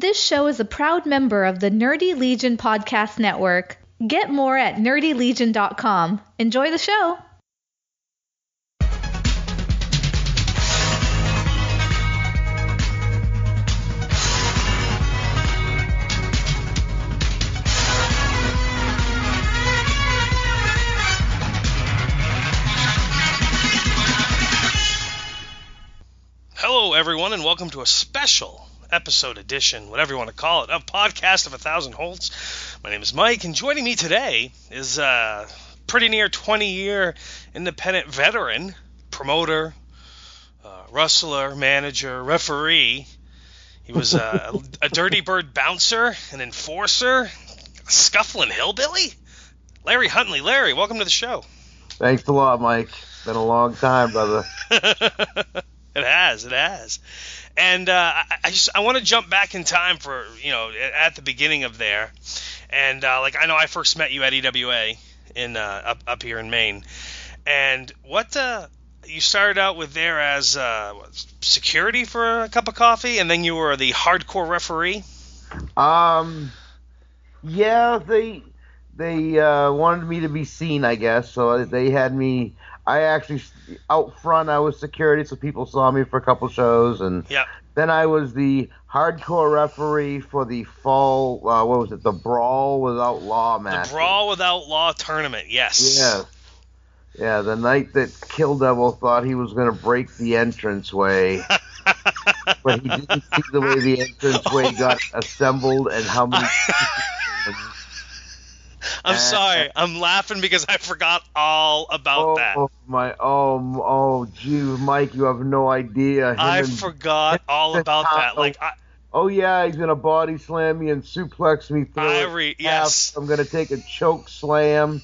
This show is a proud member of the Nerdy Legion Podcast Network. Get more at nerdylegion.com. Enjoy the show. Hello, everyone, and welcome to a special episode edition, whatever you want to call it, of Podcast of a Thousand Holds. My name is Mike, and joining me today is a pretty near 20 year independent veteran, promoter, uh, wrestler, manager, referee. He was a, a dirty bird bouncer, an enforcer, a scuffling hillbilly. Larry Huntley. Larry, welcome to the show. Thanks a lot, Mike. It's been a long time, brother. It has, it has. And uh, I, just I want to jump back in time for you know at the beginning of there, and uh, like I know I first met you at EWA in uh, up up here in Maine, and what uh, you started out with there as uh, security for a cup of coffee, and then you were the hardcore referee. Um, yeah, they they uh, wanted me to be seen, I guess. So they had me. I actually out front. I was security, so people saw me for a couple shows, and then I was the hardcore referee for the fall. Uh, what was it? The Brawl Without Law match. The Brawl Without Law tournament, yes. Yeah. Yeah, the night that Kill Devil thought he was going to break the entranceway, but he didn't see the way the entranceway got assembled and how many. I'm sorry, I'm laughing because I forgot all about oh, that. Oh my! Oh oh, gee, Mike, you have no idea. Him I and- forgot all about that. Like, I, oh yeah, he's gonna body slam me and suplex me through. I re- yes. I'm gonna take a choke slam.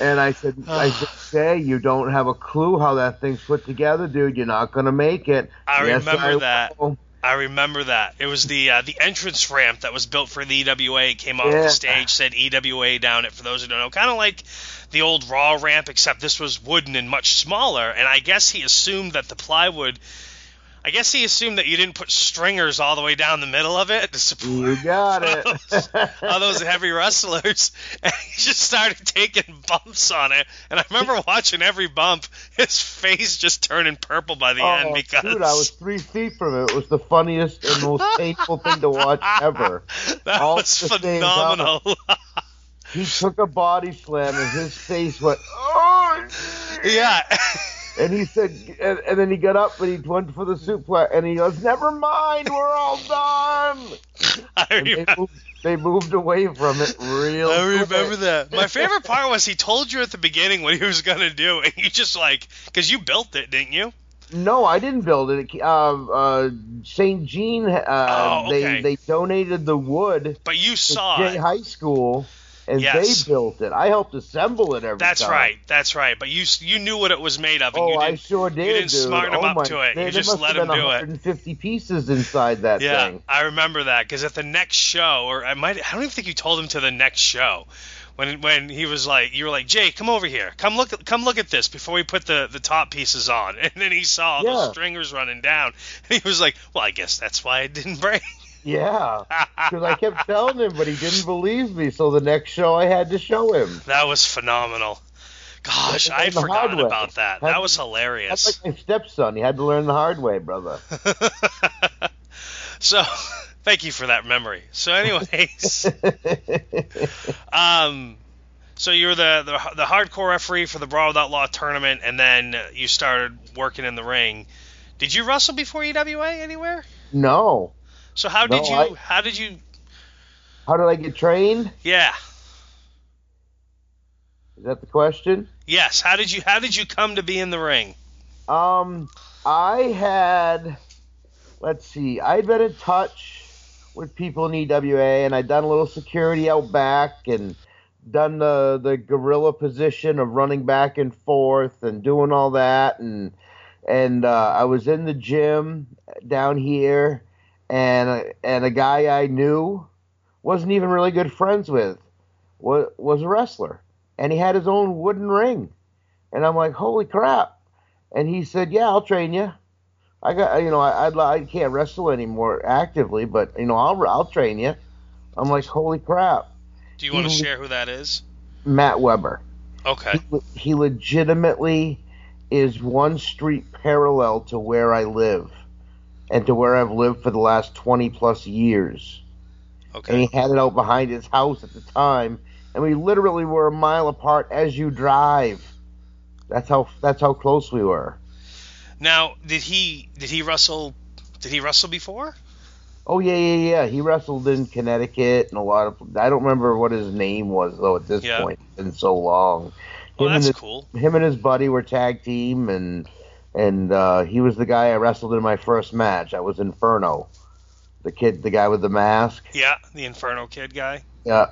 And I said, I said, say you don't have a clue how that thing's put together, dude. You're not gonna make it. I Yes, remember I that. will. I remember that. It was the uh, the entrance ramp that was built for the EWA It came off Yeah. the stage, said EWA down it. For those who don't know, kind of like the old Raw ramp, except this was wooden and much smaller. And I guess he assumed that the plywood. I guess he assumed that you didn't put stringers all the way down the middle of it to support You got it. all those heavy wrestlers, and he just started taking bumps on it. And I remember watching every bump, his face just turning purple by the end Oh, because dude, I was three feet from it. It was the funniest and most painful thing to watch ever. that all was at the same phenomenal. He took a body slam and his face went, oh, yeah, and he said, and, and then he got up and he went for the suplex, and he goes, "Never mind, we're all done." They moved, they moved away from it real. I remember quick. that. My favorite part was he told you at the beginning what he was gonna do, and you just like, because you built it, didn't you? No, I didn't build it. Uh, uh, St. Jean, uh, Oh, okay. they they donated the wood But you saw Jay it. High School, and Yes. they built it. I helped assemble it every time. That's time. right. That's right. But you you knew what it was made of, and Oh, you I sure did, you didn't dude. smarten him oh up my, to it. There, You just let been do it. 150 pieces inside that Yeah, thing. I remember that because at the next show, or I might, I don't even think you told him to the next show, when when he was like, you were like, Jay, come over here, come look, at, come look at this before we put the the top pieces on, and then he saw all Yeah. those stringers running down, and he was like, well, I guess that's why it didn't break. Yeah, because I kept telling him, but he didn't believe me. So the next show, I had to show him. that was phenomenal. Gosh, I had learn the hard forgotten about that. Had That was That's hilarious. like my stepson. He had to learn the hard way, brother. so, thank you for that memory. So, anyways. Um, so you were the, the the hardcore referee for the Brawl Without Law tournament, and then you started working in the ring. Did you wrestle before EWA anywhere? no. So how did No, you? I- How did you? How did I get trained? Yeah. Is that the question? Yes. How did you? How did you come to be in the ring? Um, I had, let's see, I'd been in touch with people in EWA, and I'd done a little security out back, and done the the gorilla position of running back and forth, and doing all that, and and uh, I was in the gym down here, and and a guy I knew wasn't even really good friends with was was a wrestler, and he had his own wooden ring, and I'm like, holy crap! And he said, Yeah, I'll train you. I got you know I I'd, I can't wrestle anymore actively, but you know I'll I'll train you. I'm like holy crap, Do you want to share who that is? Matt Weber. Okay. He, he legitimately is one street parallel to where I live, and to where I've lived for the last 20 plus years. And Okay. he had it out behind his house at the time, and we literally were a mile apart as you drive. That's how that's how close we were. Now, did he did he wrestle? Did he wrestle before? Oh yeah, yeah, yeah. He wrestled in Connecticut and a lot of. I don't remember what his name was though. At this Yeah. point, it's been so long. Well, Him and that's his- cool. him and his buddy were tag team, and and uh, he was the guy I wrestled in my first match. I was Inferno, the kid, the guy with the mask. Yeah, the Inferno Kid guy. Yeah.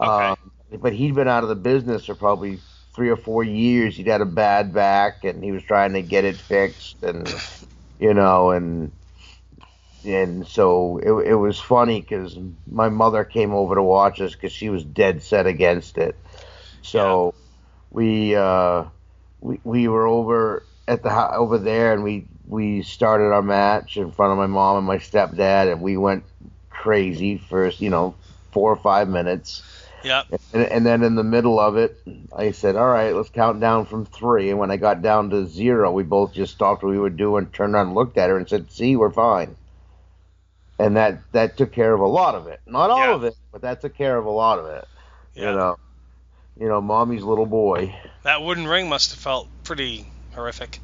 Okay. Um, but he'd been out of the business for probably three or four years. He'd had a bad back, and he was trying to get it fixed, and you know, and and so it, it was funny because my mother came over to watch us because she was dead set against it. So we uh, we we were over at the over there, and we we started our match in front of my mom and my stepdad, and we went crazy for you know four or five minutes. Yep. And, and then in the middle of it, I said, "All right, let's count down from three. And when I got down to zero, we both just stopped what we were doing, turned around, and looked at her, and said, "See, we're fine." And that that took care of a lot of it. Not all Yeah. of it, but that took care of a lot of it. Yeah. You know, you know, mommy's little boy. That wooden ring must have felt pretty horrific.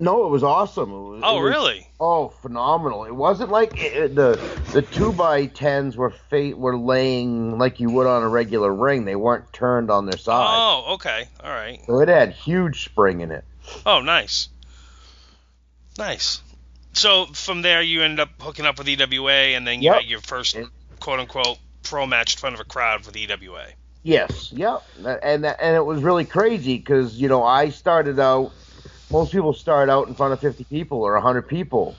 No, it was awesome. It was, Oh, it was- really? Oh, phenomenal! It wasn't like it, the the two by tens were fa- were laying like you would on a regular ring. They weren't turned on their side, Oh, okay. All right. so it had huge spring in it. Oh, nice. Nice. So from there, you end up hooking up with EWA, and then you Yep. had your first quote unquote pro match in front of a crowd with EWA. Yes, yep, and that, and it was really crazy because you know I started out. Most people start out in front of 50 people or 100 people.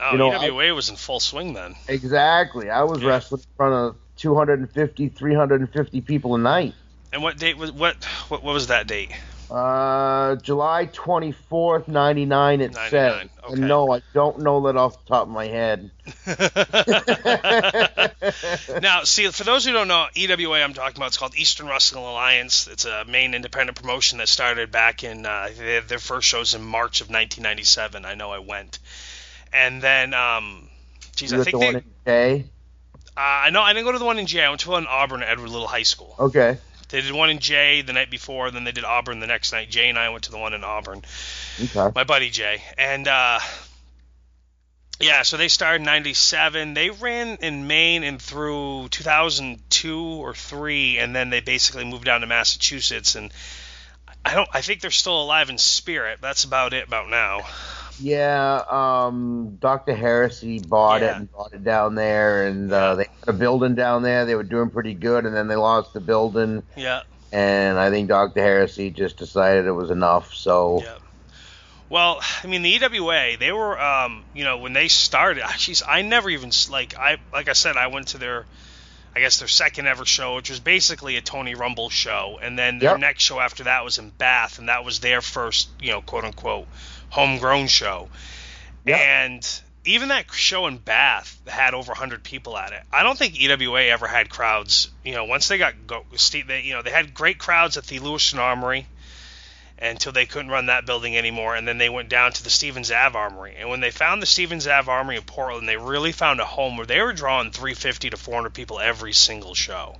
Oh, You know, I- EWA was in full swing then. Exactly. I was Yeah. wrestling in front of 250, 350 people a night. And what date was what? What, what was that date? Uh, July 24th, 99, it 99, said. okay. And no, I don't know that off the top of my head. now, see, for those who don't know, EWA I'm talking about, it's called Eastern Wrestling Alliance. It's a main independent promotion that started back in, uh, their first shows in March of 1997. I know I went. And then, um, geez, You I think the they, one in J? uh, I know I didn't go to the one in Jay. I went to one in Auburn at Edward Little High School. Okay. They did one in Jay the night before, then they did Auburn the next night. Jay and I went to the one in Auburn. Okay. my buddy Jay. And uh, yeah, so they started in '97. They ran in Maine and through 2002 or three, and then they basically moved down to Massachusetts. And I don't, I think they're still alive in spirit. That's about it about now. Yeah, um, Dr. Heresy bought Yeah. it and brought it down there, and uh, they had a building down there. They were doing pretty good, and then they lost the building, Yeah, and I think Dr. Heresy just decided it was enough. So yeah. Well, I mean, the EWA, they were, um, you know, when they started, actually, I never even like I like I said, I went to their, I guess their second ever show, which was basically a Tony Rumble show, and then their Yep. next show after that was in Bath, and that was their first, you know, quote unquote, homegrown show, Yep. and even that show in Bath had over 100 people at it. I don't think EWA ever had crowds. You know, once they got go, they, you know, they had great crowds at the Lewiston Armory until they couldn't run that building anymore, and then they went down to the Stevens Ave Armory. And when they found the Stevens Ave Armory in Portland, they really found a home where they were drawing 350 to 400 people every single show.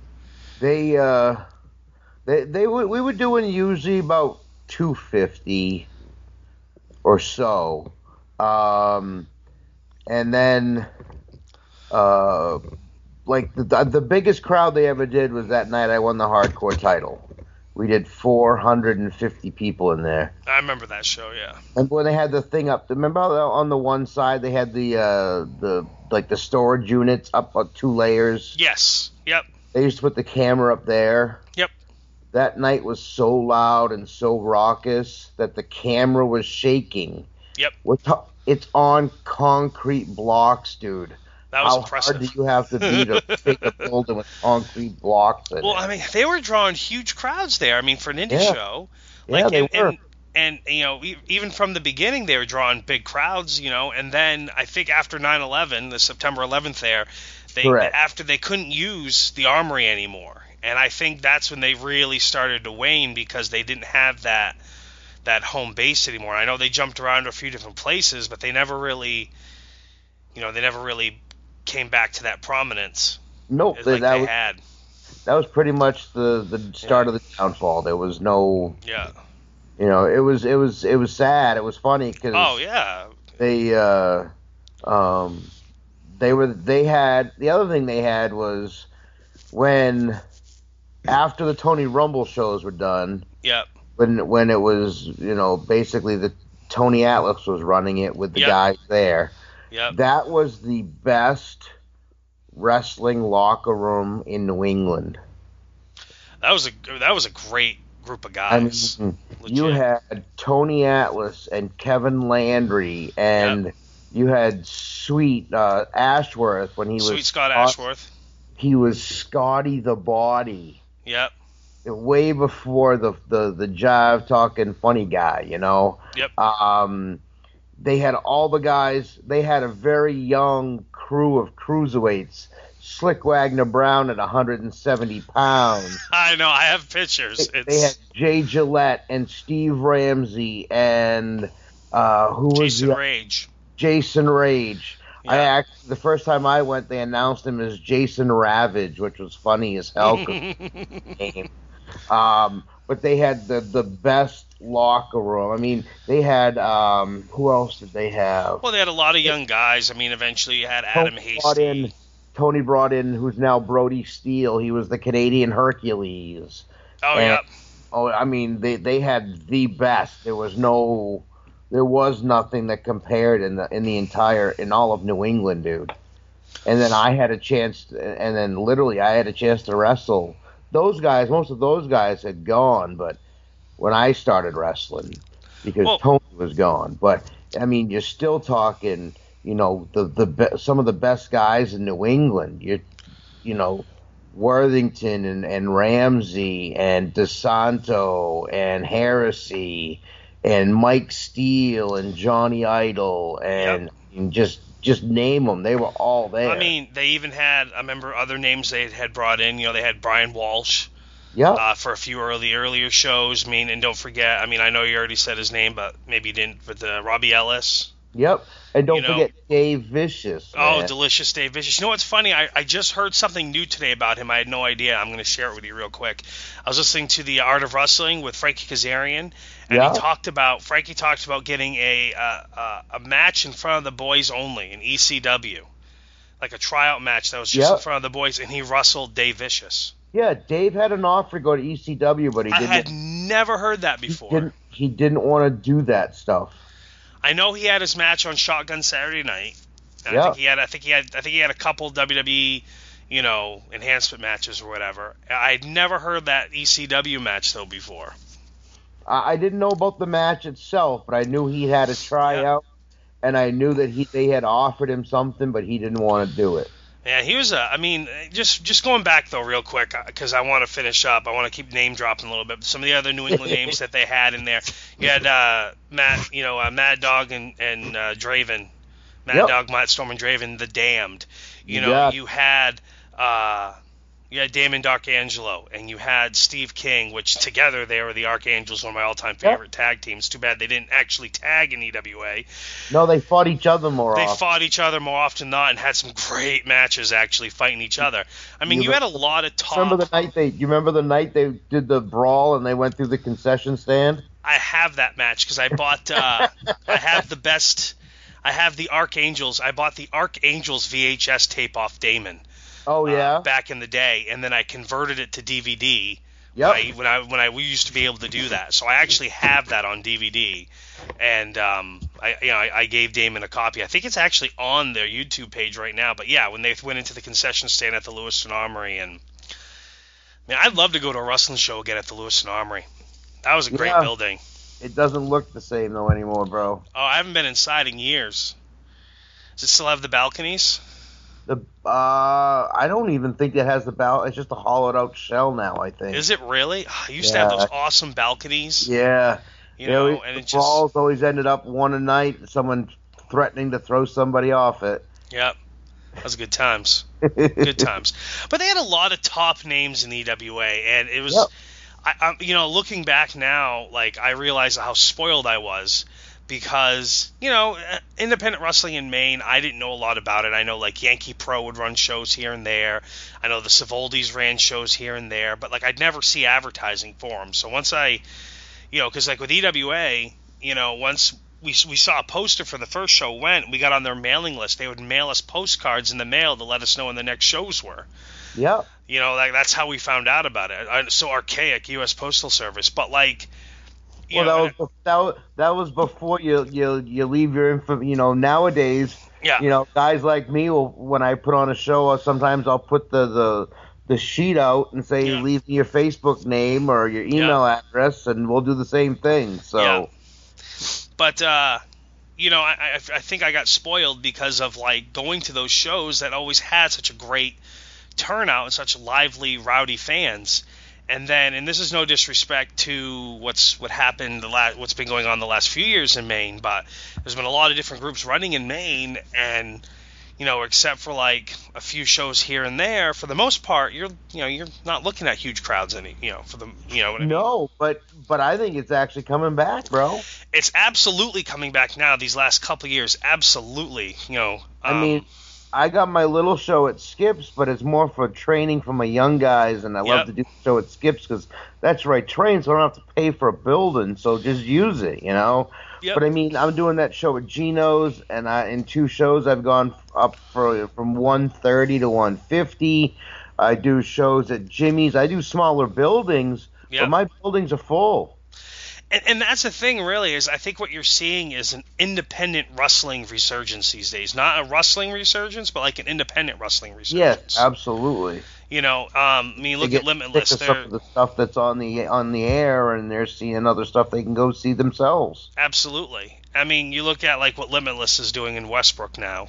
they, uh, they, they, we were doing usually about 250 or so. Um, and then, uh, like the the biggest crowd they ever did was that night I won the hardcore title. We did 450 people in there. I remember that show, yeah. And when they had the thing up, remember how on the one side they had the uh, the like the storage units up on two layers. Yes. Yep. They used to put the camera up there. Yep. That night was so loud and so raucous that the camera was shaking. Yep. It's on concrete blocks, dude. That was How impressive. hard do you have to be to take a building with concrete blocks Well, it? I mean, they were drawing huge crowds there. I mean, for an indie Yeah. show, yeah, they and, were. and and you know even from the beginning they were drawing big crowds you know and then i think after 9-11 the september 11th there they Correct. after they couldn't use the armory anymore and i think that's when they really started to wane because they didn't have that that home base anymore. I know they jumped around to a few different places but they never really you know they never really came back to that prominence Nope, like that they was had. that was pretty much the the start of the downfall. There was no, yeah. you know, it was it was it was sad. It was funny because oh yeah. they uh um they were they had the other thing they had was when after the Tony Rumble shows were done yep. when when it was you know basically the Tony Atlas was running it with the Yep. guys there. Yep. That was the best wrestling locker room in New England. That was a that was a great group of I guys. mean you had Tony Atlas and Kevin Landry and you had Sweet uh, Ashworth when he was Sweet Scott Scott- Ashworth. he was Scotty the Body Yep. way before the the the jive talking funny guy, you know. Yep. Um, they had all the guys. They had a very young crew of cruiserweights. Slick Wagner Brown at 170 pounds. I know. I have pictures. They, It's they had Jay Gillette and Steve Ramsey and uh, who was Jason Rage. Jason Rage. I Yeah. actually, the first time I went, they announced him as Jason Ravage, which was funny as hell. Um, but they had the the best locker room. I mean, they had um, who else did they have? well, they had a lot of young guys. I mean, eventually you had Adam Tony brought in. Tony brought in who's now Brody Steele. He was the Canadian Hercules. Oh, and- yeah. Oh, I mean, they they had the best. There was no, there was nothing that compared in the in the entire in all of New England, dude. And then I had a chance, to, and then literally I had a chance to wrestle. Those guys, most of those guys had gone, but when I started wrestling, because Tony was gone. But I mean, you're still talking, you know, the the be- some of the best guys in New England. You, you know, Worthington and, and Ramsey and DeSanto and Heresy and Mike Steele and Johnny Idol and, and just just name them. They were all there. I mean, they even had, I remember other names they had brought in. You know, they had Brian Walsh yeah, uh, for a few early earlier shows. I mean, and don't forget, I mean, I know you already said his name, but maybe you didn't, but the Robbie Ellis. yep. And don't you know- forget Dave Vicious. Oh, delicious Dave Vicious. You know what's funny? I, I just heard something new today about him. I had no idea. I'm going to share it with you real quick. I was listening to the Art of Wrestling with Frankie Kazarian, and Yeah. he talked about Frankie talked about getting a uh, a match in front of the boys only in ECW, like a tryout match that was just Yeah. in front of the boys, and he wrestled Dave Vicious. yeah, Dave had an offer to go to ECW, but he I didn't. had never heard that he before. didn't. He didn't want to do that stuff. I know he had his match on Shotgun Saturday Night. I Yeah. think he had I think he had I think he had a couple WWE, you know, enhancement matches or whatever. I'd never heard that ECW match though before. I, I didn't know about the match itself, but I knew he had a tryout, and I knew that he they had offered him something, but he didn't want to do it. Yeah, he was a. I mean, just just going back though, real quick, because I want to finish up. I want to keep name dropping a little bit. Some of the other New England names that they had in there. You had uh, Matt, you know, uh, Mad Dog and and uh, Draven, Mad Yep. Dog, Matt Storm and Draven, the Damned. You know, Yeah. you had uh, you had Damon Darkangelo and you had Steve King, which together they were the Archangels, one of my all-time favorite tag teams. Too bad they didn't actually tag in EWA. No, they fought each other more They often. fought each other more often than not and had some great matches actually fighting each other. I mean, You you, had a lot of top. Remember the night they? You remember the night they did the brawl and they went through the concession stand? I have that match because I bought. Uh, I have the best. I have the Archangels. I bought the Archangels VHS tape off Damon Oh uh, yeah. back in the day, and then I converted it to DVD. yep. I, when I when I we used to be able to do that, so I actually have that on DVD, and um, I you know I, I gave Damon a copy. I think it's actually on their YouTube page right now. But yeah, when they went into the concession stand at the Lewiston Armory, and man, I'd love to go to a wrestling show again at the Lewiston Armory. That was a great Yeah. building. It doesn't look the same though anymore, bro. Oh, I haven't been inside in years. Does it still have the balconies? The uh, I don't even think it has the bow. It's just a hollowed out shell now. I think. Is it really? I used to have those awesome balconies. Yeah. You know, and the it just always ended up one a night. Someone threatening to throw somebody off it. yep. That was good times. Good times. But they had a lot of top names in the EWA, and it was, Yep. I, I, you know, looking back now, like I realize how spoiled I was because you know, independent wrestling in Maine, I didn't know a lot about it. I know like Yankee Pro would run shows here and there. I know the Savoldis ran shows here and there, but like I'd never see advertising for them. So once I, you know, because like with EWA, you know, once we, we saw a poster for the first show went, we got on their mailing list. They would mail us postcards in the mail to let us know when the next shows were. yeah You know, like that's how we found out about it. So archaic U.S. Postal Service, but like, Well, know, that was that that was before you you you leave your info. You know, nowadays, yeah, you know, guys like me will when I put on a show, uh, sometimes I'll put the the the sheet out and say Yeah. leave me your Facebook name or your email address, and we'll do the same thing. So. Yeah. but uh, you know, I, I I think I got spoiled because of like going to those shows that always had such a great turnout and such lively, rowdy fans. And then, and this is no disrespect to what's what happened the last, what's been going on the last few years in Maine, but there's been a lot of different groups running in Maine, and you know, except for like a few shows here and there, for the most part, you're you know you're not looking at huge crowds any you know for the you know what I mean? No, but but I think it's actually coming back, bro. it's absolutely coming back now. These last couple of years, absolutely. You know, I um, mean, I got my little show at Skips, but it's more for training for my young guys, and I Yep. love to do the show at Skips because that's where I train, so I don't have to pay for a building, so just use it, you know. Yep. But I mean, I'm doing that show at Geno's, and I in two shows I've gone up for from 130 to 150. I do shows at Jimmy's. I do smaller buildings, Yep. but my buildings are full. And, and that's the thing, really, is I think what you're seeing is an independent wrestling resurgence these days. Not a wrestling resurgence, but like an independent wrestling resurgence. Yes, absolutely. You know, um, I mean, look at Limitless. sick of some They're the stuff that's on the on the air, and they're seeing other stuff they can go see themselves. absolutely. I mean, you look at like what Limitless is doing in Westbrook now,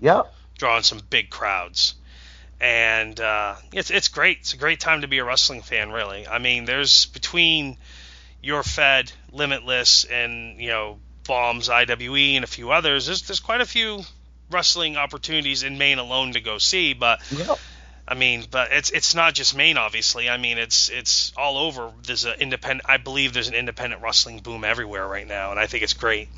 Yep. drawing some big crowds. And uh, it's it's great. It's a great time to be a wrestling fan, really. I mean, there's between your Fed, Limitless, and you know Bombs, IWE, and a few others. There's there's quite a few wrestling opportunities in Maine alone to go see. But Yep. I mean, but it's it's not just Maine, obviously. I mean, it's it's all over. There's an independent. I believe there's an independent wrestling boom everywhere right now, and I think it's great.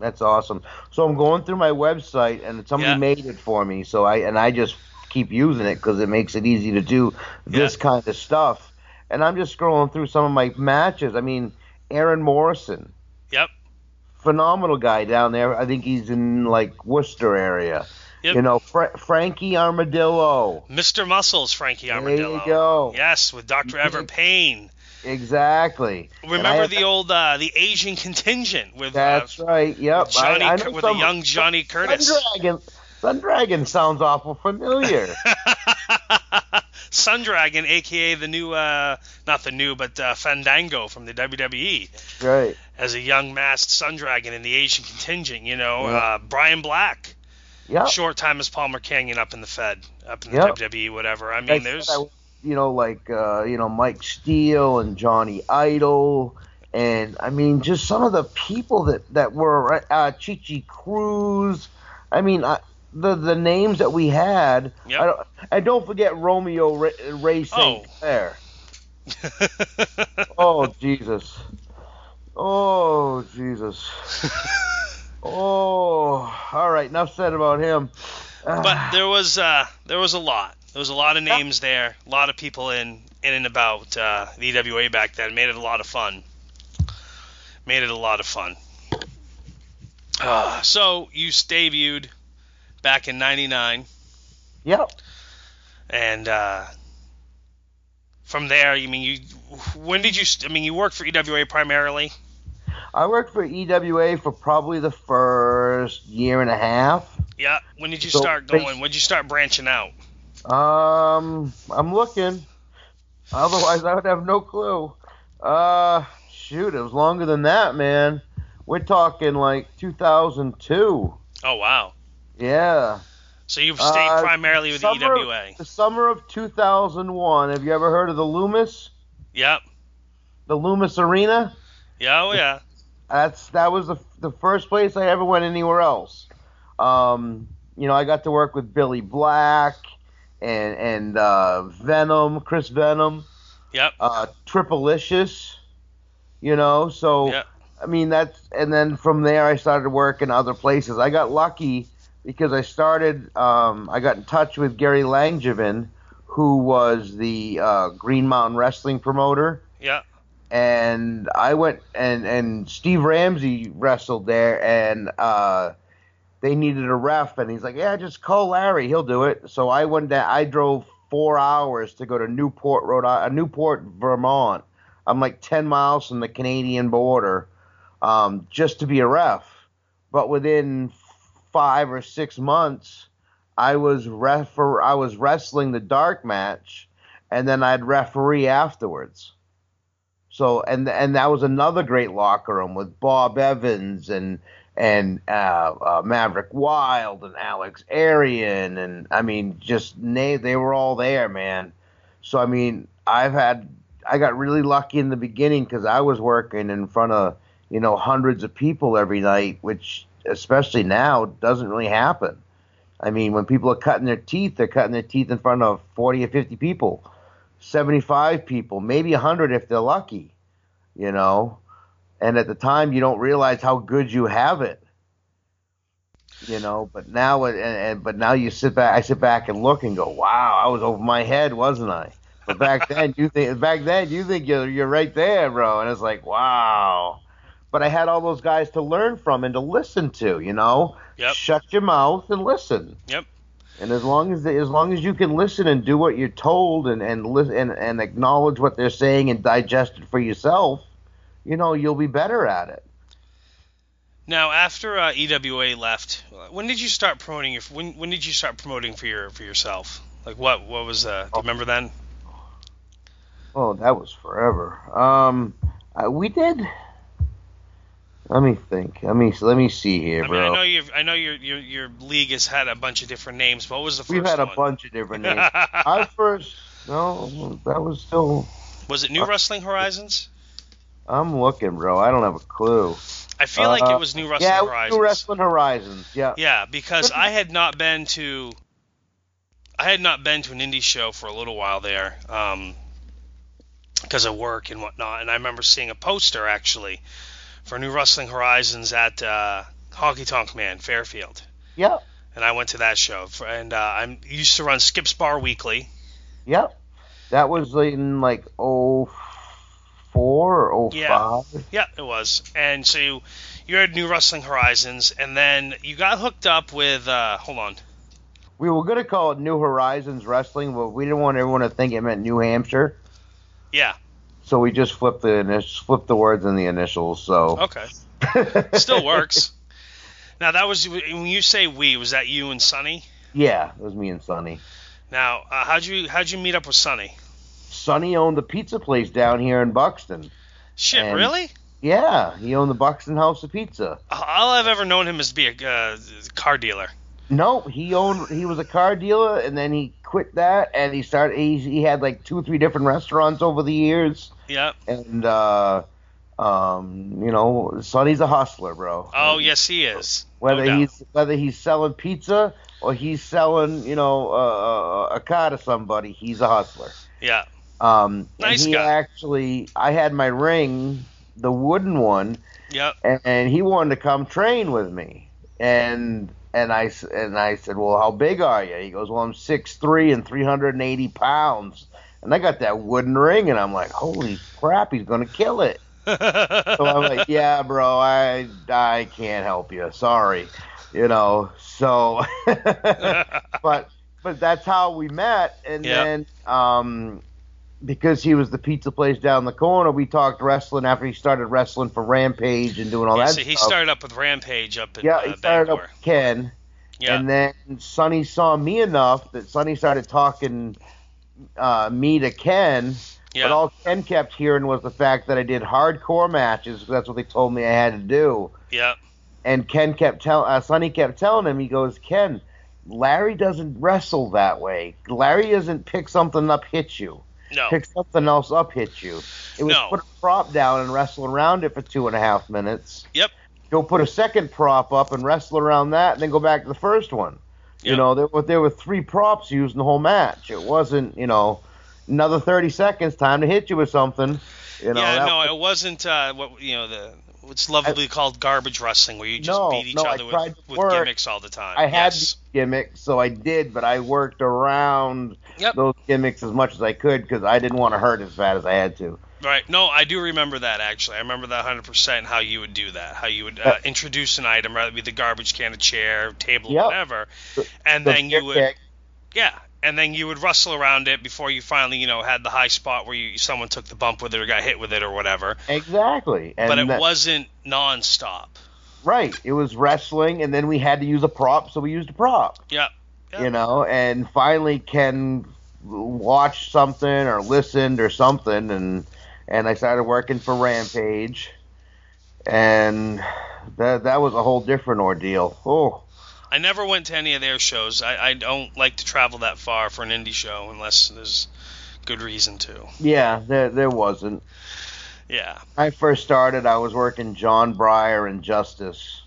That's awesome. So I'm going through my website, and somebody Yeah. made it for me. So I and I just keep using it because it makes it easy to do this Yeah. kind of stuff. And I'm just scrolling through some of my matches. I mean, Aaron Morrison, Yep. phenomenal guy down there. I think he's in like Worcester area. Yep. You know, Fra- Frankie Armadillo. Mr. Muscles, Frankie Armadillo. There you go. Yes, with Dr. Everett Payne. Exactly. Remember the old uh, the Asian contingent with That's uh, right. Yep. with Johnny I, I with some- the young Johnny Curtis. Dragon. Sun Dragon sounds awful familiar. Sun Dragon, aka the new, uh, not the new, but uh, Fandango from the WWE, right. as a young masked Sun Dragon in the Asian contingent. You know, Yeah. uh, Brian Black, Yep. short time as Palmer Cannon up in the Fed, up in the Yep. WWE, whatever. I mean, there's I- you know, like uh, you know, Mike Steele and Johnny Idol, and I mean, just some of the people that that were uh, Chichi Cruz. I mean, I, the the names that we had. Yep. I don't, and don't forget Romeo Ray St. Oh. Clair. Oh Jesus. Oh Jesus. Oh, all right. Enough said about him. but there was uh, there was a lot. There was a lot of names there, a lot of people in in and about uh, the EWA back then. Made it a lot of fun. Made it a lot of fun. Uh, so you debuted back in '99, Yep. and uh, from there, you mean you? When did you? I mean, you worked for EWA primarily. I worked for EWA for probably the first year and a half. Yeah. When did you So, start going? When did you start branching out? Um, I'm looking. Otherwise, I would have no clue. Uh, shoot, it was longer than that, man. We're talking like 2002. Oh wow. Yeah. So you've stayed Uh, primarily with the EWA. The summer of 2001. Have you ever heard of the Loomis? Yep. The Loomis Arena? Yeah. Oh yeah. that's that was the the first place I ever went anywhere else. Um, you know, I got to work with Billy Black and and uh, Venom, Chris Venom, Yep. uh, Triplicious. You know, so Yep. I mean that's and then from there I started working other places. I got lucky because I started. Um, I got in touch with Gary Langevin, who was the uh, Green Mountain Wrestling promoter Yep. and I went and and Steve Ramsey wrestled there, and uh, they needed a ref, and he's like, "Yeah, just call Larry, he'll do it." So I went down. I drove four hours to go to Newport, Rhode Island, Newport, Vermont. I'm like ten miles from the Canadian border, um, just to be a ref. But within five or six months, I was ref. I was wrestling the dark match, and then I'd referee afterwards. So and and that was another great locker room with Bob Evans and and uh, uh, Maverick Wild and Alex Arion and I mean just na- they were all there, man. So I mean I've had I got really lucky in the beginning because I was working in front of you know hundreds of people every night, which especially now doesn't really happen. I mean when people are cutting their teeth, they're cutting their teeth in front of forty or fifty people. 75 people, maybe 100 if they're lucky, you know. And at the time, you don't realize how good you have it, you know. But now, and, and but now you sit back, I sit back and look and go, wow, I was over my head, wasn't I? But back then, you think back then you think you're you're right there, bro, and it's like, wow. But I had all those guys to learn from and to listen to, you know. Yep. Shut your mouth and listen. Yep. And as long as as long as you can listen and do what you're told and and listen and, and acknowledge what they're saying and digest it for yourself, you know you'll be better at it. Now, after uh, EWA left, when did you start promoting your? When when did you start promoting for your for yourself? Like what what was uh? Do you remember then? Oh, that was forever. Um, uh, we did. Let me think. Let me let me see here, I mean, I bro. know you I know your your your league has had a bunch of different names. What was the 1st We've had a bunch of different names. Our first, no, that was still. Was it New Wrestling Horizons? I'm looking, bro. I don't have a clue. I feel like Uh, it was New Wrestling yeah, Horizons. New Wrestling Horizons. Yeah. Yeah, because I had not been to I had not been to an indie show for a little while there, um, because of work and whatnot. And I remember seeing a poster actually for New Wrestling Horizons at uh, Honky Tonk Man Fairfield, Yep. and I went to that show. For, and uh, I used to run Skip's Bar Weekly. Yep. That was in like oh four or oh Yeah. five. Yeah, it was. And so you, you had New Wrestling Horizons, and then you got hooked up with. Uh, hold on. We were gonna call it New Horizons Wrestling, but we didn't want everyone to think it meant New Hampshire, Yeah. So we just flipped the init- flipped the words and the initials. So Okay. Still works. Now that was when you say we, was that you and Sonny? yeah, it was me and Sonny. Now, uh, how'd you how'd you meet up with Sonny? Sonny owned the pizza place down here in Buxton. Shit, And- really? Yeah, he owned the Buxton House of Pizza. All I've ever known him is to be a uh, car dealer. No, he owned. He was a car dealer, and then he quit that, and he started. He, he had like two, or three different restaurants over the years, Yep. and uh, um, you know, Sonny's a hustler, bro. Oh yes, he is. whether no he's whether he's selling pizza or he's selling, you know, uh, a car to somebody, he's a hustler. yeah. Um, Nice and he guy. actually, I had my ring, the wooden one, Yep. and, and he wanted to come train with me, and and I and I said, well, how big are you? He goes, well, I'm six three and three hundred and eighty pounds, and I got that wooden ring, and I'm like, holy crap, he's gonna kill it. So I'm like, yeah, bro, I I can't help you. Sorry, you know. So, but but that's how we met, and Yeah. then um, because he was the pizza place down the corner, we talked wrestling after he started wrestling for Rampage and doing all Yeah, that so he stuff. started up with Rampage up in yeah, uh, he started Bangor. up with Ken, yeah. and then Sonny saw me enough that Sonny started talking uh, me to Ken. yeah. But all Ken kept hearing was the fact that I did hardcore matches. 'cause That's what they told me I had to do. yeah. And Ken kept telling, uh, Sonny kept telling him, he goes, Ken, Larry doesn't wrestle that way. Larry doesn't pick something up, hit you. No. pick something else up, hit you. It was No. put a prop down and wrestle around it for two and a half minutes. Yep. Go put a second prop up and wrestle around that, and then go back to the first one. You know, there were there were three props used in the whole match. It wasn't, you know, another thirty seconds, time to hit you with something. You know, yeah, no, was- it wasn't uh, what you know the what's lovely called garbage wrestling, where you just No, beat each no, other with, with gimmicks all the time. I had yes. gimmicks, so I did, but I worked around Yep. those gimmicks as much as I could because I didn't want to hurt as bad as I had to. Right. No, I do remember that actually. I remember that 100% how you would do that. How you would uh, Uh, introduce an item, whether it be the garbage can, a chair, table, Yep. whatever, and The then you would kick, yeah, and then you would wrestle around it before you finally, you know, had the high spot where you someone took the bump with it or got hit with it or whatever. exactly, and but it that- wasn't nonstop. right. It was wrestling, and then we had to use a prop, so we used a prop. Yeah. Yeah. You know, and finally Ken watched something or listened or something, and and I started working for Rampage, and that that was a whole different ordeal. Oh. I never went to any of their shows. I, I don't like to travel that far for an indie show unless there's good reason to. Yeah, there there wasn't. Yeah. I first started, I was working John Breyer and Justice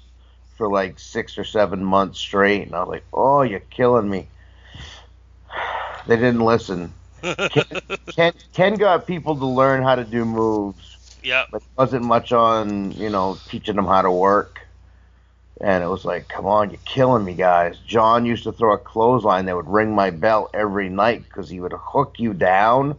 for like six or seven months straight, and I was like, "Oh, you're killing me." They didn't listen. Ken, Ken got people to learn how to do moves, Yeah. but wasn't much on you know teaching them how to work. And it was like, "Come on, you're killing me, guys." John used to throw a clothesline that would ring my bell every night because he would hook you down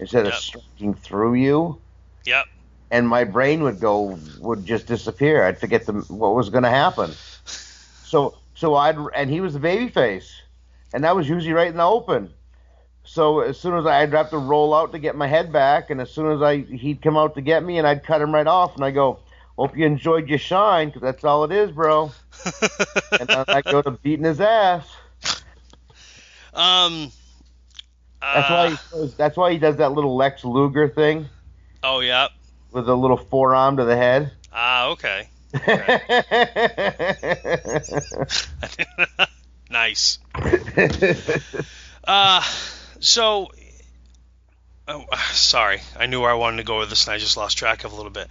instead of striking through you Yep. and my brain would go would just disappear. I'd forget the, what was going to happen. So so I'd and he was the baby face, and that was usually right in the open. So as soon as I, I'd have to roll out to get my head back, and as soon as I he'd come out to get me, and I'd cut him right off, and I go, "Hope you enjoyed your shine, because that's all it is, bro." And I go to beating his ass. um. That's uh, why he does, that's why he does that little Lex Luger thing Oh yeah. with a little forearm to the head. Ah, okay. nice. Uh, so, oh, sorry, I knew where I wanted to go with this, and I just lost track of a little bit.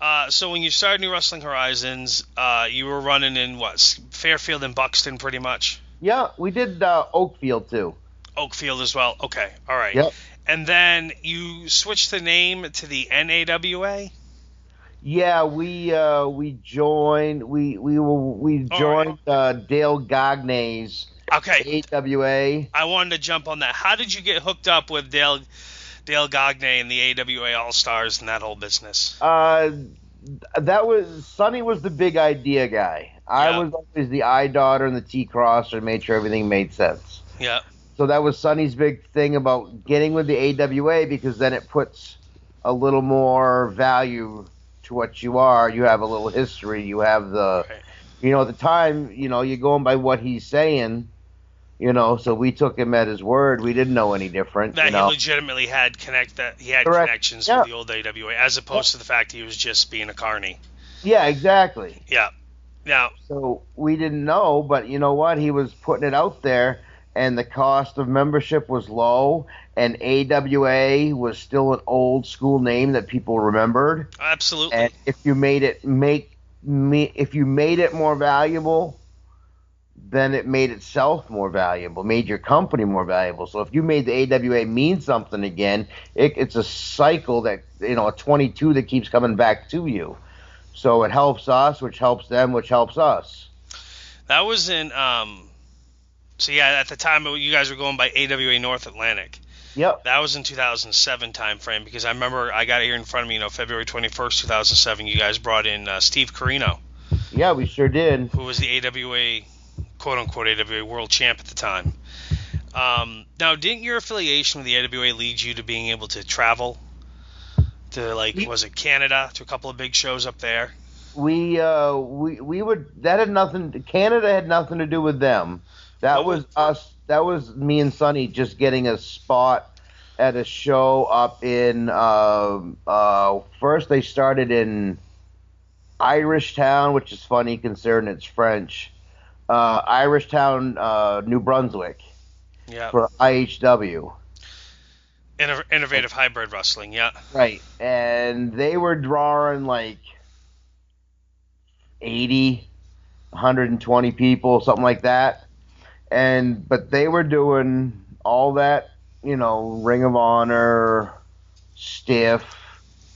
Uh, so when you started New Wrestling Horizons, uh, you were running in what Fairfield and Buxton, pretty much. yeah, we did uh, Oakfield too. Oakfield as well. Okay, all right. Yep. And then you switched the name to the NAWA. Yeah, we uh, we joined we we were we All joined uh, Dale Gagne's Okay, AWA. I wanted to jump on that. How did you get hooked up with Dale Dale Gagne and the AWA All Stars and that whole business? Uh, that was Sonny was the big idea guy. I was always the eye daughter and the T crosser, made sure everything made sense. Yeah. So that was Sonny's big thing about getting with the AWA because then it puts a little more value to what you are. You have a little history. You have the Right. you know, at the time, you know, you're going by what he's saying, you know, so we took him at his word. We didn't know any different, That you know. he legitimately had connect that he had Correct. connections Yeah. with the old AWA, as opposed to the fact he was just being a carny. Yeah, exactly. Yeah. Now, So we didn't know, but you know what? He was putting it out there, and the cost of membership was low, and AWA was still an old school name that people remembered. absolutely. And if you made it make me, if you made it more valuable, then it made itself more valuable, made your company more valuable. So if you made the AWA mean something again, it, it's a cycle that you know a 22 that keeps coming back to you. So it helps us, which helps them, which helps us. that was in um. So yeah, at the time you guys were going by AWA North Atlantic. Yep. That was in 2007 time frame because I remember I got it here in front of me. You know, February 21st, 2007. You guys brought in uh, Steve Corino, Yeah, we sure did. who was the AWA quote unquote AWA world champ at the time. Um, now, didn't your affiliation with the AWA lead you to being able to travel to like We- was it Canada to a couple of big shows up there? We uh we we would that had nothing. Canada had nothing to do with them. That Oh. was us. That was me and Sonny just getting a spot at a show up in. Uh, uh, first, they started in Irish Town, which is funny considering it's French. Uh, Irish Town, uh, New Brunswick, Yeah. for IHW. Inno- innovative hybrid wrestling, yeah. Right. And they were drawing like 80, 120 people, something like that. And but they were doing all that, you know, Ring of Honor, stiff,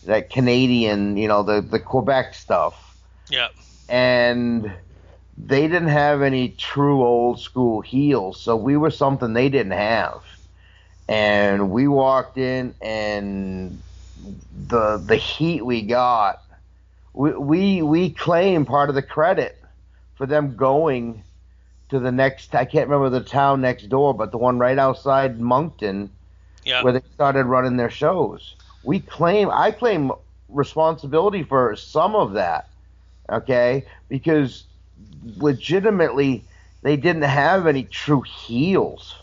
that Canadian, you know, the the Quebec stuff. Yeah. And they didn't have any true old school heels, so we were something they didn't have. And we walked in and the the heat we got, we we, we claim part of the credit for them going to the next. I can't remember the town next door, but the one right outside Moncton, Yeah. where they started running their shows. We claim, I claim responsibility for some of that. Okay, because legitimately they didn't have any true heels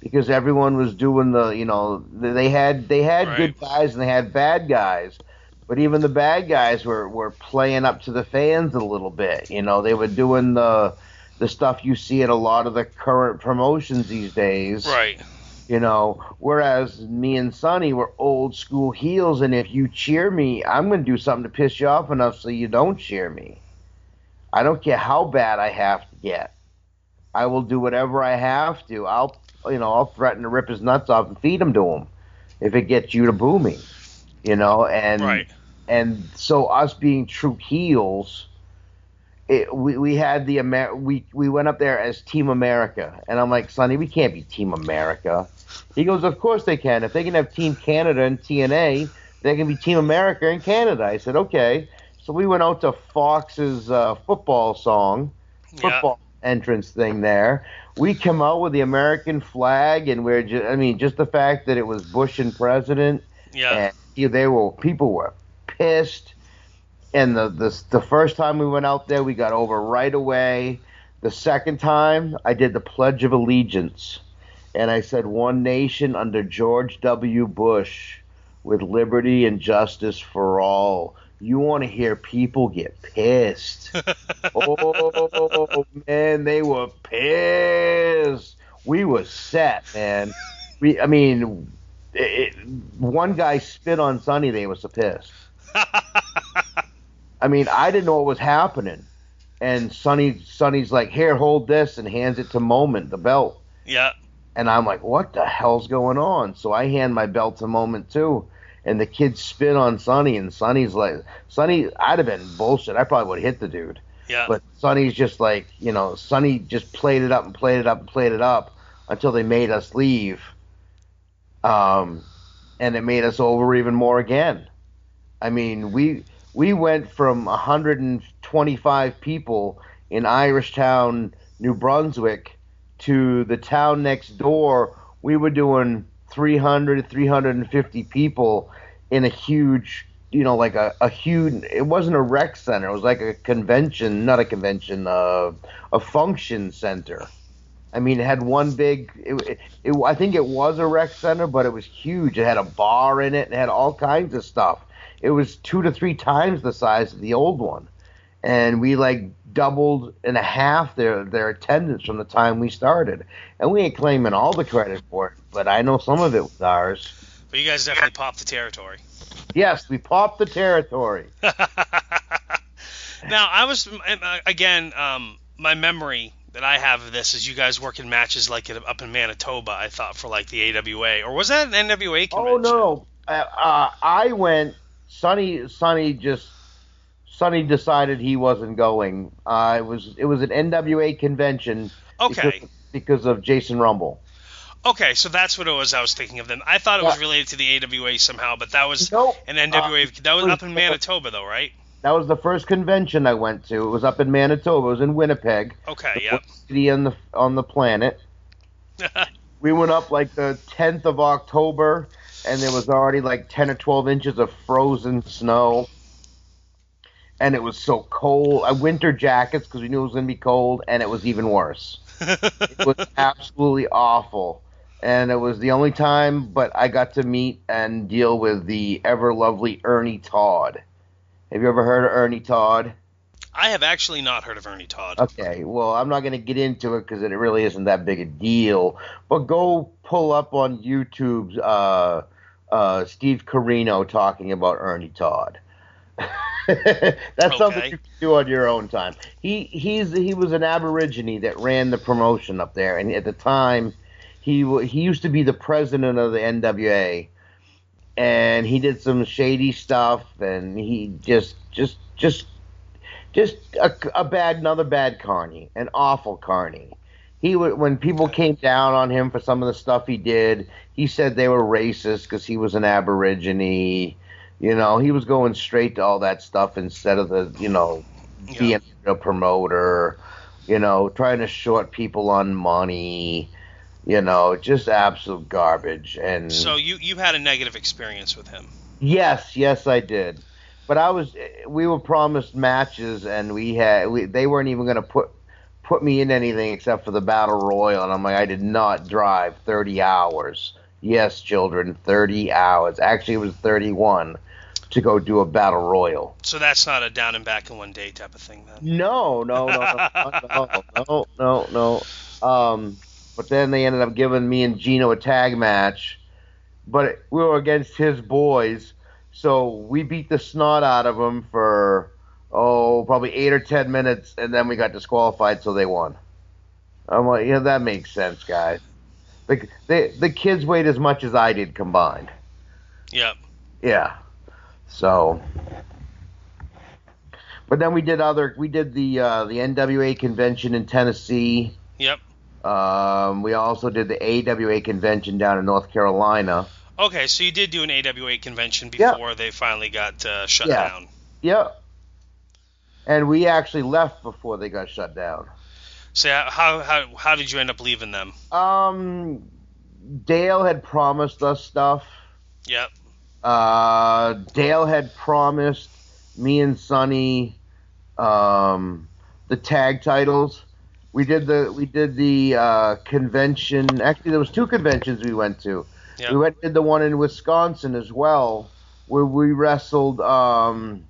because everyone was doing the you know they had they had Right. good guys and they had bad guys but even the bad guys were were playing up to the fans a little bit you know they were doing the the stuff you see at a lot of the current promotions these days Right. you know whereas me and sonny were old school heels and if you cheer me i'm going to do something to piss you off enough so you don't cheer me i don't care how bad i have to get i will do whatever i have to i'll you know i'll threaten to rip his nuts off and feed him to him if it gets you to boo me you know and Right. and so us being true heels it, we, we had the Amer- we we went up there as Team America, and I'm like, Sonny, we can't be Team America. He goes, Of course they can. If they can have Team Canada and TNA, they can be Team America and Canada. I said, okay. So we went out to Fox's uh, football song, Yeah. football entrance thing there. We come out with the American flag, and we're just, I mean, just the fact that it was Bush and president, Yeah. and yeah, they were people were pissed. And the, the the first time we went out there, we got over right away. The second time, I did the Pledge of Allegiance, and I said, "One nation under George W. Bush, with liberty and justice for all." You want to hear people get pissed? oh man, they were pissed. We were set, man. We, I mean, it, one guy spit on Sonny. They was so pissed. I mean, I didn't know what was happening, and Sonny, Sonny's like, "Here, hold this," and hands it to Moment, the belt. yeah. And I'm like, what the hell's going on? So I hand my belt to Moment too. And the kids spit on Sonny, and Sonny's like, Sonny, I'd have been bullshit. I probably would have hit the dude. Yeah. But Sonny's just like, you know, Sonny just played it up and played it up and played it up until they made us leave. Um, and it made us over even more again. I mean, we we went from 125 people in Irish Town, New Brunswick, to the town next door. We were doing 300, 350 people in a huge, you know, like a, a huge. It wasn't a rec center. It was like a convention, not a convention, uh, a function center. I mean, it had one big. It, it, it, I think it was a rec center, but it was huge. It had a bar in it. It had all kinds of stuff. It was two to three times the size of the old one, and we like doubled and a half their their attendance from the time we started. And we ain't claiming all the credit for it, but I know some of it was ours. But you guys definitely popped the territory. Yes, we popped the territory. now I was uh, again um, my memory that I have of this is you guys working matches like it up in Manitoba. I thought for like the AWA or was that an NWA convention? Oh no, uh, uh, I went. Sonny, Sonny just Sonny decided he wasn't going. Uh, it was it was an NWA convention. Okay. Because, because of Jason Rumble. Okay, so that's what it was. I was thinking of then. I thought it was related to the AWA somehow, but that was Nope. an NWA. Uh, that was up in Manitoba though, right? That was the first convention I went to. It was up in Manitoba. It was in Winnipeg, Okay, the yeah. city on the on the planet. We went up like the 10th of October, and there was already like 10 or 12 inches of frozen snow. And it was so cold. I winter jackets because we knew it was going to be cold, and it was even worse. It was absolutely awful. And it was the only time, but I got to meet and deal with the ever lovely Ernie Todd. Have you ever heard of Ernie Todd? I have actually not heard of Ernie Todd. Okay, well, I'm not going to get into it because it really isn't that big a deal. But go pull up on YouTube's uh, uh, Steve Corino talking about Ernie Todd. That's something you can do on your own time. He he's he was an Aborigine that ran the promotion up there, and at the time, he he used to be the president of the NWA, and he did some shady stuff, and he just just just just a, a bad another bad Carney, an awful Carney. He would when people came down on him for some of the stuff he did, he said they were racist because he was an Aborigine. You know, he was going straight to all that stuff instead of the you know Yeah. being a promoter. You know, trying to short people on money. You know, just absolute garbage. And So you you had a negative experience with him. Yes, yes, I did. But I was, we were promised matches, and we had, we, they weren't even going to put put me in anything except for the battle royal, and I'm like, I did not drive 30 hours. Yes, children, 30 hours. Actually, it was 31 to go do a battle royal. So that's not a down and back in one day type of thing then. No, no, no, no, no, no, no, no. Um, but then they ended up giving me and Gino a tag match, but we were against his boys, so we beat the snot out of them for oh probably eight or ten minutes, and then we got disqualified, so they won. I'm like, yeah, that makes sense, guys. The the the kids weighed as much as I did combined. Yep. Yeah. So, but then we did other. We did the uh, the NWA convention in Tennessee. Yep. Um, we also did the AWA convention down in North Carolina. Okay, so you did do an AWA convention Yeah. before they finally got uh, shut down. Yeah. down. Yep. And we actually left before they got shut down. So how how how did you end up leaving them? Um, Dale had promised us stuff. Yep. Uh, Dale had promised me and Sonny um, the tag titles. We did the we did the uh, convention. Actually, there was two conventions we went to. Yep. We went did the one in Wisconsin as well, where we wrestled. Um,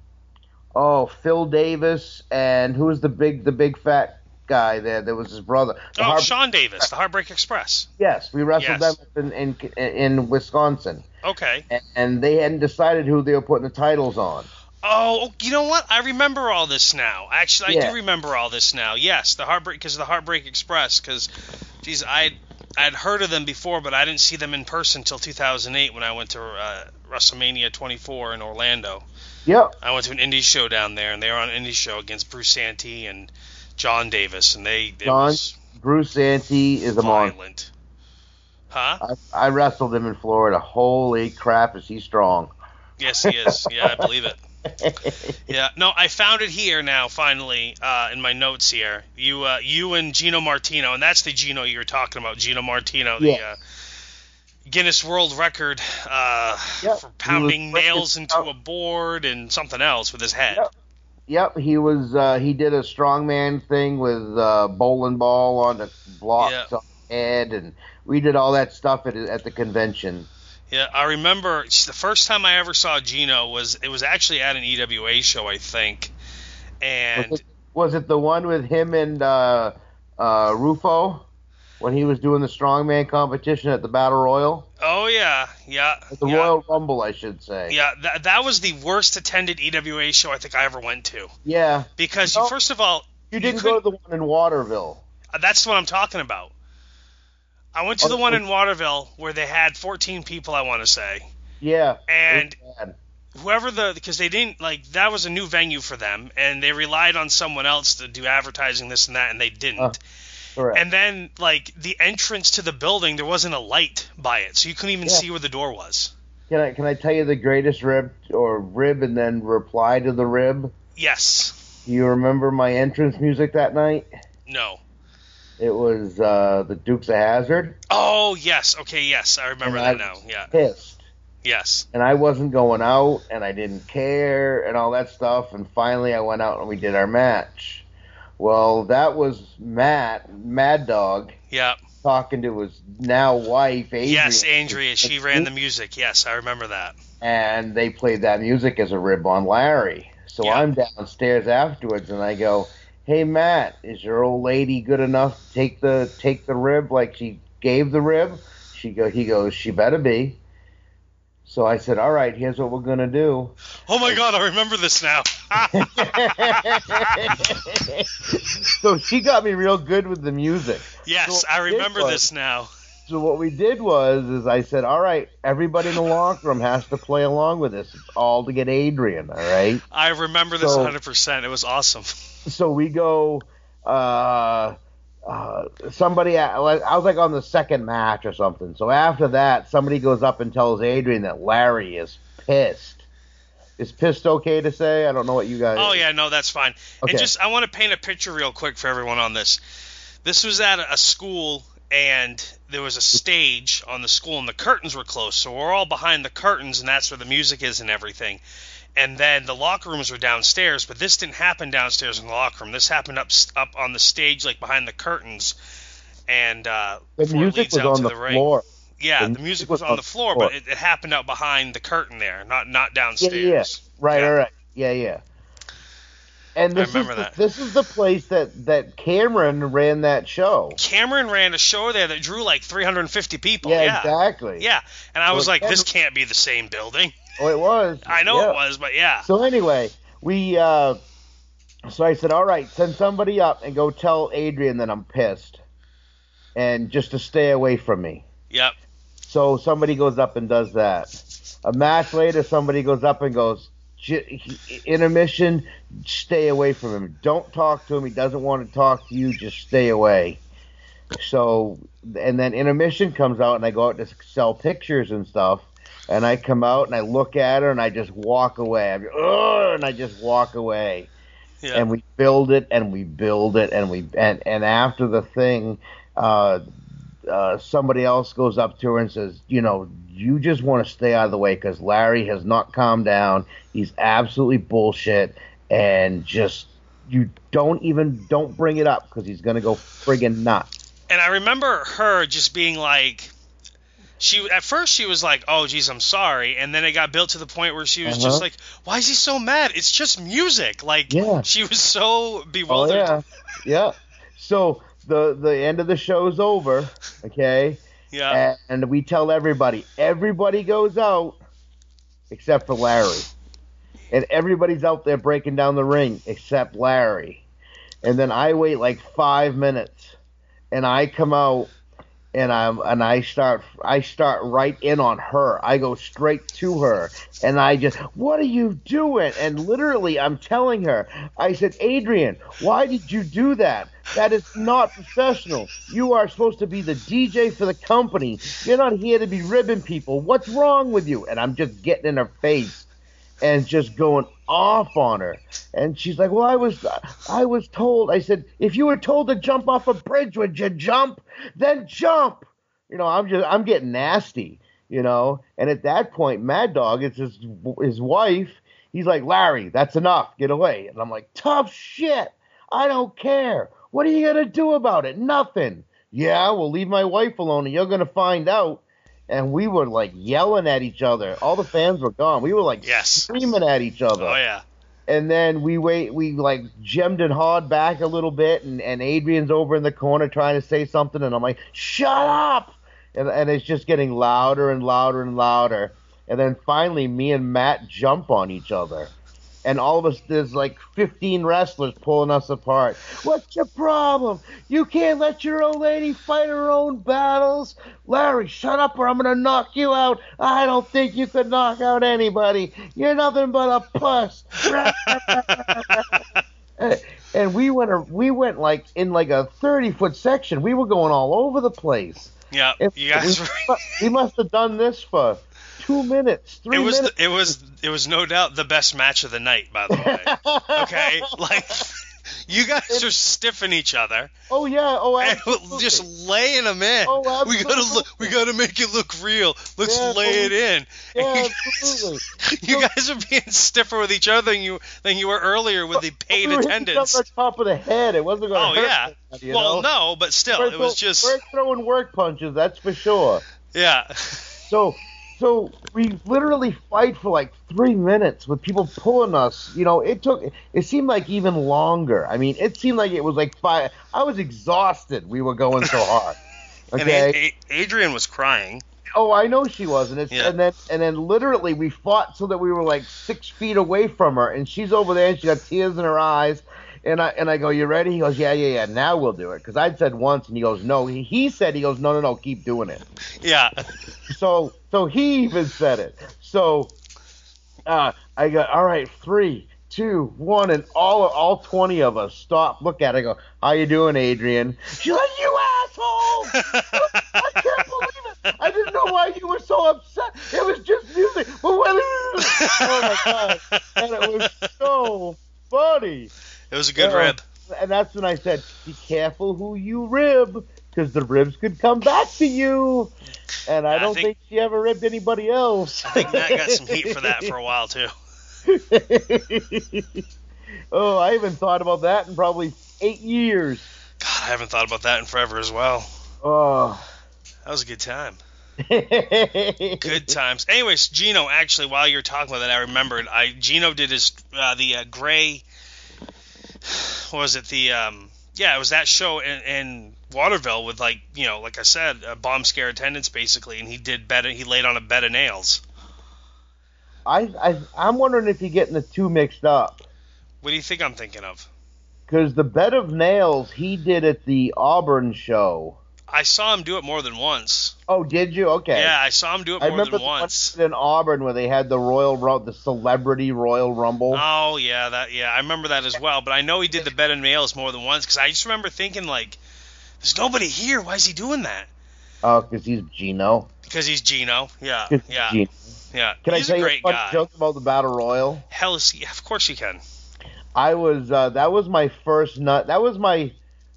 oh, Phil Davis and who was the big the big fat guy there? That was his brother. The Oh, Har- Sean Davis, the Heartbreak Express. yes, we wrestled Yes. them in, in in Wisconsin, Okay. and they hadn't decided who they were putting the titles on. Oh, you know what? I remember all this now. Actually, I Yeah. do remember all this now. Yes, the Heartbreak because the Heartbreak Express. Because, geez, I I'd heard of them before, but I didn't see them in person until 2008 when I went to uh, WrestleMania 24 in Orlando. Yep. I went to an indie show down there, and they were on an indie show against Bruce Santee and John Davis, and they John Bruce Santee is a monster. violent. Huh? I, I wrestled him in Florida. Holy crap, is he strong? Yes, he is. Yeah, I believe it. Yeah, no, I found it here now. Finally, uh, in my notes here, you, uh, you and Gino Martino, and that's the Gino you're talking about, Gino Martino, the Yeah. uh, Guinness World Record uh, Yep, for pounding nails into out. a board and something else with his head. Yep. Yep, he was. Uh, he did a strongman thing with uh, bowling ball on the blocks Yeah. on the head, and we did all that stuff at at the convention. Yeah, I remember the first time I ever saw Gino was it was actually at an EWA show, I think, and Was it, was it the one with him and uh, uh, Rufo when he was doing the strongman competition at the Battle Royal, oh yeah, yeah, at the yeah. Royal Rumble, I should say. Yeah, that, that was the worst attended EWA show I think I ever went to. Yeah. Because No. you, first of all, You You didn't go to the one in Waterville. uh, that's what I'm talking about. I went to the one in Waterville where they had 14 people, I want to say, Yeah. and it was bad. whoever the because they didn't like that was a new venue for them, and they relied on someone else to do advertising this and that, and they didn't. Uh, Correct. and then like the entrance to the building, there wasn't a light by it, so you couldn't even Yeah. see where the door was. Can I can I tell you the greatest rib or rib and then reply to the rib? Yes. Do you remember my entrance music that night? No. It was uh, the Dukes of Hazzard. Oh yes. Okay. Yes, I remember And that I now. Yeah. Pissed. Yes. And I wasn't going out, and I didn't care, and all that stuff. And finally, I went out and we did our match. Well, that was Matt, Mad Dog, Yeah. talking to his now wife, Adrian. Yes, Andrea. She ran the music. Yes, I remember that. and they played that music as a rib on Larry. So Yeah. I'm downstairs afterwards, and I go, "Hey Matt, is your old lady good enough to take the take the rib like she gave the rib?" She go, he goes, "She better be." So I said, all right, here's what we're gonna do. Oh my God, I remember this now. so she got me real good with the music. yes, So I what we did remember was- this now. So what we did was, is I said, all right, everybody in the locker room has to play along with this. It's all to get Adrian, all right? I remember this So- 100%. It was awesome. So we go, uh, uh, somebody, I was like on the second match or something. So after that, somebody goes up and tells Adrian that Larry is pissed. Is pissed okay to say? I don't know what you guys. Oh yeah, no, that's fine. Okay. And just I want to paint a picture real quick for everyone on this. This was at a school and there was a stage on the school and the curtains were closed. So we're all behind the curtains and that's where the music is and everything. And then the locker rooms were downstairs, but this didn't happen downstairs in the locker room. This happened up up on the stage like behind the curtains. And uh The music was on the, floor. Yeah, The the music was on the floor, but it, it happened out behind the curtain there, not not downstairs. yeah. Right, Yeah. right, right. Yeah, yeah. And this remember is the, that. this is the place that that Cameron ran that show. Cameron ran a show there that drew like 350 people. yeah, Yeah, exactly. Yeah, and I was like, this can't be the same building. Oh, it was. I know Yeah. it was, but yeah. So anyway, we uh so I said, "All right, send somebody up and go tell Adrian that I'm pissed and just to stay away from me." Yep. So somebody goes up and does that. A match later, somebody goes up and goes, "J- "Intermission, stay away from him. Don't talk to him. He doesn't want to talk to you. Just stay away." So, and then intermission comes out, and I go out to sell pictures and stuff. And I come out and I look at her and I just walk away. I'm, Ugh, and I just walk away Yeah. and we build it and we build it and we and and after the thing uh uh somebody else goes up to her and says you know you just want to stay out of the way because larry has not calmed down he's absolutely bullshit and just you don't even don't bring it up because he's gonna go friggin' nuts and I remember her just being like, she at first she was like, oh geez, I'm sorry, and then it got built to the point where she was Uh-huh. just like, why is he so mad? It's just music. Like, Yeah. she was so bewildered. oh bewildered. yeah yeah so the the end of the show's over okay yeah. and we tell everybody. Everybody goes out except for Larry, and everybody's out there breaking down the ring except Larry. And then I wait like five minutes, and I come out, and I'm and I start I start right in on her. I go straight to her, and I just, what are you doing? And literally, I'm telling her, I said, Adrian, why did you do that? That is not professional. You are supposed to be the DJ for the company. You're not here to be ribbing people. What's wrong with you? And I'm just getting in her face and just going off on her. And she's like, "Well, I was I was told." I said, "If you were told to jump off a bridge, would you jump? Then jump." You know, I'm just I'm getting nasty, you know. And at that point, Mad Dog, it's his his wife. He's like, "Larry, that's enough. Get away." And I'm like, "Tough shit. I don't care. What are you gonna do about it? Nothing." Yeah, well, leave my wife alone, and you're gonna find out. And we were like yelling at each other. All the fans were gone. We were like Yes. screaming at each other Oh yeah. and then we wait we like gemmed and hawed back a little bit and, and adrian's over in the corner trying to say something and i'm like shut up and, and it's just getting louder and louder and louder and then finally me and matt jump on each other and all of us there's like 15 wrestlers pulling us apart. What's your problem? You can't let your old lady fight her own battles. Larry shut up or i'm gonna knock you out. I don't think you could knock out anybody. You're nothing but a puss. And we went we went like in like a 30 foot section. We were going all over the place. Yeah. You guys we, we must have done this for two minutes three It was minutes the, it was it was no doubt the best match of the night, by the way. Okay, like you guys are stiffing each other oh yeah oh absolutely. just laying them in. Oh, absolutely. we gotta look, we gotta make it look real. Let's Yeah, lay it in. Yeah you, absolutely you guys are being stiffer with each other than you than you were earlier with the paid we attendance. each other top of the head it wasn't going to Oh yeah. anybody, Well, know? no, but still, We're it was just we're throwing work punches that's for sure yeah. So, so we literally fight for like three minutes with people pulling us. You know, it took. It seemed like even longer. I mean, it seemed like it was like five. I was exhausted. We were going so hard. And Okay. A- A- Adrian was crying. Oh, I know she was, and it's Yeah. and then and then literally we fought so that we were like six feet away from her, and she's over there and she got tears in her eyes, and I and I go, you ready? He goes, yeah, yeah, yeah. Now we'll do it, because I'd said once, and he goes, no. He, he said, he goes, no, no, no, keep doing it. Yeah. So so he even said it. So uh, I go, all right, three, two, one, and all all twenty of us stop, look at it, I go, how you doing, Adrian? She's like, you asshole! I can't believe it. I didn't know why you were so upset. It was just music. But when, oh my god! And it was so funny. It was a good rib. And that's when I said, be careful who you rib, because the ribs could come back to you. And I I don't think- think, she ever ribbed anybody else. I think Matt got some heat for that for a while too. oh, I haven't thought about that in probably eight years. God, I haven't thought about that in forever as well. Oh. That was a good time. Good times. Anyways, Gino, actually, while you're talking about that, I remembered. I Gino did his uh, the uh, gray. Was it? The um, yeah, it was that show in, in Waterville with like you know, like I said, a bomb scare attendance basically, and he did bed. He laid on a bed of nails. I, I I'm wondering if you're getting the two mixed up. What do you think I'm thinking of? Because the bed of nails he did at the Auburn show. I saw him do it more than once. Oh, did you? Okay. Yeah, I saw him do it I more remember than the one once. in Auburn where they had the Royal Rum- the Celebrity Royal Rumble. Oh yeah, that yeah, I remember that as well. But I know he did the bed and nails more than once because I just remember thinking like, "There's nobody here. Why is he doing that?" Oh, because he's Gino. Because he's Gino. Yeah, yeah, Gino. yeah. Can he's I tell a you a funny joke about the Battle Royal? Hell is yeah, of course you can. I was uh, that was my first nut. That was my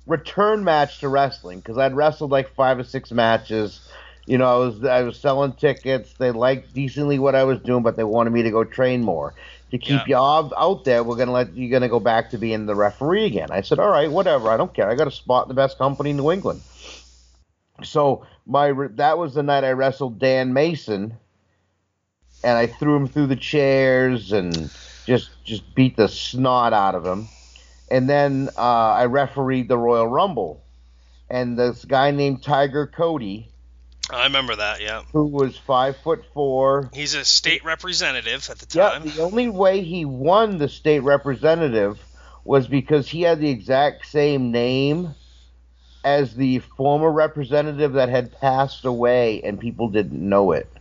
return match to wrestling because I'd wrestled like five or six matches. You know, I was I was selling tickets. They liked decently what I was doing, but they wanted me to go train more. To keep Yeah. you out, out there, we're gonna let you gonna go back to being the referee again. I said, all right, whatever. I don't care. I got a spot in the best company in New England. So my that was the night I wrestled Dan Mason, and I threw him through the chairs and just just beat the snot out of him. And then uh, I refereed the Royal Rumble, and this guy named Tiger Cody, I remember that. Yeah, who was five foot four. he's a state representative at the time. Yeah, the only way he won the state representative was because he had the exact same name as the former representative that had passed away, and people didn't know it.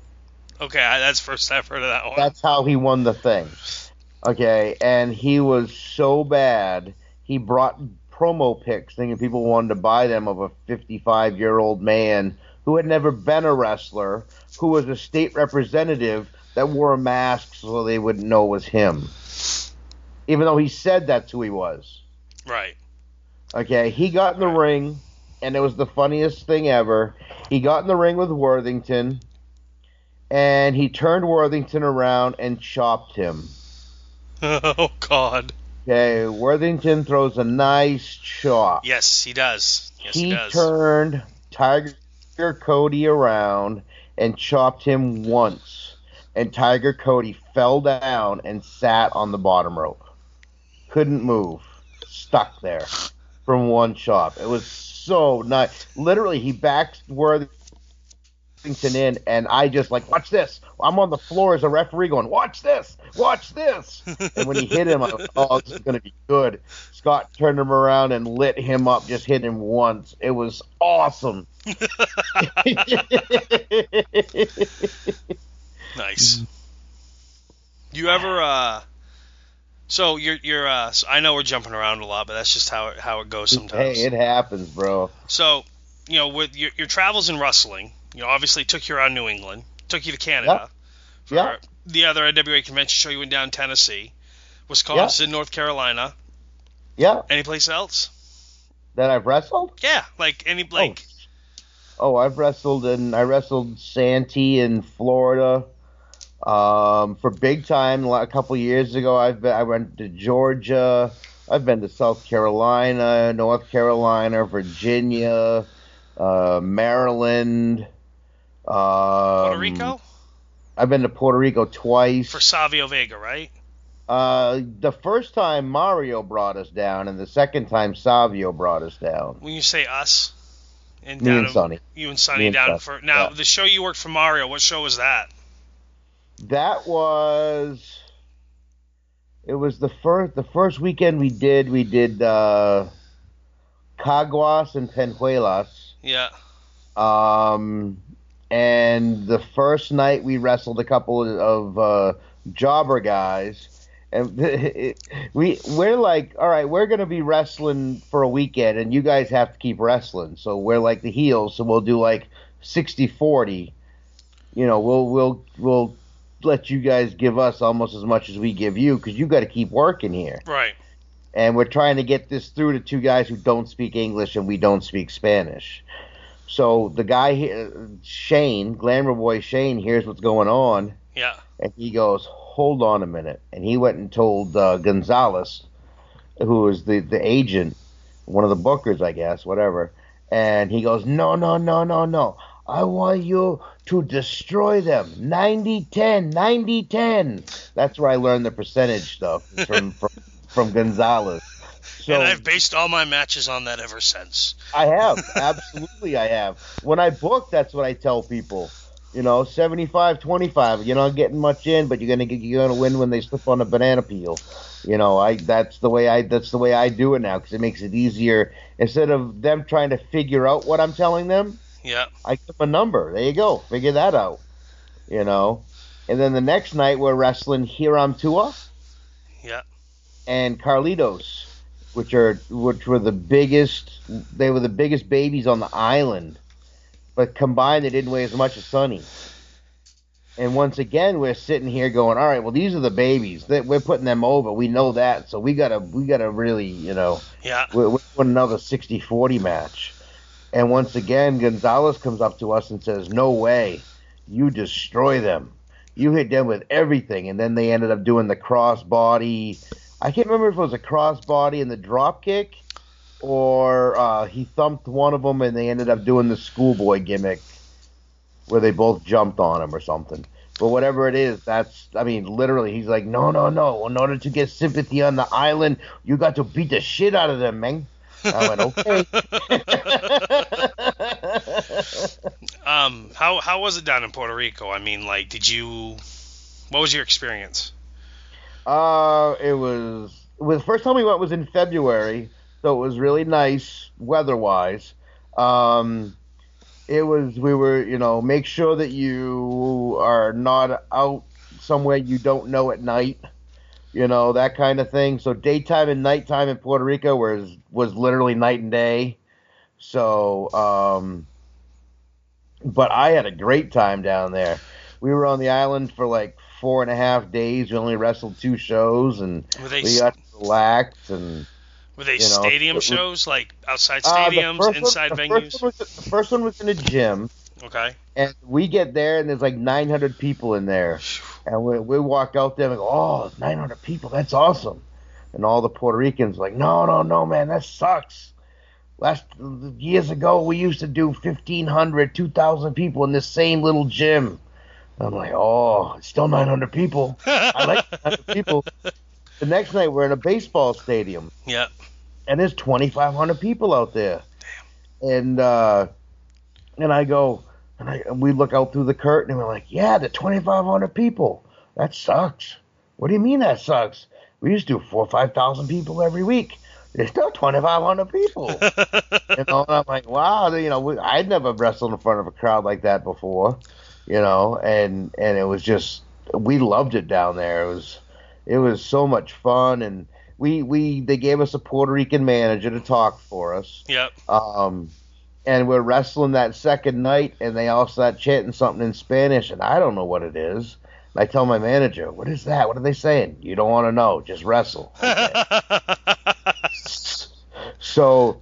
Okay, that's first I've heard of that one. That's how he won the thing. Okay, and he was so bad, he brought promo pics thinking people wanted to buy them of a 55 year old man who had never been a wrestler, who was a state representative that wore a mask so they wouldn't know it was him. Even though he said that's who he was. right. Okay, he got in the ring, and it was the funniest thing ever. He got in the ring with Worthington, and he turned Worthington around and chopped him. oh God. Okay, Worthington throws a nice chop. Yes, he does. Yes, he, he does. turned Tiger Cody around and chopped him once, and Tiger Cody fell down and sat on the bottom rope. Couldn't move, stuck there from one chop. It was so nice. Literally, he backed Worthington in, and I just like, watch this. I'm on the floor as a referee going, watch this, watch this. and when he hit him, I was, oh, this is going to be good. Scott turned him around and lit him up, just hit him once. It was awesome. Nice. You ever uh so you're you're uh so I know we're jumping around a lot, but that's just how it how it goes sometimes. hey, it happens, bro. So, you know, with your your travels in wrestling, you know, obviously took you around New England, took you to Canada. For Yeah. the other NWA convention show you went down Tennessee, Wisconsin, North Carolina. Yeah, Anyplace else? that I've wrestled. Yeah, like any like Oh, I've wrestled in I wrestled Santee in Florida. Um, for big time a couple years ago, I've been, I went to Georgia. I've been to South Carolina, North Carolina, Virginia, uh, Maryland. Um, Puerto Rico I've been to Puerto Rico twice. for Savio Vega, right? Uh, the first time Mario brought us down, and the second time Savio brought us down. When you say us, And Me down and Sonny. You and Sonny and down for now. yeah. The show you worked for Mario. What show was that? That was. It was the first the first weekend we did. We did uh, Caguas and Peñuelas. Yeah. Um, and the first night we wrestled a couple of uh, jobber guys, and we we're like, all right, we're gonna be wrestling for a weekend, and you guys have to keep wrestling. So we're like the heels, so we'll do like 60-40. You know, we'll we'll we'll let you guys give us almost as much as we give you because you got to keep working here Right. and we're trying to get this through to two guys who don't speak English and we don't speak Spanish. So the guy Shane, Glamour Boy Shane, hears what's going on, Yeah. and he goes, "Hold on a minute." And he went and told uh, Gonzalez, who was the the agent, one of the bookers, I guess, whatever. And he goes, "No, no, no, no, no. I want you to destroy them. 90-10, 90-10." That's where I learned the percentage stuff from from, from Gonzalez. So and I've based all my matches on that ever since. I have. Absolutely, I have. When I book, that's what I tell people. You know, 75 25. You're not getting much in, but you're gonna get, you're gonna win when they slip on a banana peel. You know, I that's the way I that's the way I do it now because it makes it easier. Instead of them trying to figure out what I'm telling them, Yeah. I give them a number. There you go. Figure that out. You know, and then the next night we're wrestling Hiram Tua Yeah. and Carlitos, which are which were the biggest. They were the biggest babies on the island, but combined they didn't weigh as much as Sonny. And once again, we're sitting here going, "All right, well, these are the babies that we're putting them over. We know that, so we gotta we gotta really, you know, Yeah. we're, we're doing another 60-40 match." And once again, Gonzalez comes up to us and says, "No way, you destroy them. You hit them with everything." And then they ended up doing the crossbody. I can't remember if it was a crossbody and the drop kick, or uh, he thumped one of them and they ended up doing the schoolboy gimmick, where they both jumped on him or something. But whatever it is, that's I mean, literally, he's like, "No, no, no. In order to get sympathy on the island, you got to beat the shit out of them, man." I went, "Okay." Um. How how was it down in Puerto Rico? I mean, like, did you? What was your experience? Uh, it was it was the first time we went was in February, so it was really nice weather-wise. Um, it was we were you know make sure that you are not out somewhere you don't know at night, you know that kind of thing. So daytime and nighttime in Puerto Rico was was literally night and day. So um, but I had a great time down there. We were on the island for like four and a half days. We only wrestled two shows, and Were they we got to relax. And were they you know, stadium shows, like outside Uh, stadiums, one- inside the venues? First was, the first one was in a gym, Okay. and we get there, and there's like 900 people in there. And we, we walk out there and go, oh, 900 people, that's awesome. And all the Puerto Ricans like, no, no, no, man, that sucks. Last years ago, we used to do 1,500, 2,000 people in this same little gym. I'm like, oh, it's still 900 people. I like 900 people. The next night, we're in a baseball stadium Yeah. and there's 2,500 people out there. Damn. And uh, and I go, and, I, and we look out through the curtain and we're like, yeah, the 2,500 people. That sucks. What do you mean that sucks? We used to do four or 5,000 people every week. There's still 2,500 people. you know, and I'm like, wow, you know, we, I'd never wrestled in front of a crowd like that before, you know, and and it was just we loved it down there. It was it was so much fun, and we we they gave us a Puerto Rican manager to talk for us, Yep. um, and we're wrestling that second night, and they all start chanting something in Spanish, and I don't know what it is. And I tell my manager, "What is that? What are they saying?" You don't want to know. Just wrestle. So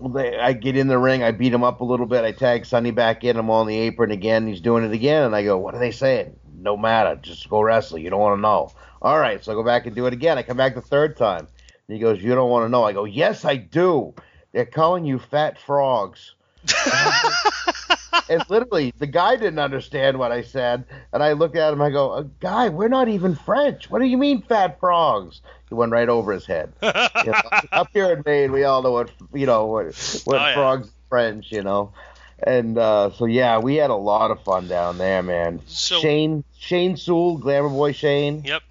they, I get in the ring, I beat him up a little bit, I tag Sonny back in, I'm on the apron again, he's doing it again, and I go, What are they saying? No matter, just go wrestle, you don't want to know. All right, so I go back and do it again. I come back the third time. And he goes, You don't want to know. I go, Yes, I do. They're calling you fat frogs. and literally, the guy didn't understand what I said. And I looked at him. I go, uh, "Guy, we're not even French. What do you mean, fat frogs?" He went right over his head. You know, up here in Maine, we all know what you know what what Oh, yeah. frogs French, you know. And uh, so yeah, we had a lot of fun down there, man. So- Shane Shane Sewell, Glamour Boy Shane, Yep.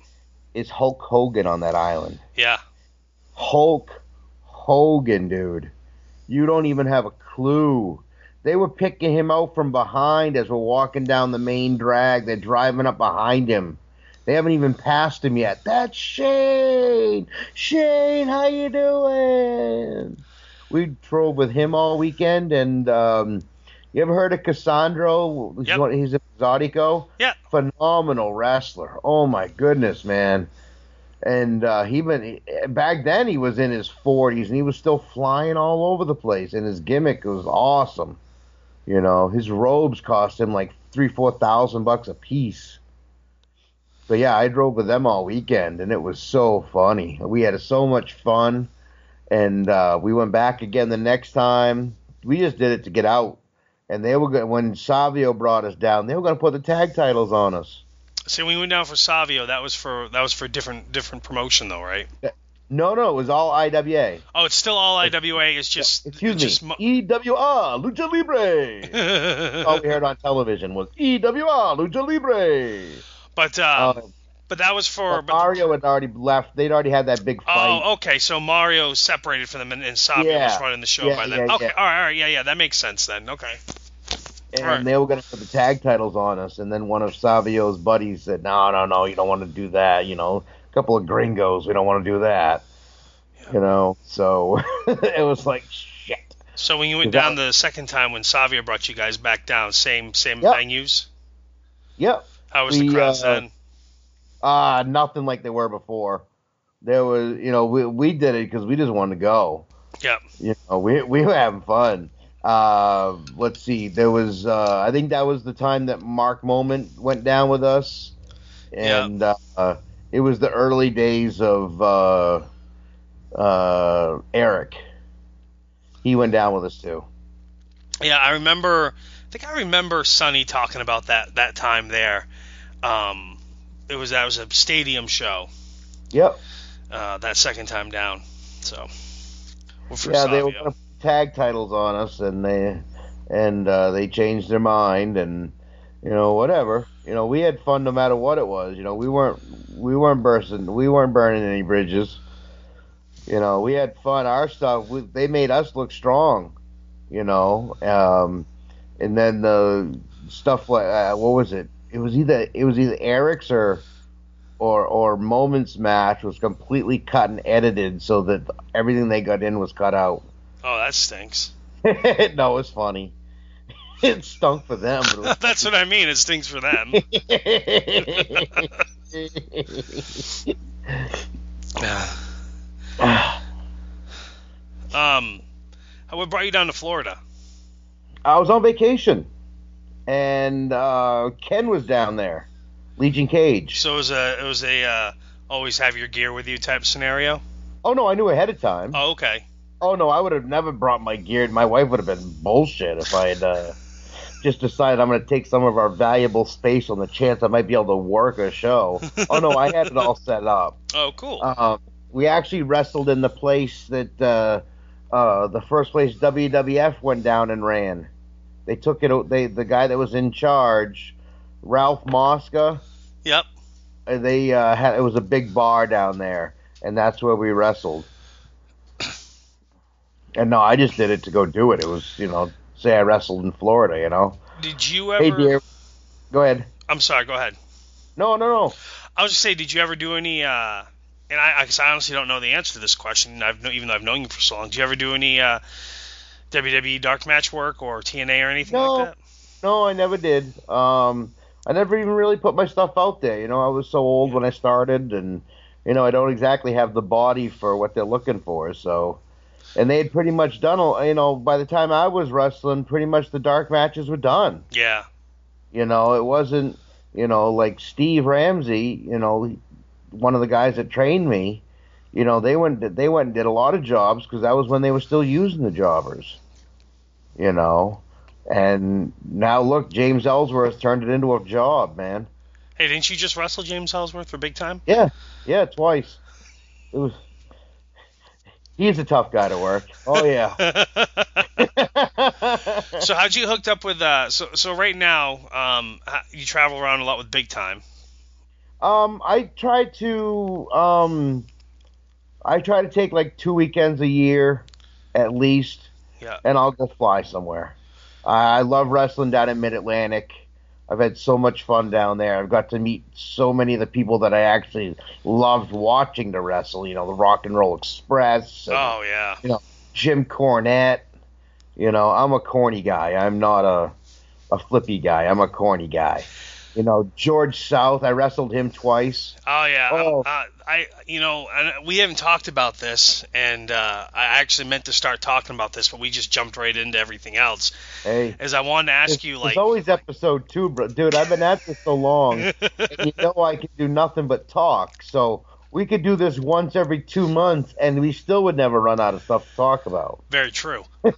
is Hulk Hogan on that island. Yeah. Hulk Hogan, dude. You don't even have a clue. They were picking him out from behind as we're walking down the main drag. They're driving up behind him. They haven't even passed him yet. That's Shane. Shane, how you doing? We drove with him all weekend, and um, you ever heard of Cassandro? He's Yep. He's a Exotico Yeah. phenomenal wrestler. Oh my goodness, man! And uh, he been back then he was in his 40s and he was still flying all over the place. And his gimmick was awesome. You know, his robes cost him like three, four thousand bucks a piece. But yeah, I drove with them all weekend, and it was so funny. We had so much fun, and uh, we went back again the next time. We just did it to get out, and they were going when Savio brought us down. They were going to put the tag titles on us. So when we went down for Savio, that was for that was for different different promotion though, right? No, no, it was all IWA. Oh, it's still all IWA. It's just Excuse it's just me, mo- EWR Lucha Libre. all we heard on television was EWR Lucha Libre. but uh, Um, but that was for but Mario had already left. They'd already had that big fight. Oh, okay. So Mario separated from them, and, and Savio Yeah. was running the show Yeah, by then. yeah, okay, all right, all right, yeah, yeah, that makes sense then. Okay. And right. they were going to put the tag titles on us. And then one of Savio's buddies said, "No, no, no, you don't want to do that. You know, a couple of gringos, we don't want to do that." You know, so it was like shit. So when you went down the second time when Savio brought you guys back down, same same Yep. venues. Yep. How was the We, crowds uh, then? Uh, nothing like they were before. There was, you know, we we did it because we just wanted to go. Yep. You know, we we were having fun. Uh, let's see. There was, uh, I think that was the time that Mark Moment went down with us, and uh, it was the early days of uh, uh, Eric. He went down with us too. Yeah, I remember. I think I remember Sonny talking about that that time there. Um, it was that was a stadium show. Yep. Uh, that second time down. So. well, for yeah, they were Tag titles on us, and they and uh, they changed their mind, and you know whatever. You know we had fun no matter what it was. You know we weren't we weren't bursting we weren't burning any bridges. You know we had fun. Our stuff we, they made us look strong. You know, um, and then the stuff like uh, what was it? It was either it was either Eric's or or or moments match was completely cut and edited so that everything they got in was cut out. Oh, that stinks. no, it's funny. It stunk for them. But That's what I mean. It stinks for them. um, what brought you down to Florida? I was on vacation, and uh, Ken was down there, Legion Cage. So it was a it was a uh, always have your gear with you type scenario. Oh no, I knew ahead of time. Oh, okay. Oh no, I would have never brought my gear. My wife would have been bullshit if I had uh, just decided I'm going to take some of our valuable space on the chance I might be able to work a show. oh no, I had it all set up. Oh, cool. Um, we actually wrestled in the place that uh, uh, the first place WWF went down and ran. They took it. They the guy that was in charge, Ralph Mosca. yep. uh, They uh, had it was a big bar down there, and that's where we wrestled. And no, I just did it to go do it. It was you know say I wrestled in Florida. You know. Did you ever? Hey dear, go ahead. I'm sorry. Go ahead. No, no, no. I was just say, did you ever do any? Uh, and I, I, I honestly don't know the answer to this question. I've no, even though I've known you for so long. Did you ever do any uh, WWE dark match work or TNA or anything No. like that? No, I never did. Um, I never even really put my stuff out there. You know, I was so old when I started, and you know, I don't exactly have the body for what they're looking for. So, and they had pretty much done. You know, by the time I was wrestling, pretty much the dark matches were done. Yeah. You know, it wasn't. You know, like Steve Ramsey. You know, one of the guys that trained me. You know, they went. They went and did a lot of jobs because that was when they were still using the jobbers. You know. And now look, James Ellsworth turned it into a job, man. Hey, didn't you just wrestle James Ellsworth for big time? Yeah, yeah, twice. It was He's a tough guy to work. Oh yeah. so how'd you hooked up with? Uh, so so right now, um, you travel around a lot with Big Time. Um, I try to um, I try to take like two weekends a year, at least. Yeah. And I'll go fly somewhere. I love wrestling down in Mid Atlantic. I've had so much fun down there. I've got to meet so many of the people that I actually loved watching to wrestle. You know, the Rock and Roll Express. And, oh yeah. You know, Jim Cornette. You know, I'm a corny guy. I'm not a a flippy guy. I'm a corny guy. You know, George South. I wrestled him twice. Oh yeah. Oh. Uh, I you know we haven't talked about this, and uh, I actually meant to start talking about this, but we just jumped right into everything else. Hey, as I wanted to ask you, like, it's always episode two, bro. Dude, I've been at this so long, you know I can do nothing but talk. So we could do this once every two months, and we still would never run out of stuff to talk about. Very true. um,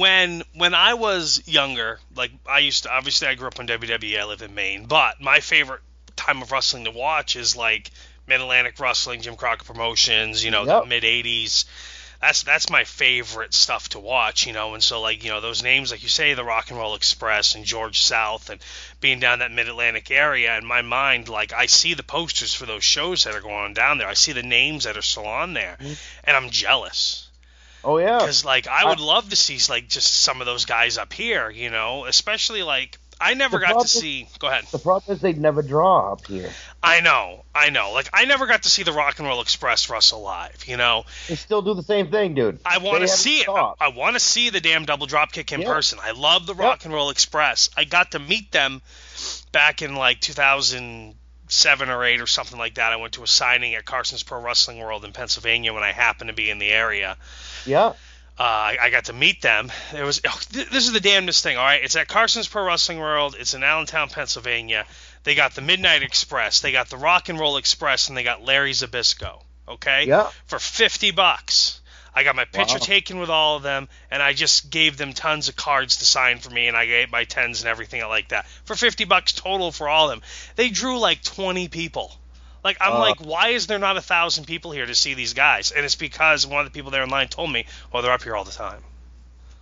when when I was younger, like I used to, obviously I grew up on WWE. I live in Maine, but my favorite time of wrestling to watch is like Mid Atlantic Wrestling, Jim Crockett Promotions, you know, yep. the mid '80s. That's that's my favorite stuff to watch, you know. And so like you know those names, like you say, the Rock and Roll Express and George South, and being down that Mid Atlantic area, in my mind, like I see the posters for those shows that are going on down there. I see the names that are still on there, mm-hmm. and I'm jealous. Oh yeah. Because like I would I, love to see like just some of those guys up here, you know, especially like I never got to is, see. Go ahead. The problem is they'd never draw up here. I know, I know. Like I never got to see the Rock and Roll Express wrestle live. You know. They still do the same thing, dude. I want to see it. I, I want to see the damn double drop kick in yep. person. I love the Rock and Roll Express. I got to meet them back in like 2007 or eight or something like that. I went to a signing at Carson's Pro Wrestling World in Pennsylvania when I happened to be in the area. Yeah. Uh, I, I, got to meet them. It was oh, th- this is the damnedest thing. All right, it's at Carson's Pro Wrestling World. It's in Allentown, Pennsylvania. They got the Midnight Express, they got the Rock and Roll Express, and they got Larry Zbyszko. Okay, yeah, for fifty bucks. I got my picture wow. taken with all of them, and I just gave them tons of cards to sign for me, and I gave my tens and everything like that for fifty bucks total for all of them. They drew like twenty people. Like I'm uh, like, why is there not a thousand people here to see these guys? And it's because one of the people there in line told me, "Oh, they're up here all the time."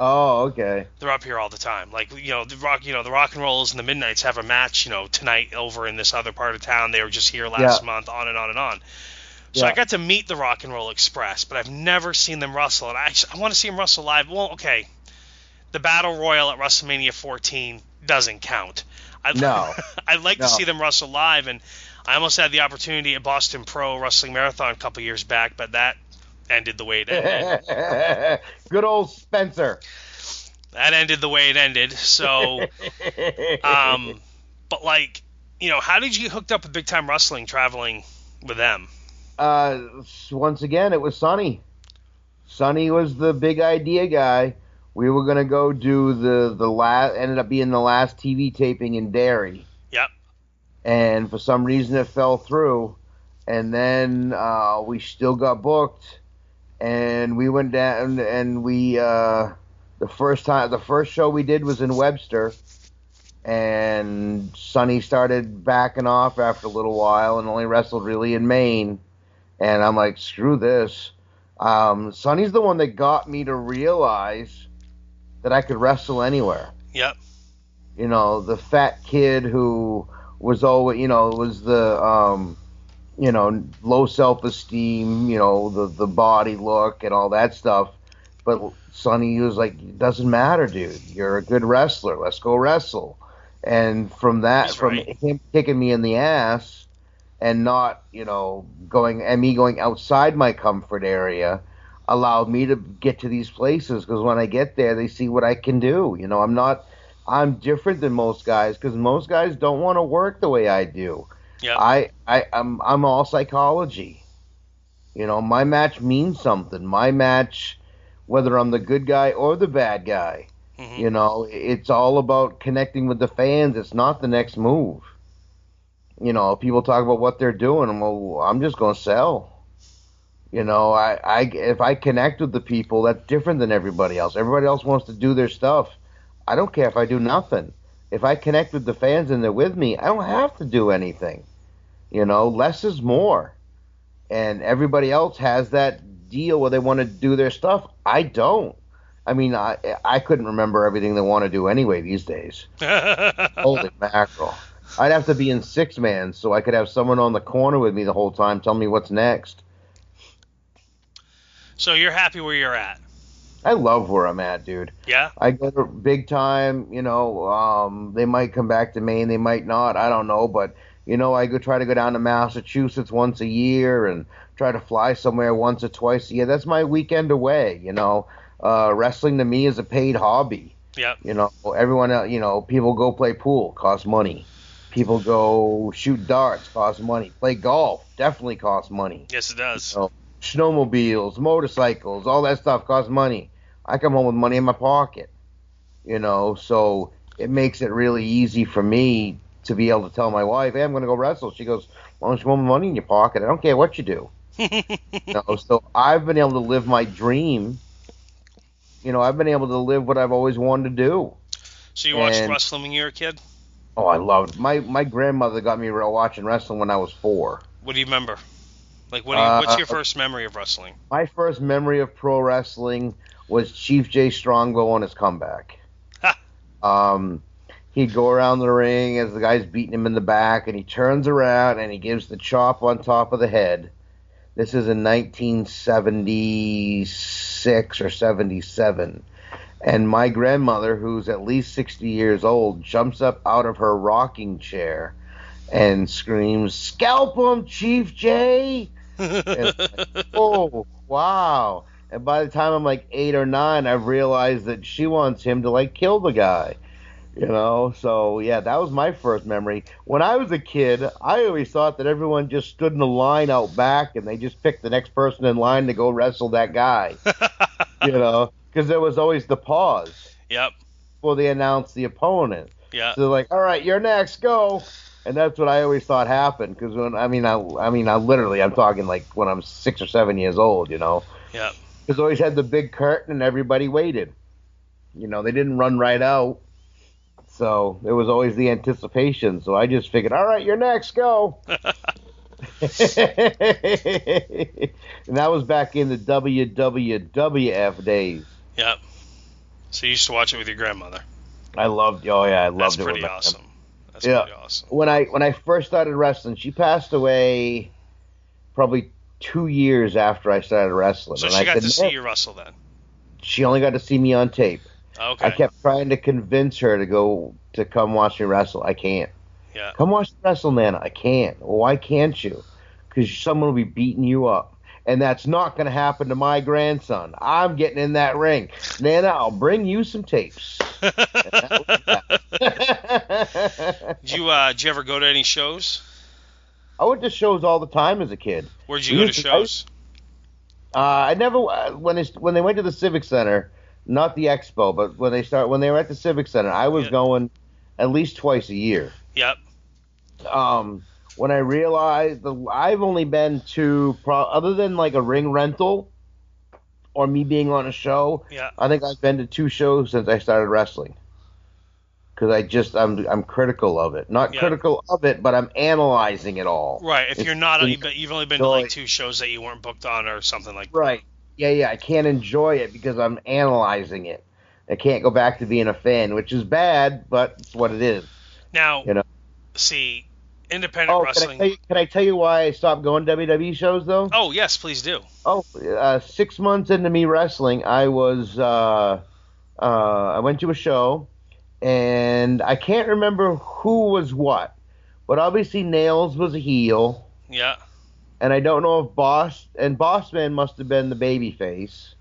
Oh, okay. They're up here all the time. Like you know, the rock, you know, the rock and rolls and the midnights have a match, you know, tonight over in this other part of town. They were just here last yeah. month, on and on and on. So yeah. I got to meet the Rock and Roll Express, but I've never seen them wrestle, and I I want to see them wrestle live. Well, okay, the Battle Royal at WrestleMania 14 doesn't count. I'd, no. I'd like no. to see them wrestle live, and I almost had the opportunity at Boston Pro Wrestling Marathon a couple years back, but that ended the way it ended. Good old Spencer. That ended the way it ended. So, um, but like, you know, how did you get hooked up with Big Time Wrestling traveling with them? Uh, once again, it was Sonny. Sonny was the big idea guy. We were gonna go do the the last ended up being the last TV taping in Derry and for some reason it fell through. And then uh, we still got booked, and we went down and we uh, the first time the first show we did was in Webster, and Sonny started backing off after a little while and only wrestled really in Maine. And I'm like, screw this. Um, Sonny's the one that got me to realize that I could wrestle anywhere. Yep. You know, the fat kid who was always, you know, it was the, um, you know, low self esteem, you know, the the body look and all that stuff. But Sonny he was like, it doesn't matter, dude. You're a good wrestler. Let's go wrestle. And from that, He's from right. him kicking me in the ass and not, you know, going and me going outside my comfort area allowed me to get to these places because when I get there, they see what I can do. You know, I'm not I'm different than most guys because most guys don't want to work the way I do. Yeah. I, I I'm I'm all psychology. You know, my match means something. My match, whether I'm the good guy or the bad guy, mm-hmm. you know, it's all about connecting with the fans. It's not the next move. You know, people talk about what they're doing. Well, I'm just going to sell. You know, I, I if I connect with the people, that's different than everybody else. Everybody else wants to do their stuff I don't care if I do nothing. If I connect with the fans and they're with me, I don't have to do anything. You know, less is more. and everybody else has that deal where they want to do their stuff. I don't. I mean, I I couldn't remember everything they want to do anyway these days. Holy mackerel! I'd have to be in six man so I could have someone on the corner with me the whole time, telling me what's next. so you're happy where you're at? I love where I'm at, dude. Yeah. I go to big time. You know, um, they might come back to Maine, they might not. I don't know, but you know, I go try to go down to Massachusetts once a year and try to fly somewhere once or twice a year. That's my weekend away. You know, uh, wrestling to me is a paid hobby. Yeah. You know, everyone, else, you know, people go play pool, costs money. People go shoot darts, costs money. Play golf, definitely costs money. Yes, it does. So, snowmobiles, motorcycles, all that stuff costs money. I come home with money in my pocket. You know, so it makes it really easy for me to be able to tell my wife, "Hey, I'm going to go wrestle." She goes, "As long as you want money in your pocket, I don't care what you do." you know, so I've been able to live my dream. You know, I've been able to live what I've always wanted to do. So you watched and- wrestling when you were a kid? Oh, I loved my my grandmother got me watching wrestling when I was four. What do you remember? Like, what? Do you, Uh, what's your first memory of wrestling? My first memory of pro wrestling was Chief Jay Strongbow on his comeback. Um, he'd go around the ring as the guy's beating him in the back, and he turns around and he gives the chop on top of the head. This is in 1976 or 77. And my grandmother, who's at least 60 years old, jumps up out of her rocking chair and screams, Scalp him, Chief J! oh wow and by the time i'm like eight or nine i've realized that she wants him to like kill the guy you know so yeah that was my first memory when i was a kid i always thought that everyone just stood in a line out back and they just picked the next person in line to go wrestle that guy you know because there was always the pause yep. before they announced the opponent Yeah. so they're like, all right, you're next, go. And that's what I always thought happened because when I mean I I mean I literally I'm talking like when I'm six or seven years old, you know, Yep. Because always had the big curtain and everybody waited. You know, they didn't run right out, so there was always the anticipation. So I just figured, all right, you're next, go. and that was back in the WWWF days. Yep. So you used to watch it with your grandmother. I loved, oh yeah, I loved That's it. pretty awesome. That's Yeah. pretty awesome. when I when I first started wrestling, she passed away probably two years after I started wrestling. So and she I got said, to see you wrestle then. She only got to see me on tape. Okay. I kept trying to convince her to go to come watch me wrestle. I can't. Yeah. Come watch me wrestle, Nana. I can't. Well, why can't you? Because someone will be beating you up. And that's not going to happen to my grandson. I'm getting in that ring. Nana, I'll bring you some tapes. Did you uh, did you ever go to any shows? I went to shows all the time as a kid. Where'd you We go to shows? Uh, I never uh, when they when they went to the Civic Center, not the Expo, but when they start when they were at the Civic Center, I was Yeah. going at least twice a year. Yep. Um, when I realized the, I've only been to pro, other than like a ring rental or me being on a show, Yeah. I think I've been to two shows since I started wrestling. Because I just I'm I'm critical of it, not Yeah. critical of it, but I'm analyzing it all. Right. If It's you're not, you've you've only been to like two shows that you weren't booked on or something like. Right. Yeah, yeah. I can't enjoy it because I'm analyzing it. I can't go back to being a fan, which is bad, but it's what it is. Now, You know. see, independent Oh, can I, wrestling. you, can I tell you why I stopped going to WWE shows though? Oh yes, please do. Oh, uh, six months into me wrestling, I was uh, uh, I went to a show, and I can't remember who was what, but obviously Nails was a heel, Yeah. and I don't know if Boss and Bossman must have been the baby face,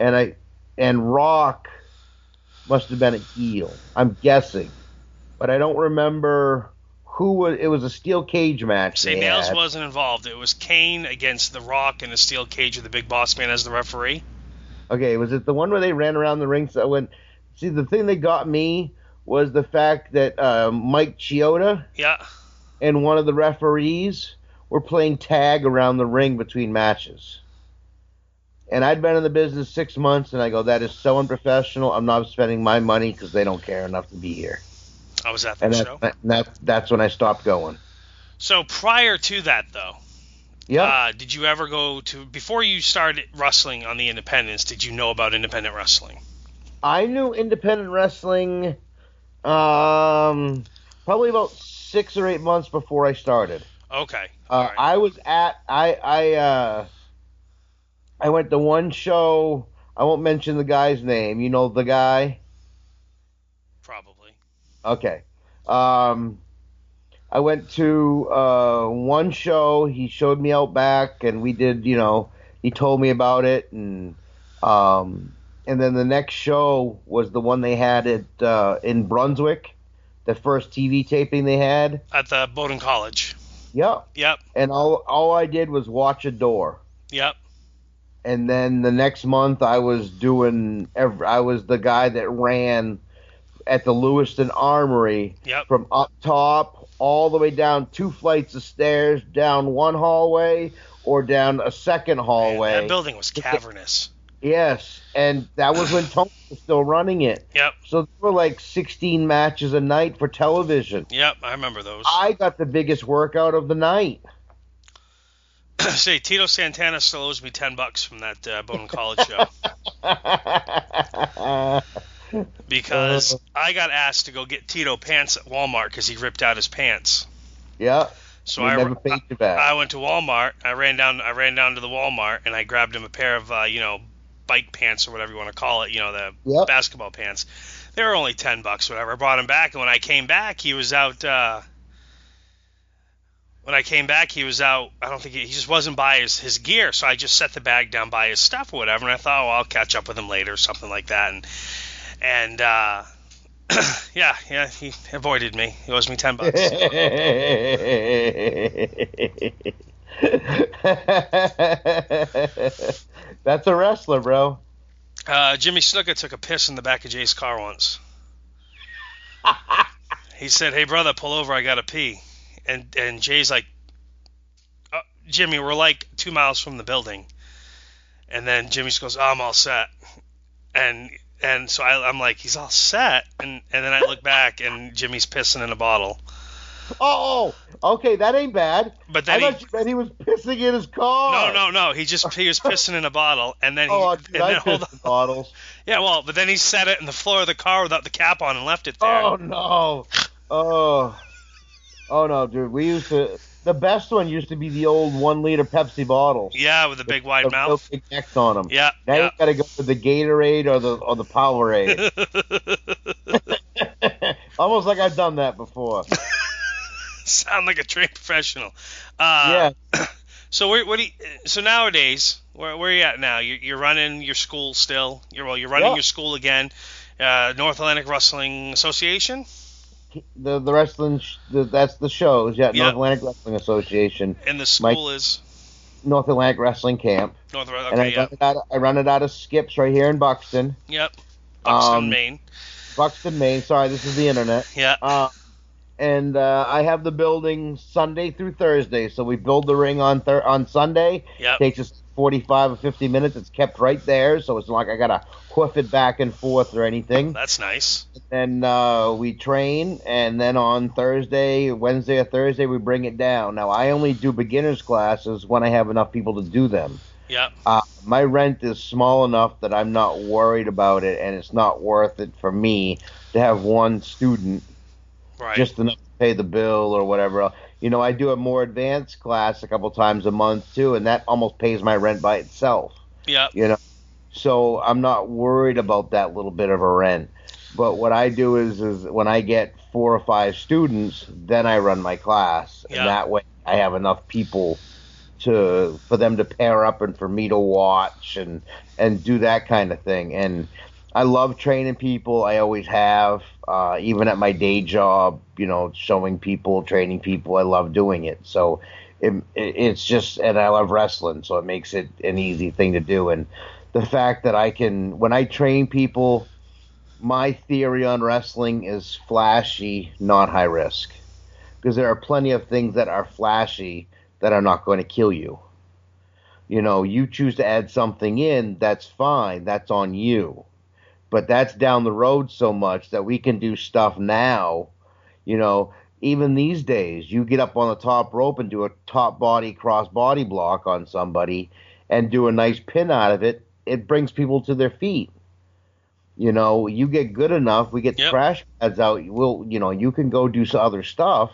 and I and Rock must have been a heel. I'm guessing, but I don't remember who was. It was a steel cage match. Say Nails had. wasn't involved. It was Kane against The Rock in a steel cage with the Big Boss Man as the referee. Okay, was it the one where they ran around the ring? So when see the thing that got me was the fact that uh, Mike Chioda Yeah. and one of the referees were playing tag around the ring between matches. And I'd been in the business six months, and I go, that is so unprofessional. I'm not spending my money because they don't care enough to be here. I was at that And show. that's, that, that's when I stopped going. So prior to that, though, Yeah. Uh, did you ever go to before you started wrestling on the independents? Did you know about independent wrestling? I knew independent wrestling um, probably about six or eight months before I started. Okay. Uh, right. I was at I I uh, I went to one show. I won't mention the guy's name. You know the guy. Probably. Okay. Um, I went to uh, one show. He showed me out back, and we did. You know, he told me about it, and um, and then the next show was the one they had at uh, in Brunswick, the first TV taping they had. At the Bowdoin College. Yep. Yep. And all all I did was watch a door. Yep. and then the next month I was doing every, I was the guy that ran at the Lewiston Armory Yep. from up top all the way down two flights of stairs down one hallway or down a second Man, hallway. that building was cavernous. Yes, and that was when Tony was still running it. Yep. So there were like 16 matches a night for television. Yep. I remember those. I got the biggest workout of the night. Say Tito Santana still owes me ten bucks from that uh, Bowdoin College show because Uh. I got asked to go get Tito pants at Walmart because he ripped out his pants. yeah. So I, never paid you back. I went to Walmart. I ran down. I ran down to the Walmart and I grabbed him a pair of uh, you know bike pants or whatever you want to call it. You know the Yep. basketball pants. They were only ten bucks, whatever. I brought him back, and when I came back, he was out. Uh, when I came back, he was out. I don't think he, he just wasn't by his, his gear, so I just set the bag down by his stuff or whatever. And I thought, oh, I'll catch up with him later or something like that. And and uh, yeah, yeah, he avoided me. He owes me ten bucks. That's a wrestler, bro. Uh, Jimmy Snuka took a piss in the back of Jay's car once. he said, "Hey brother, pull over. I gotta pee." And and Jay's like, uh, "Jimmy, we're like two miles from the building." And then Jimmy just goes, oh, "I'm all set." And and so I, I'm like, "He's all set." And and then I look back and Jimmy's pissing in a bottle. Oh, oh, okay, that ain't bad. But I then he, thought you meant he was pissing in his car. no, no, no. He just he was pissing in a bottle, and then he Oh, and dude, then hold in bottles. yeah, well, but then he set it in the floor of the car without the cap on and left it there. Oh no. Oh. Oh no, dude. We used to. The best one used to be the old one liter Pepsi bottles. Yeah, with a big wide The mouth. real Big necks on them. Yeah, Now yeah. you gotta go with the Gatorade or the or the Powerade. Almost like I've done that before. Sound like a trained professional. Uh, yeah. So where, what do you, so nowadays, where, where are you at now? You're, you're running your school still. You're well, you're running Yeah. your school again. Uh, North Atlantic Wrestling Association. The the wrestling sh- the, that's the shows. Yeah, Yeah. North Atlantic Wrestling Association, And the school is North Atlantic Wrestling Camp, North. and I Okay, yeah, run it out. Of, I run it out of Skips right here in Buxton, yep. Buxton, Um, Maine. Buxton, Maine. Sorry, this is the internet. Yeah, Uh, and uh, I have the building Sunday through Thursday. So we build the ring on thir- on Sunday. yep. Takes us 45 or 50 minutes. It's kept right there, so it's not like I gotta hoof it back and forth or anything. That's nice. And uh, we train, and then on Thursday, Wednesday or Thursday, we bring it down. Now I only do beginners classes when I have enough people to do them. Yep. Uh, my rent is small enough that I'm not worried about it, and it's not worth it for me to have one student Right. just enough to pay the bill or whatever. else. You know, I do a more advanced class a couple times a month too, and that almost pays my rent by itself. Yeah. You know, so I'm not worried about that little bit of a rent. But what I do is, is when I get four or five students, then I run my class, Yeah. and that way I have enough people to for them to pair up and for me to watch and and do that kind of thing. And I love training people. I always have, uh, even at my day job. You know, showing people, training people. I love doing it. So it, it, it's just, and I love wrestling, so it makes it an easy thing to do. And the fact that I can, when I train people, my theory on wrestling is flashy, not high risk, because there are plenty of things that are flashy that are not going to kill you. You know, you choose to add something in, that's fine, that's on you. But that's down the road so much that we can do stuff now. You know, even these days, you get up on the top rope and do a top body cross body block on somebody and do a nice pin out of it, it brings people to their feet. You know, you get good enough, we get Yep. crash pads out, we'll, you know, you can go do some other stuff,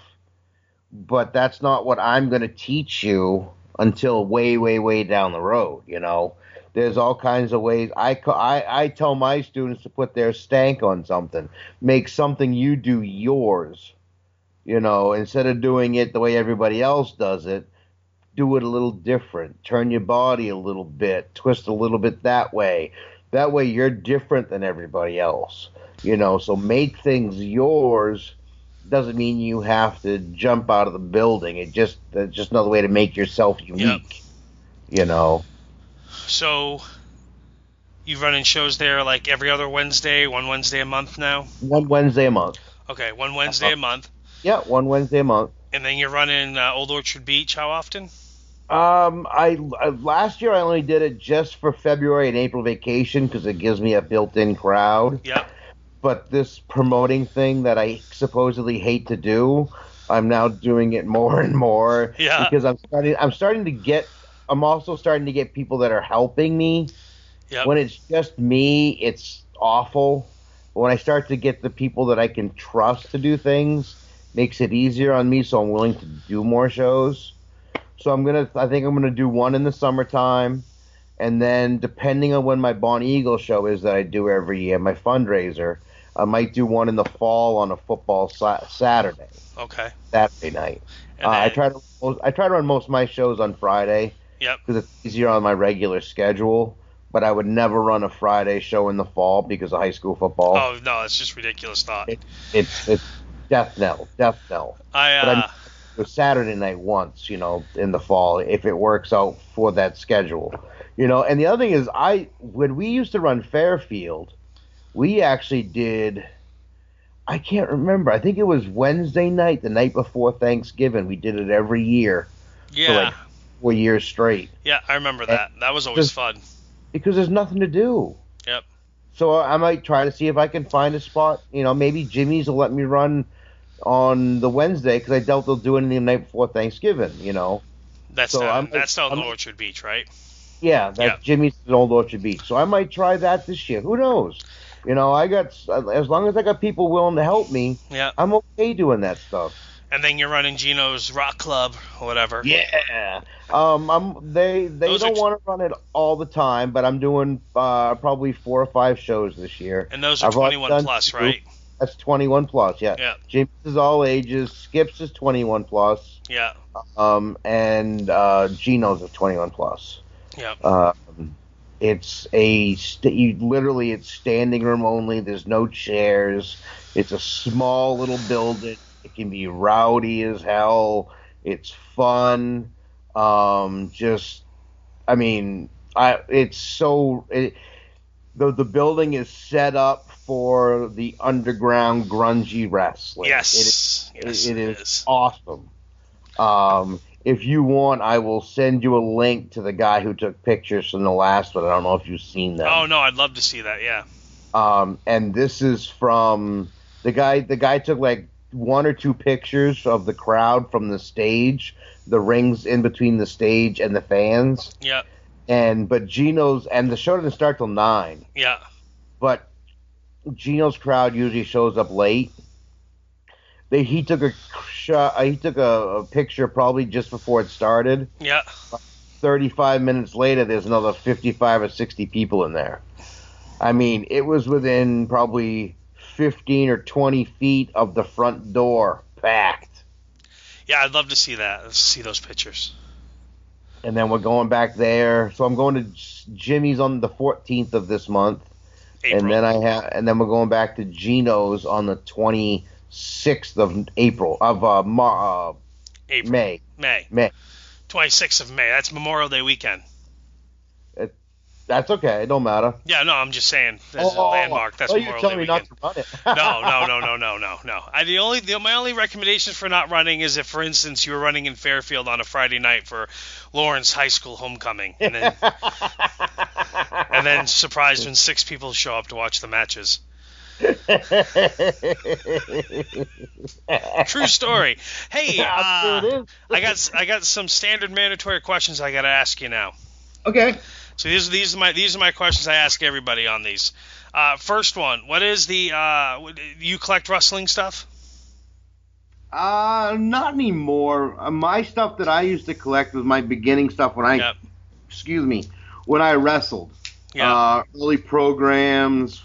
but that's not what I'm going to teach you until way, way, way down the road, you know. There's all kinds of ways. I, I, I tell my students to put their stank on something. Make something you do yours. You know, instead of doing it the way everybody else does it, do it a little different. Turn your body a little bit. Twist a little bit that way. That way you're different than everybody else. You know, so make things yours doesn't mean you have to jump out of the building. It just that's just another way to make yourself unique. You know. So you running shows there like every other Wednesday, one Wednesday a month now. One Wednesday a month. Okay, one Wednesday a month, Yeah, one Wednesday a month. and then you're running uh, Old Orchard Beach. How often? Um, I, I last year I only did it just for February and April vacation because it gives me a built-in crowd. Yep. But this promoting thing that I supposedly hate to do, I'm now doing it more and more Yeah. because I'm starting. I'm starting to get. I'm also starting to get people that are helping me. Yep. When it's just me, it's awful. But when I start to get the people that I can trust to do things, makes it easier on me. So I'm willing to do more shows. So I'm gonna. I think I'm gonna do one in the summertime, and then depending on when my Bonnie Eagle show is that I do every year, my fundraiser, I might do one in the fall on a football sa- Saturday, Okay. Saturday night. Uh, I try to. I try to run most of my shows on Friday Yep. because it's easier on my regular schedule. But I would never run a Friday show in the fall because of high school football. Oh no, it's just ridiculous thought. It- It's it's death knell, death knell. I but I'm- uh, It was Saturday night once, you know, in the fall if it works out for that schedule, you know. And the other thing is, I when we used to run Fairfield, we actually did. I can't remember. I think it was Wednesday night, the night before Thanksgiving. We did it every year, yeah, like- four years straight. yeah, I remember that. That was always just- fun. because there's nothing to do. Yep. So I might try to see if I can find a spot. You know, maybe Jimmy's will let me run on the Wednesday because I doubt they'll do anything the night before Thanksgiving. You know. That's So down, I'm- that's in I'm- Orchard Beach, right? Yeah, that's Yeah. Jimmy's at Old Orchard Beach. So I might try that this year. Who knows? You know, I got as long as I got people willing to help me, Yeah. I'm okay doing that stuff. And then you're running Geno's Rock Club or whatever. Yeah. Um, I'm they they Those don't j- want to run it all the time, but I'm doing uh, probably four or five shows this year. And those are I've already 21 done plus, two. right? That's 21 plus, yeah. Yeah. James is all ages. Skips is 21 plus. Yeah. Um, and uh, Geno's is 21 plus. Yeah. Um, it's a st- you literally it's standing room only. There's no chairs. It's a small little building. It can be rowdy as hell. It's fun. Um, just, I mean, I it's so it, the the building is set up for the underground grungy wrestling. It is Yes. yes. it is awesome. Um, if you want, I will send you a link to the guy who took pictures from the last one. I don't know if you've seen them. Oh no, I'd love to see that. Yeah. Um, and this is from the guy. The guy took like one or two pictures of the crowd from the stage, the rings in between the stage and the fans. Yeah. And but Geno's and the show didn't start till nine. Yeah. but Geno's crowd usually shows up late. They he took a shot. Uh, he took a, a picture probably just before it started. Yeah. Thirty-five minutes later, there's another fifty-five or sixty people in there. I mean, it was within probably fifteen or twenty feet of the front door, packed. Yeah. I'd love to see that. Let's See those pictures. And then we're going back there. So I'm going to Jimmy's on the 14th of this month. April. and then I have, and then we're going back to Geno's on the 26th of April of uh, Mar- uh April. May. May. May. 26th of May. That's Memorial Day weekend. That's okay. It don't matter. Yeah. No, I'm just saying. This is a landmark. That's oh, you're telling Day me not to run it. no, no, no, no, no, no, no. I the only the, my only recommendation for not running is if, for instance, you were running in Fairfield on a Friday night for Lawrence High School homecoming, and then and then surprised when six people show up to watch the matches. True story. Hey, Yeah, uh. I got I got some standard mandatory questions I got to ask you now. Okay. So these these are my these are my questions I ask everybody on these. Uh, first one, what is the uh, you collect wrestling stuff? Uh, not anymore. Uh, my stuff that I used to collect was my beginning stuff when I, Yep. excuse me, when I wrestled. Yeah. Uh, early programs,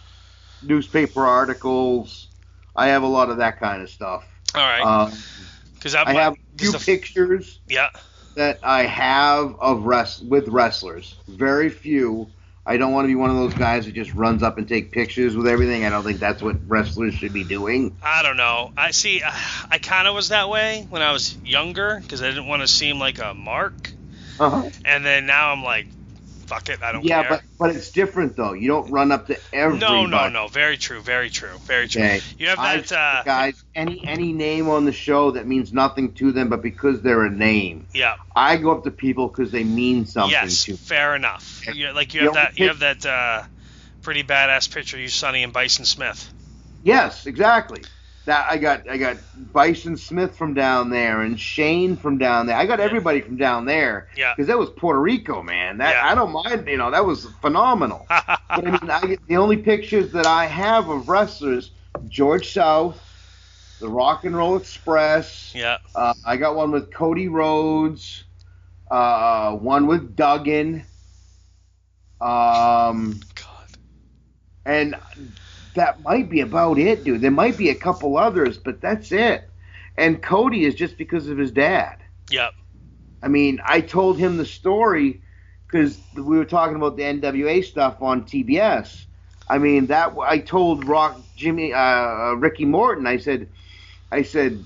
newspaper articles. I have a lot of that kind of stuff. All right. Uh, Because I have a few the, pictures yeah. That I have of rest with wrestlers. Very few. I don't want to be one of those guys that just runs up and take pictures with everything. I don't think that's what wrestlers should be doing. I don't know. I see. I kind of was that way when I was younger because I didn't want to seem like a mark. Uh-huh. And then now I'm like, fuck it, I don't Yeah, care. but but it's different though. You don't run up to everybody. no, no, no. Very true. Very true. Very true. Okay. You have I- that. Uh, guys, any any name on the show that means nothing to them, but because they're a name, yeah. I go up to people because they mean something Yes. to. me. Fair enough. you like you You have that. You have that. Uh, pretty badass picture of you, Sonny and Bison Smith. Yes, exactly. That I got I got Bison Smith from down there and Shane from down there. I got Yeah. everybody from down there Yeah. because that was Puerto Rico, man. That Yeah. I don't mind. You know, that was phenomenal. but I mean, I the only pictures that I have of wrestlers: George South, the Rock and Roll Express. yeah. Uh, I got one with Cody Rhodes, uh, one with Duggan, um, God. and that might be about it, dude. There might be a couple others, but that's it. And Cody is just because of his dad. Yep. I mean, I told him the story because we were talking about the NWA stuff on TBS. I mean, that I told Rock Jimmy uh, Ricky Morton. I said, I said,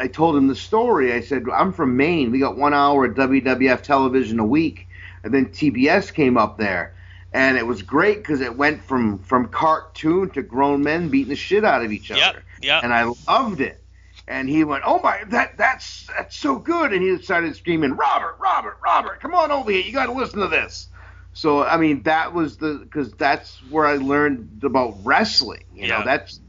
I told him the story. I said, I'm from Maine. We got one hour of WWF television a week, and then TBS came up there, and it was great because it went from from cartoon to grown men beating the shit out of each other Yep. and I loved it. And he went, "Oh my, that that's that's so good!" And he started screaming, "Robert, Robert, Robert, come on over here! You got to listen to this." So I mean, that was the because that's where I learned about wrestling. You Yeah. know, that's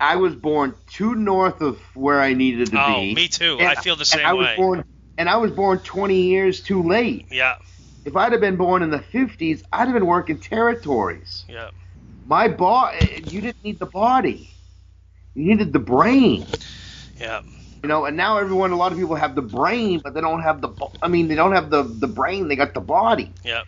I was born too north of where I needed to Oh, be. me too. And- I feel the same and I was way. born, and I was born 20 years too late. Yeah. If I'd have been born in the 50s, I'd have been working territories. Yeah. My body, you didn't need the body, you needed the brain. Yeah. You know, and now everyone, a lot of people have the brain, but they don't have the. bo- I mean, they don't have the the brain. They got the body. Yeah.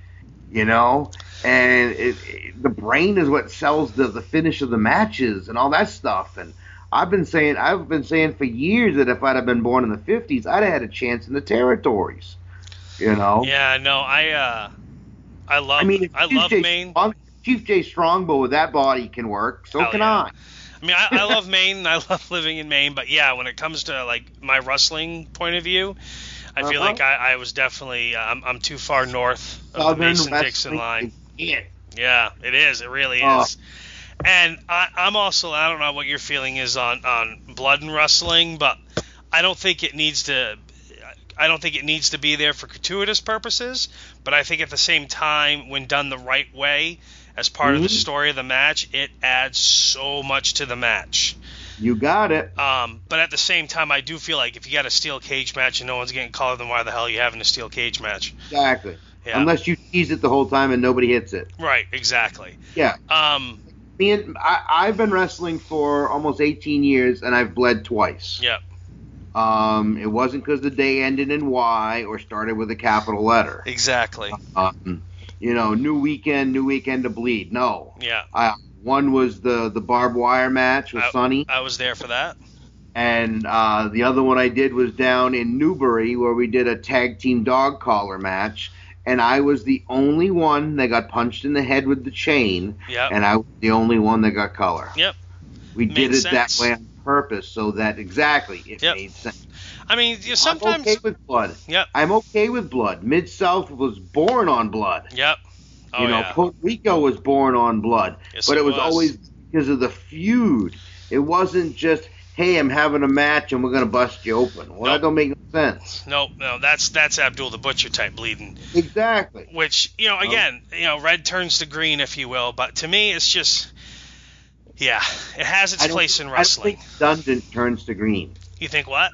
You know, and it, it, the brain is what sells the the finish of the matches and all that stuff. And I've been saying, I've been saying for years that if I'd have been born in the '50s, I'd have had a chance in the territories. You know. Yeah. No, I. uh I love. I mean, I Chief love J. Maine. Strong, Chief J. Strongbow with that body can work. So Hell can yeah. I. I mean, I, I love Maine. and I love living in Maine, but yeah, when it comes to like my wrestling point of view, I feel Uh-huh. like I, I was definitely I'm, I'm too far north of the Mason Dixon line. it. Yeah, it is. It really Oh. is. And I, I'm also I don't know what your feeling is on on blood and wrestling, but I don't think it needs to. I don't think it needs to be there for gratuitous purposes, but I think at the same time, when done the right way, as part of the Mhm. story of the match, it adds so much to the match. You got it. Um, but at the same time, I do feel like if you got a steel cage match and no one's getting called, then why the hell are you having a steel cage match? Exactly. Yeah. Unless you tease it the whole time and nobody hits it. right, exactly. Yeah. Um, Me and I, I've been wrestling for almost 18 years, and I've bled twice. yeah, Um, it wasn't because the day ended in Y or started with a capital letter. exactly. Um, you know, new weekend, new weekend to bleed. No. Yeah, I, one was the the barbed wire match with I- Sonny, I was there for that. and uh, the other one I did was down in Newbury where we did a tag team dog collar match, and I was the only one that got punched in the head with the chain, Yep. and I was the only one that got color. Yep. We did it that way on purpose so that exactly it Yep. made sense. I mean, you I'm sometimes. okay with blood. Yep. I'm okay with blood. Mid South was born on blood. Yep. Oh you know, yeah. Puerto Rico was born on blood, Yes, but it was, was. always because of the feud. It wasn't just, hey, I'm having a match and we're gonna bust you open. Well, Nope. that don't make no sense. No, no, that's that's Abdullah the Butcher type bleeding. Exactly. Which you know, um, again, you know, red turns to green, if you will. But to me, it's just Yeah, it has its I place in I don't think redundant turns to green. You think what?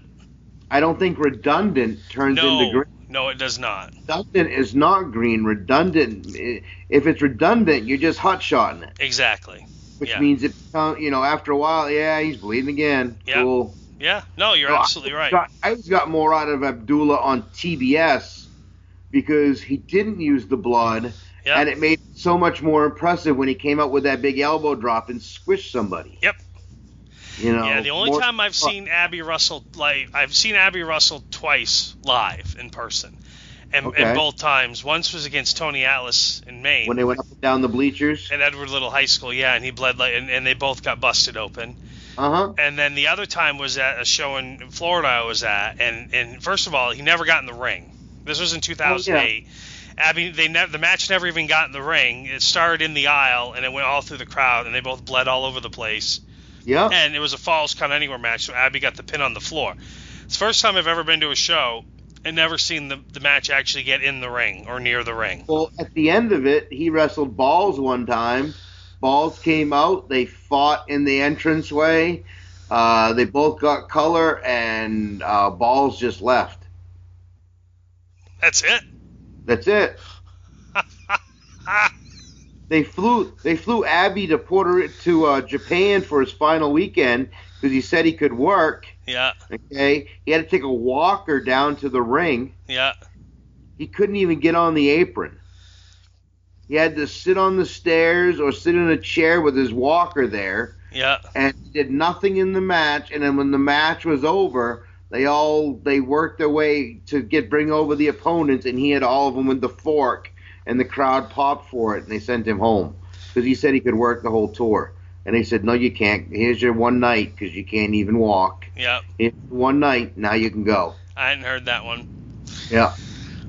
I don't think redundant turns into green. no, it does not. Redundant is not green. Redundant, if it's redundant, you're just hot shotting it, Exactly. which Yeah. means it, you know, after a while, yeah, he's bleeding again. Yeah. Cool. Yeah. No, you're No, I absolutely right. Got, I just got more out of Abdullah on TBS because he didn't use the blood, Yeah. and it made it so much more impressive when he came out with that big elbow drop and squished somebody. Yep. You know. Yeah, the only more- time I've seen Abby Russell like I've seen Abby Russell twice live in person, and, Okay. and both times once was against Tony Atlas in Maine when they went up and down the bleachers. at Edward Little High School. Yeah, and he bled like and, and they both got busted open. Uh huh. And then the other time was at a show in Florida I was at, and and first of all he never got in the ring. This was in 2008. Abby, they ne- the match never even got in the ring. It started in the aisle and it went all through the crowd, and they both bled all over the place Yeah. and it was a falls count anywhere match, so Abby got the pin on the floor. It's the first time I've ever been to a show and never seen the, the match actually get in the ring or near the ring. Well, at the end of it, he wrestled Balls one time. Balls came out. They fought in the entranceway. Uh, they both got color, and uh, Balls just left. That's it. That's it. They flew. They flew Abby to Puerto to uh, Japan for his final weekend because he said he could work. yeah, Okay, he had to take a walker down to the ring. yeah, He couldn't even get on the apron. He had to sit on the stairs or sit in a chair with his walker there, yeah. and did nothing in the match. And then when the match was over, they all they worked their way to get bring over the opponents, and he had all of them with the fork, and the crowd popped for it, and they sent him home because he said he could work the whole tour. And they said, no, you can't. Here's your one night because you can't even walk. Yeah, Here's one night. Now you can go. I hadn't heard that one. Yeah.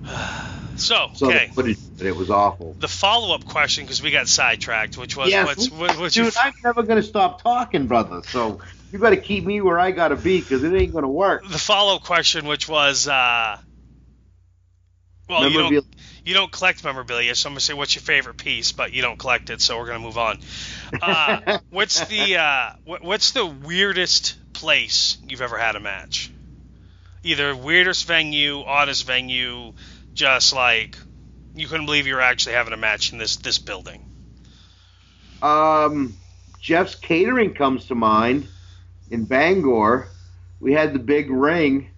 So, So okay. footage, it was awful. The follow-up question, because we got sidetracked, which was, Yes, what's, what, what's your Dude, I'm never gonna stop talking, brother. So you got to keep me where I gotta be, because it ain't gonna work. the follow-up question, which was, uh, well, you don't, you don't collect memorabilia, so I'm gonna say, what's your favorite piece? But you don't collect it, so we're gonna move on. Uh, what's the uh, what, what's the weirdest place you've ever had a match? Either weirdest venue, oddest venue, just like you couldn't believe you were actually having a match in this this building. Um, Jeff's Catering comes to mind in Bangor. We had the big ring,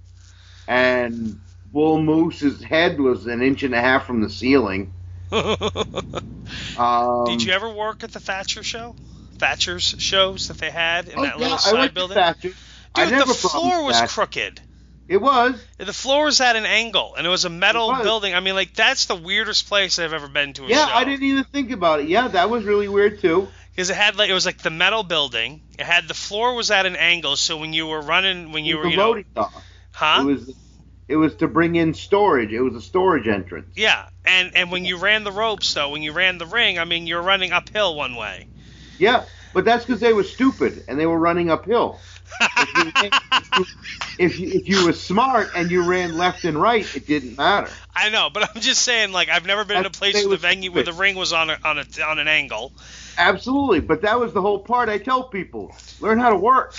and Bull Moose's head was an inch and a half from the ceiling. Um, Did you ever work at the Thatcher show? Thatcher's shows that they had in oh, that yeah, little I side to building. Thatcher. I Dude, the floor was crooked. It was. The floor was at an angle, and it was a metal was. building. I mean, like that's the weirdest place I've ever been to a Yeah, show. I didn't even think about it. Yeah, that was really weird too. Because it had like it was like the metal building. It had the floor was at an angle, so when you were running, when you were, you know, huh? It was it was to bring in storage. It was a storage entrance. yeah, and and when you ran the ropes though, when you ran the ring, I mean, you're running uphill one way. Yeah, but that's because they were stupid and they were running uphill. If you, if you if you were smart and you ran left and right, it didn't matter. I know, but I'm just saying, like I've never been in a place the was venue where the ring was on a, on a on an angle. Absolutely, but that was the whole part. I tell people, learn how to work.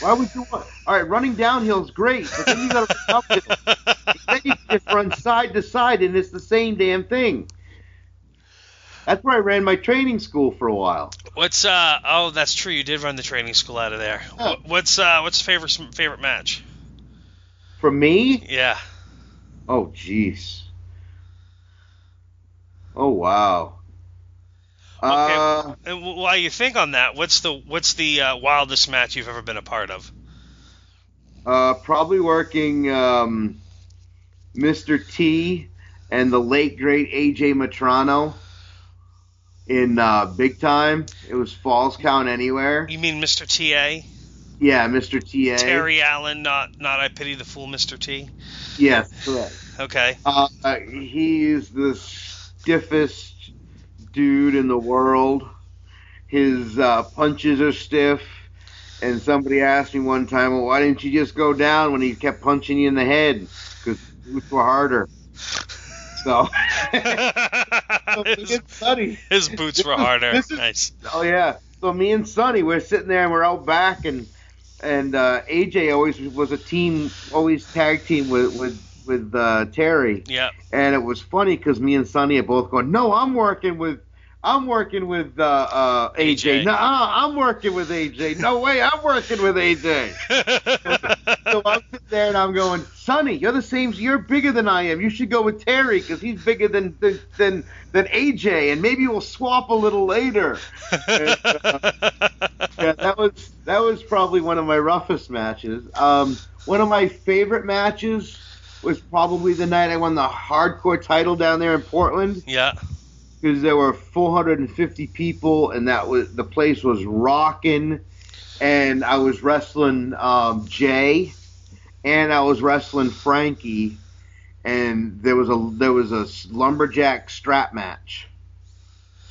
Why would you want? All right, running downhill is great, but then you got to then you just run side to side, and it's the same damn thing. That's where I ran my training school for a while. What's uh? Oh, that's true. You did run the training school out of there. Yeah. What's uh? What's favorite favorite match? For me, Yeah. oh jeez. Oh wow. Uh, while you think on that, what's the what's the uh, wildest match you've ever been a part of? uh, probably working um, Mr. T and the late great AJ Matrano in uh, Big Time. It was Falls Count Anywhere. You mean Mr. TA? Yeah, Mr. TA. Terry Allen, not not I pity the fool, Mr. T. Yes, correct. Okay. Uh, he's the stiffest dude in the world. His uh, punches are stiff. And somebody asked me one time, well, why didn't you just go down when he kept punching you in the head? Because boots were harder. So, so his, it's funny. his boots were harder. Is- nice. Oh yeah. so me and Sonny, we're sitting there and we're out back, and and uh, AJ always was a team, always tag team with with with uh, Terry. Yeah. And it was funny because me and Sonny are both going, no, I'm working with. I'm working with uh, uh, AJ. AJ. No, I'm working with AJ. No way, I'm working with AJ. so I'm sitting there and I'm going, Sonny, you're the same. You're bigger than I am. You should go with Terry because he's bigger than than, than than AJ, and maybe we'll swap a little later. And, uh, yeah, that was that was probably one of my roughest matches. Um, one of my favorite matches was probably the night I won the hardcore title down there in Portland yeah. because there were 450 people and that was the place was rocking and I was wrestling um, Jay and I was wrestling Frankie and there was a there was a lumberjack strap match.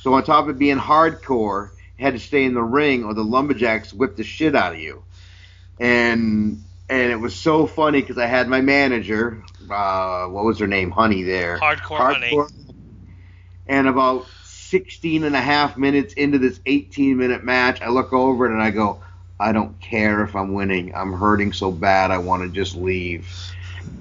So on top of being hardcore, you had to stay in the ring or the lumberjacks whipped the shit out of you. And and it was so funny because I had my manager, uh, what was her name, Honey there. Hardcore Honey. And about 16 and a half minutes into this 18 minute match, I look over it and I go, I don't care if I'm winning. I'm hurting so bad I want to just leave.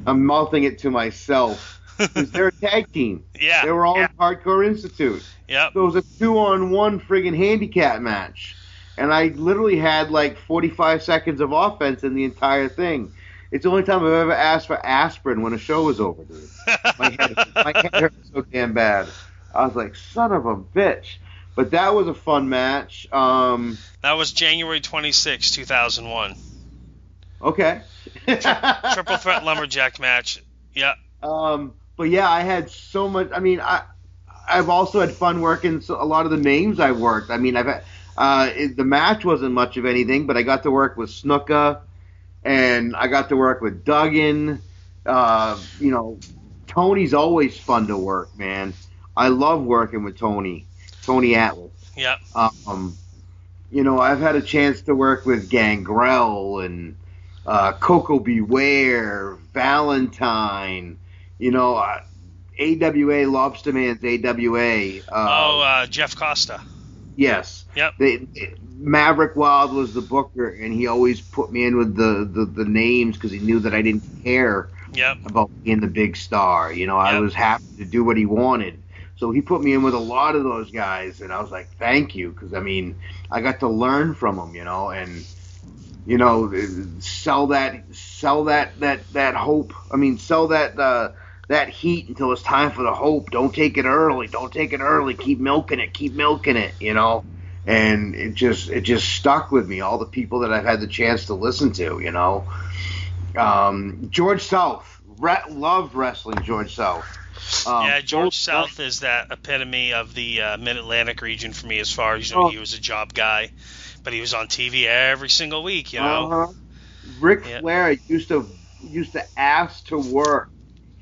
I'm mouthing it to myself. 'Cause they're a tag team. Yeah. They were all yeah. in Hardcore Institute. Yep. So it was a two on one friggin' handicap match. And I literally had like 45 seconds of offense in the entire thing. It's the only time I've ever asked for aspirin when a show was over, dude. My head, my head hurt so damn bad. I was like, son of a bitch. But that was a fun match. Um, That was January 26, 2001. okay. Triple threat lumberjack match. Yeah. Um, but yeah, I had so much. I mean, I I've also had fun working so, a lot of the names I worked. I mean, I've had, uh, it, the match wasn't much of anything, but I got to work with Snuka, and I got to work with Duggan. Uh, you know, Tony's always fun to work, man. I love working with Tony, Tony Atlas. Yep. Um, you know, I've had a chance to work with Gangrel and uh, Koko B. Ware, Valentine. You know, uh, AWA Lobster Man's AWA. Uh, oh, uh, Jeff Costa. Yes. Yep. They, Maverick Wild was the booker, and he always put me in with the the, the names because he knew that I didn't care Yep. about being the big star. You know, I was happy to do what he wanted. So he put me in with a lot of those guys, and I was like, thank you, because I mean, I got to learn from them, you know, and you know, sell that, sell that, that, that hope. I mean, sell that, uh, that heat until it's time for the hope. Don't take it early. Don't take it early. Keep milking it. Keep milking it. You know. And it just it just stuck with me. All the people that I've had the chance to listen to. You know. Um, George South. Re- loved wrestling George South. Um, yeah, George South is that epitome of the uh, Mid Atlantic region for me as far as you know, Oh. he was a job guy, but he was on TV every single week, you know. Uh-huh. Ric Yeah. Flair used to used to ask to work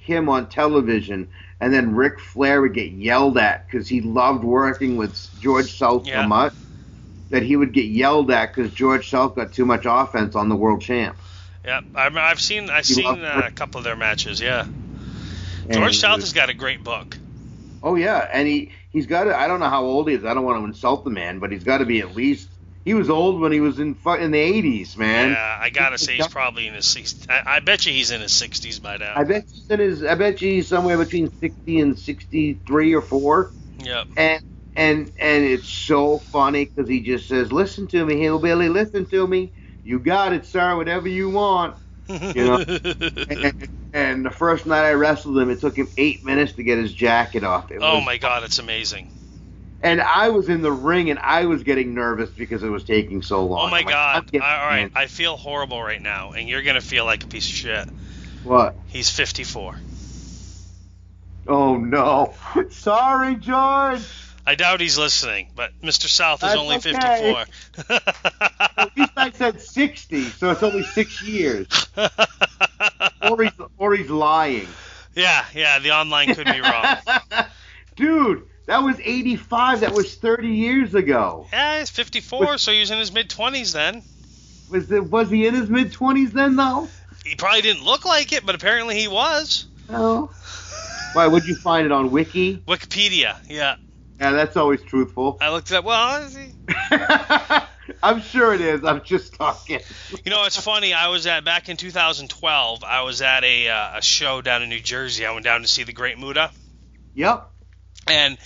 him on television, and then Ric Flair would get yelled at because he loved working with George South Yeah. so much that he would get yelled at because George South got too much offense on the world champ. Yeah, I've, I've seen I've You seen uh, a couple of their matches. Yeah, And George he South was- has got a great book. Oh yeah, and he he's got. to I don't know how old he is. I don't want to insult the man, but he's got to be at least. He was old when he was in in the 80s, man. Yeah, I gotta say he's probably in his 60s. I, I bet you he's in his 60s by now. I bet he's in his. I bet you he's somewhere between 60 and 63 or four. Yep. and and and it's so funny because he just says, "Listen to me, hillbilly. Listen to me. You got it, sir. Whatever you want." You know? And, and the first night I wrestled him, it took him eight minutes to get his jacket off. It oh was- my God, it's amazing. And I was in the ring, and I was getting nervous because it was taking so long. Oh my I'm God. All right, I feel horrible right now, and you're gonna feel like a piece of shit. What? He's 54. Oh no. Sorry, George. I doubt he's listening, but Mr. South is That's only okay. 54. At least I said 60, so it's only six years. Or he's, or he's lying. yeah, yeah, the online could be wrong. Dude, that was 85. That was 30 years ago. Yeah, he's 54, so he was in his mid 20s then. Was it, was he in his mid 20s then, though? He probably didn't look like it, but apparently he was. Oh. Why, would you find it on Wiki? Wikipedia, yeah. Yeah, that's always truthful. I looked it up. Well, I'm sure it is. I'm just talking. you know, it's funny. I was at back in 2012. I was at a uh, a show down in New Jersey. I went down to see the Great Muta, Yep. And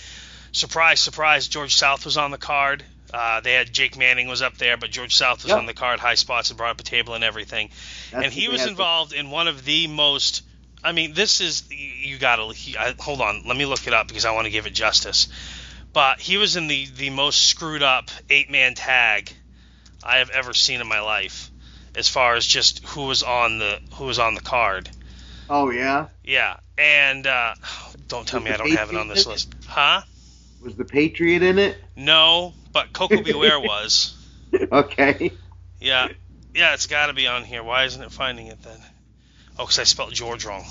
surprise, surprise, George South was on the card. Uh, they had Jake Manning was up there, but George South was Yep. on the card, high spots, and brought up a table and everything. That's and he was had to- involved in one of the most. I mean, this is you, he, I, hold on. Let me look it up because I want to give it justice. But he was in the the most screwed up eight man tag I have ever seen in my life, as far as just who was on the who was on the card. Oh yeah. Yeah, and uh, don't tell Was me I don't have it on this list, huh? Was the Patriot in it? No, but Koko B. Ware was. Okay. Yeah, yeah, it's got to be on here. Why isn't it finding it then? Oh, because I spelled George wrong.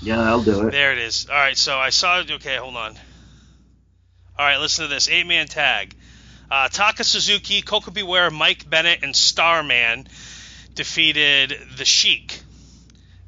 Yeah, I'll do it. There it is. All right, so I saw it. Okay, hold on. All right, listen to this. Eight man tag. Uh, Taka Suzuki, Koko B. Ware, Mike Bennett, and Starman defeated the Sheik.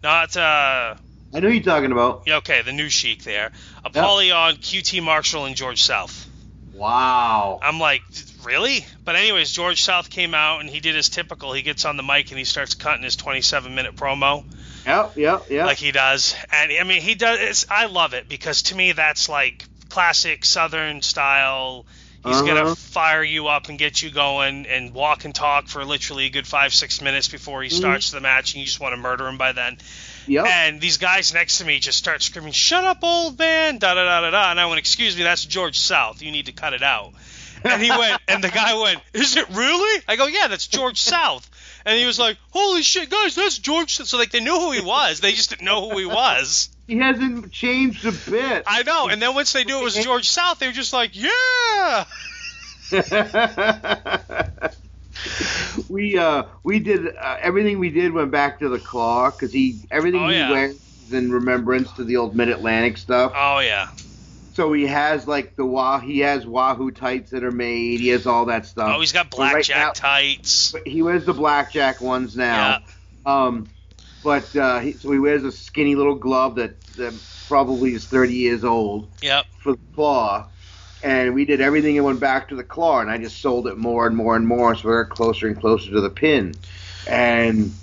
Not, uh, I know you're talking about. yeah, okay, the new Sheik there. Apollyon, QT Marshall, and George South. Wow. I'm like, really? But anyways, George South came out and he did his typical. He gets on the mic and he starts cutting his 27 minute promo. Yep, yep, yep. like he does. And I mean, he does. It's, I love it because to me, that's like classic Southern style. He's Uh-huh. gonna fire you up and get you going and walk and talk for literally a good five six minutes before he starts the match, and you just want to murder him by then. Yep. And these guys next to me just start screaming, "Shut up, old man!" Da da da da da. And I went, "Excuse me, that's George South. You need to cut it out." And he went, and the guy went, "Is it really?" I go, "Yeah, that's George South." And he was like, "Holy shit, guys, that's George." South." So like they knew who he was, they just didn't know who he was. He hasn't changed a bit. I know. And then once they knew it was George South, they were just like, "Yeah." we uh we did uh, everything we did went back to the claw because he everything Oh, he yeah. wears is in remembrance to the old Mid Atlantic stuff. Oh yeah. So he has like the wah he has Wahoo tights that are made. He has all that stuff. Oh, he's got But right blackjack now- tights. He wears the blackjack ones now. Yeah. Um, but uh, he, so he wears a skinny little glove that, that probably is 30 years old Yep. for the claw. And we did everything and went back to the claw, and I just sold it more and more and more, so we got closer and closer to the pin. And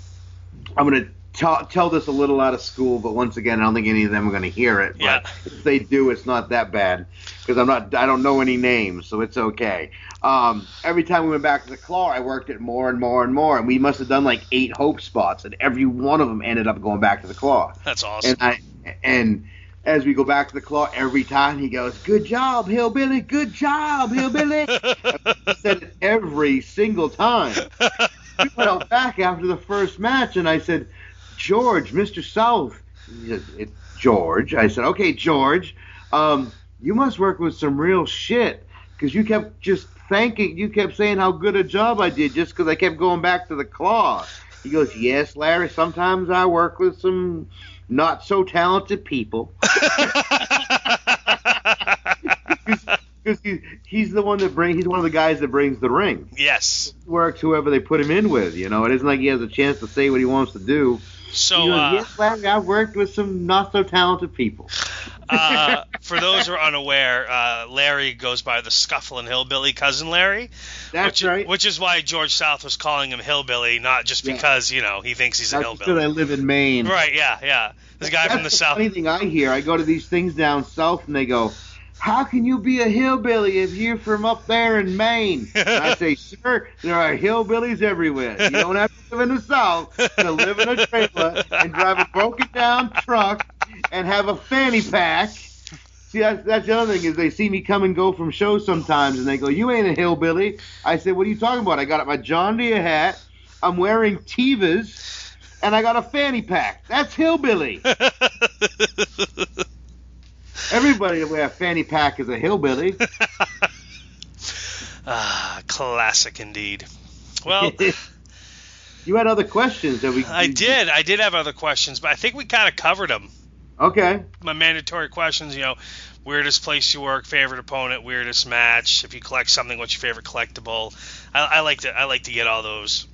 I'm gonna tell this a little out of school, but once again, I don't think any of them are gonna hear it. But Yeah. if they do, it's not that bad because I'm not. I don't know any names, so it's okay. Um, every time we went back to the claw, I worked it more and more and more, and we must have done like eight hope spots, and every one of them ended up going back to the claw. That's awesome. And I and as we go back to the claw, every time he goes, "Good job, hillbilly! Good job, hillbilly!" I said it every single time. We went out back after the first match, and I said, "George, Mr. South." He said, "It's George." I said, "Okay, George, um, you must work with some real shit because you kept just thanking, you kept saying how good a job I did just because I kept going back to the claw." He goes, "Yes, Larry. Sometimes I work with some." Not so talented people. because he, he's the one that bring he's one of the guys that brings the ring. yes. Works whoever they put him in with. You know, it isn't like he has a chance to say what he wants to do. So He goes, uh, yes, Larry, I've worked with some not so talented people. uh, for those who are unaware, uh, Larry goes by the Scufflin' Hillbilly cousin Larry. That's which, right. Which is why George South was calling him Hillbilly, not just Yeah. because you know he thinks he's a That's because hillbilly. I live in Maine. Right? Yeah, yeah. This guy That's from the south. funny thing I hear. I go to these things down south, and they go, "How can you be a hillbilly if you're from up there in Maine?" And I say, "Sir, there are hillbillies everywhere. You don't have to live in the south to live in a trailer and drive a broken down truck and have a fanny pack." See, that's, that's the other thing is they see me come and go from shows sometimes, and they go, "You ain't a hillbilly." I say, "What are you talking about? I got my John Deere hat. I'm wearing Tevas, and I got a fanny pack. That's hillbilly." Everybody that wear a fanny pack is a hillbilly. ah, classic indeed. Well, you had other questions that we. I did. I did have other questions, but I think we kind of covered them. Okay. my mandatory questions, you know, weirdest place you work, favorite opponent, weirdest match. If you collect something, what's your favorite collectible? I, I like to I like to get all those.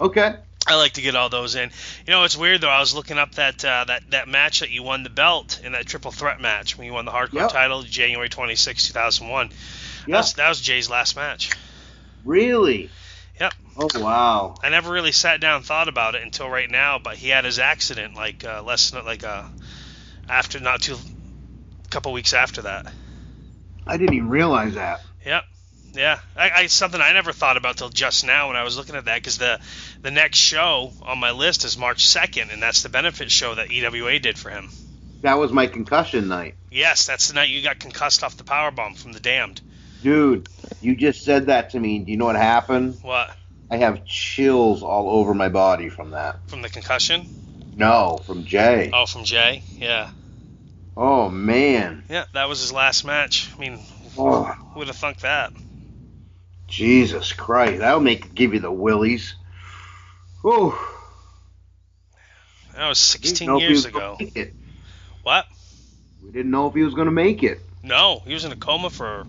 Okay. I like to get all those in. You know, it's weird though. I was looking up that uh, that that match that you won the belt in that triple threat match when you won the hardcore Yep. title January 26, 2001. That, Yeah. was, that was Jay's last match. Really? Yep. Oh wow. I never really sat down and thought about it until right now, but he had his accident like uh, less like uh, after not too couple weeks after that. I didn't even realize that. Yep. Yeah, I, I something I never thought about till just now when I was looking at that because the the next show on my list is March second, and that's the benefit show that EWA did for him. That was my concussion night. Yes, that's the night you got concussed off the power bomb from the Damned. Dude, you just said that to me. Do you know what happened? What I have chills all over my body from that. from the concussion? No, from Jay. Oh, from Jay. Yeah, Oh man. yeah, that was his last match. I mean, Oh, who would have thunk that? Jesus Christ. That'll make give you the willies. Oh, That was 16 know if he years ago. What? We didn't know if he was going to make it. No, he was in a coma for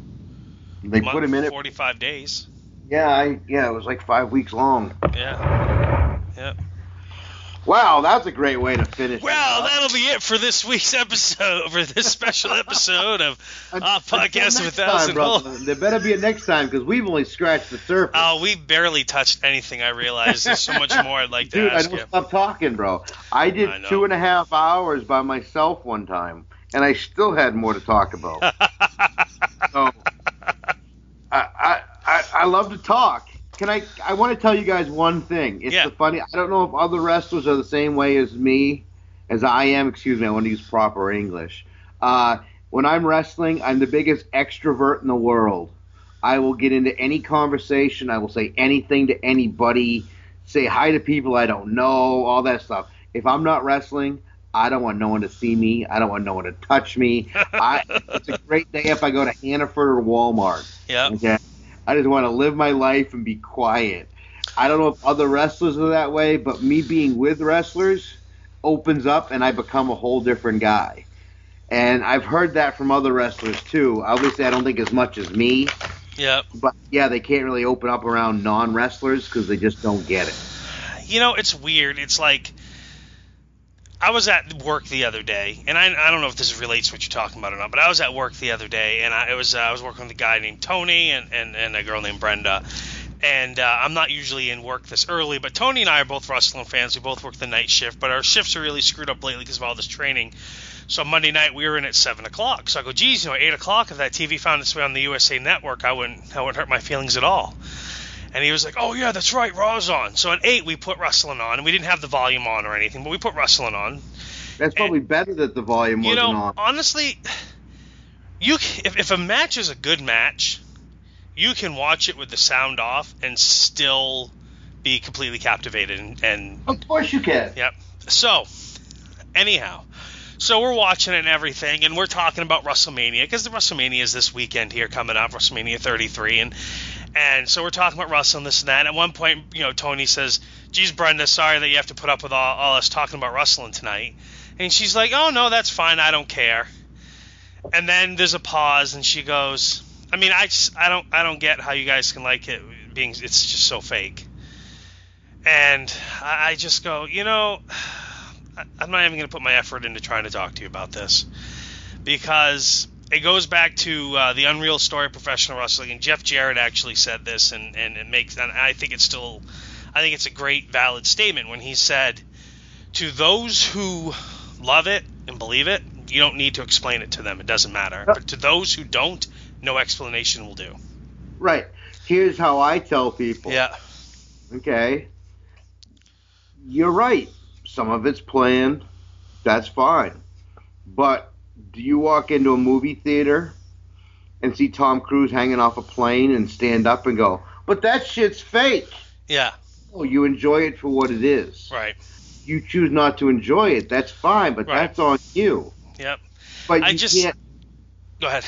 They month, put him in it. 45 days. Yeah, I, yeah, it was like five weeks long. Yeah. Yeah. Wow, that's a great way to finish. Well, that'll be it for this week's episode, for this special episode of uh, Podcast of a Thousand. Holds. There better be a next time because we've only scratched the surface. Oh, we barely touched anything. I realize there's so much more I'd like to Dude, I don't you. stop talking, bro. I did I two and a half hours by myself one time, and I still had more to talk about. so, I, I, I, I love to talk. Can I? I want to tell you guys one thing. It's Yeah. the funny. I don't know if other wrestlers are the same way as me, as I am. Excuse me. I want to use proper English. Uh, when I'm wrestling, I'm the biggest extrovert in the world. I will get into any conversation. I will say anything to anybody. Say hi to people I don't know. All that stuff. If I'm not wrestling, I don't want no one to see me. I don't want no one to touch me. I, it's a great day if I go to Hannaford or Walmart. Yep. Okay. I just want to live my life and be quiet. I don't know if other wrestlers are that way, but me being with wrestlers opens up and I become a whole different guy. And I've heard that from other wrestlers too. Obviously, I don't think as much as me, Yeah. but yeah, they can't really open up around non wrestlers because they just don't get it. You know, it's weird. It's like I was at work the other day, and I, I don't know if this relates to what you're talking about or not, but I was at work the other day, and I was uh, I was working with a guy named Tony and, and, and a girl named Brenda. And uh, I'm not usually in work this early, but Tony and I are both wrestling fans. We both work the night shift, but our shifts are really screwed up lately because of all this training. So Monday night we were in at seven o'clock. So I go, geez, you know, eight o'clock. If that TV found its way on the USA Network, I wouldn't, I wouldn't hurt my feelings at all. And he was like, oh yeah, that's right, Raw's on. So at eight we put wrestling on, and we didn't have the volume on or anything, but we put wrestling on. That's probably better that the volume You wasn't know, on. honestly, you if, if a match is a good match, you can watch it with the sound off and still be completely captivated and, and Of course you can. Yep. So, anyhow, so we're watching it and everything, and we're talking about WrestleMania because the WrestleMania is this weekend here coming up, WrestleMania 33, and and so we're talking about wrestling this and that. And at one point, you know, Tony says, "Geez, Brenda, sorry that you have to put up with all, all us talking about wrestling tonight." And she's like, "Oh no, that's fine. I don't care." And then there's a pause, and she goes, "I mean, I just I don't I don't get how you guys can like it being it's just so fake." And I just go, you know, I'm not even going to put my effort into trying to talk to you about this because it goes back to uh, the unreal story of professional wrestling. And Jeff Jarrett actually said this, and, and it makes, and I think it's still, I think it's a great, valid statement when he said, to those who love it and believe it, you don't need to explain it to them. It doesn't matter. But to those who don't, no explanation will do. Right. Here's how I tell people. Yeah. Okay. You're right. Some of it's planned. That's fine. But do you walk into a movie theater and see Tom Cruise hanging off a plane and stand up and go, but that shit's fake? Yeah. Oh, you enjoy it for what it is. Right. You choose not to enjoy it. That's fine, but Right. that's on you. Yep. But you I just- can't. Go ahead.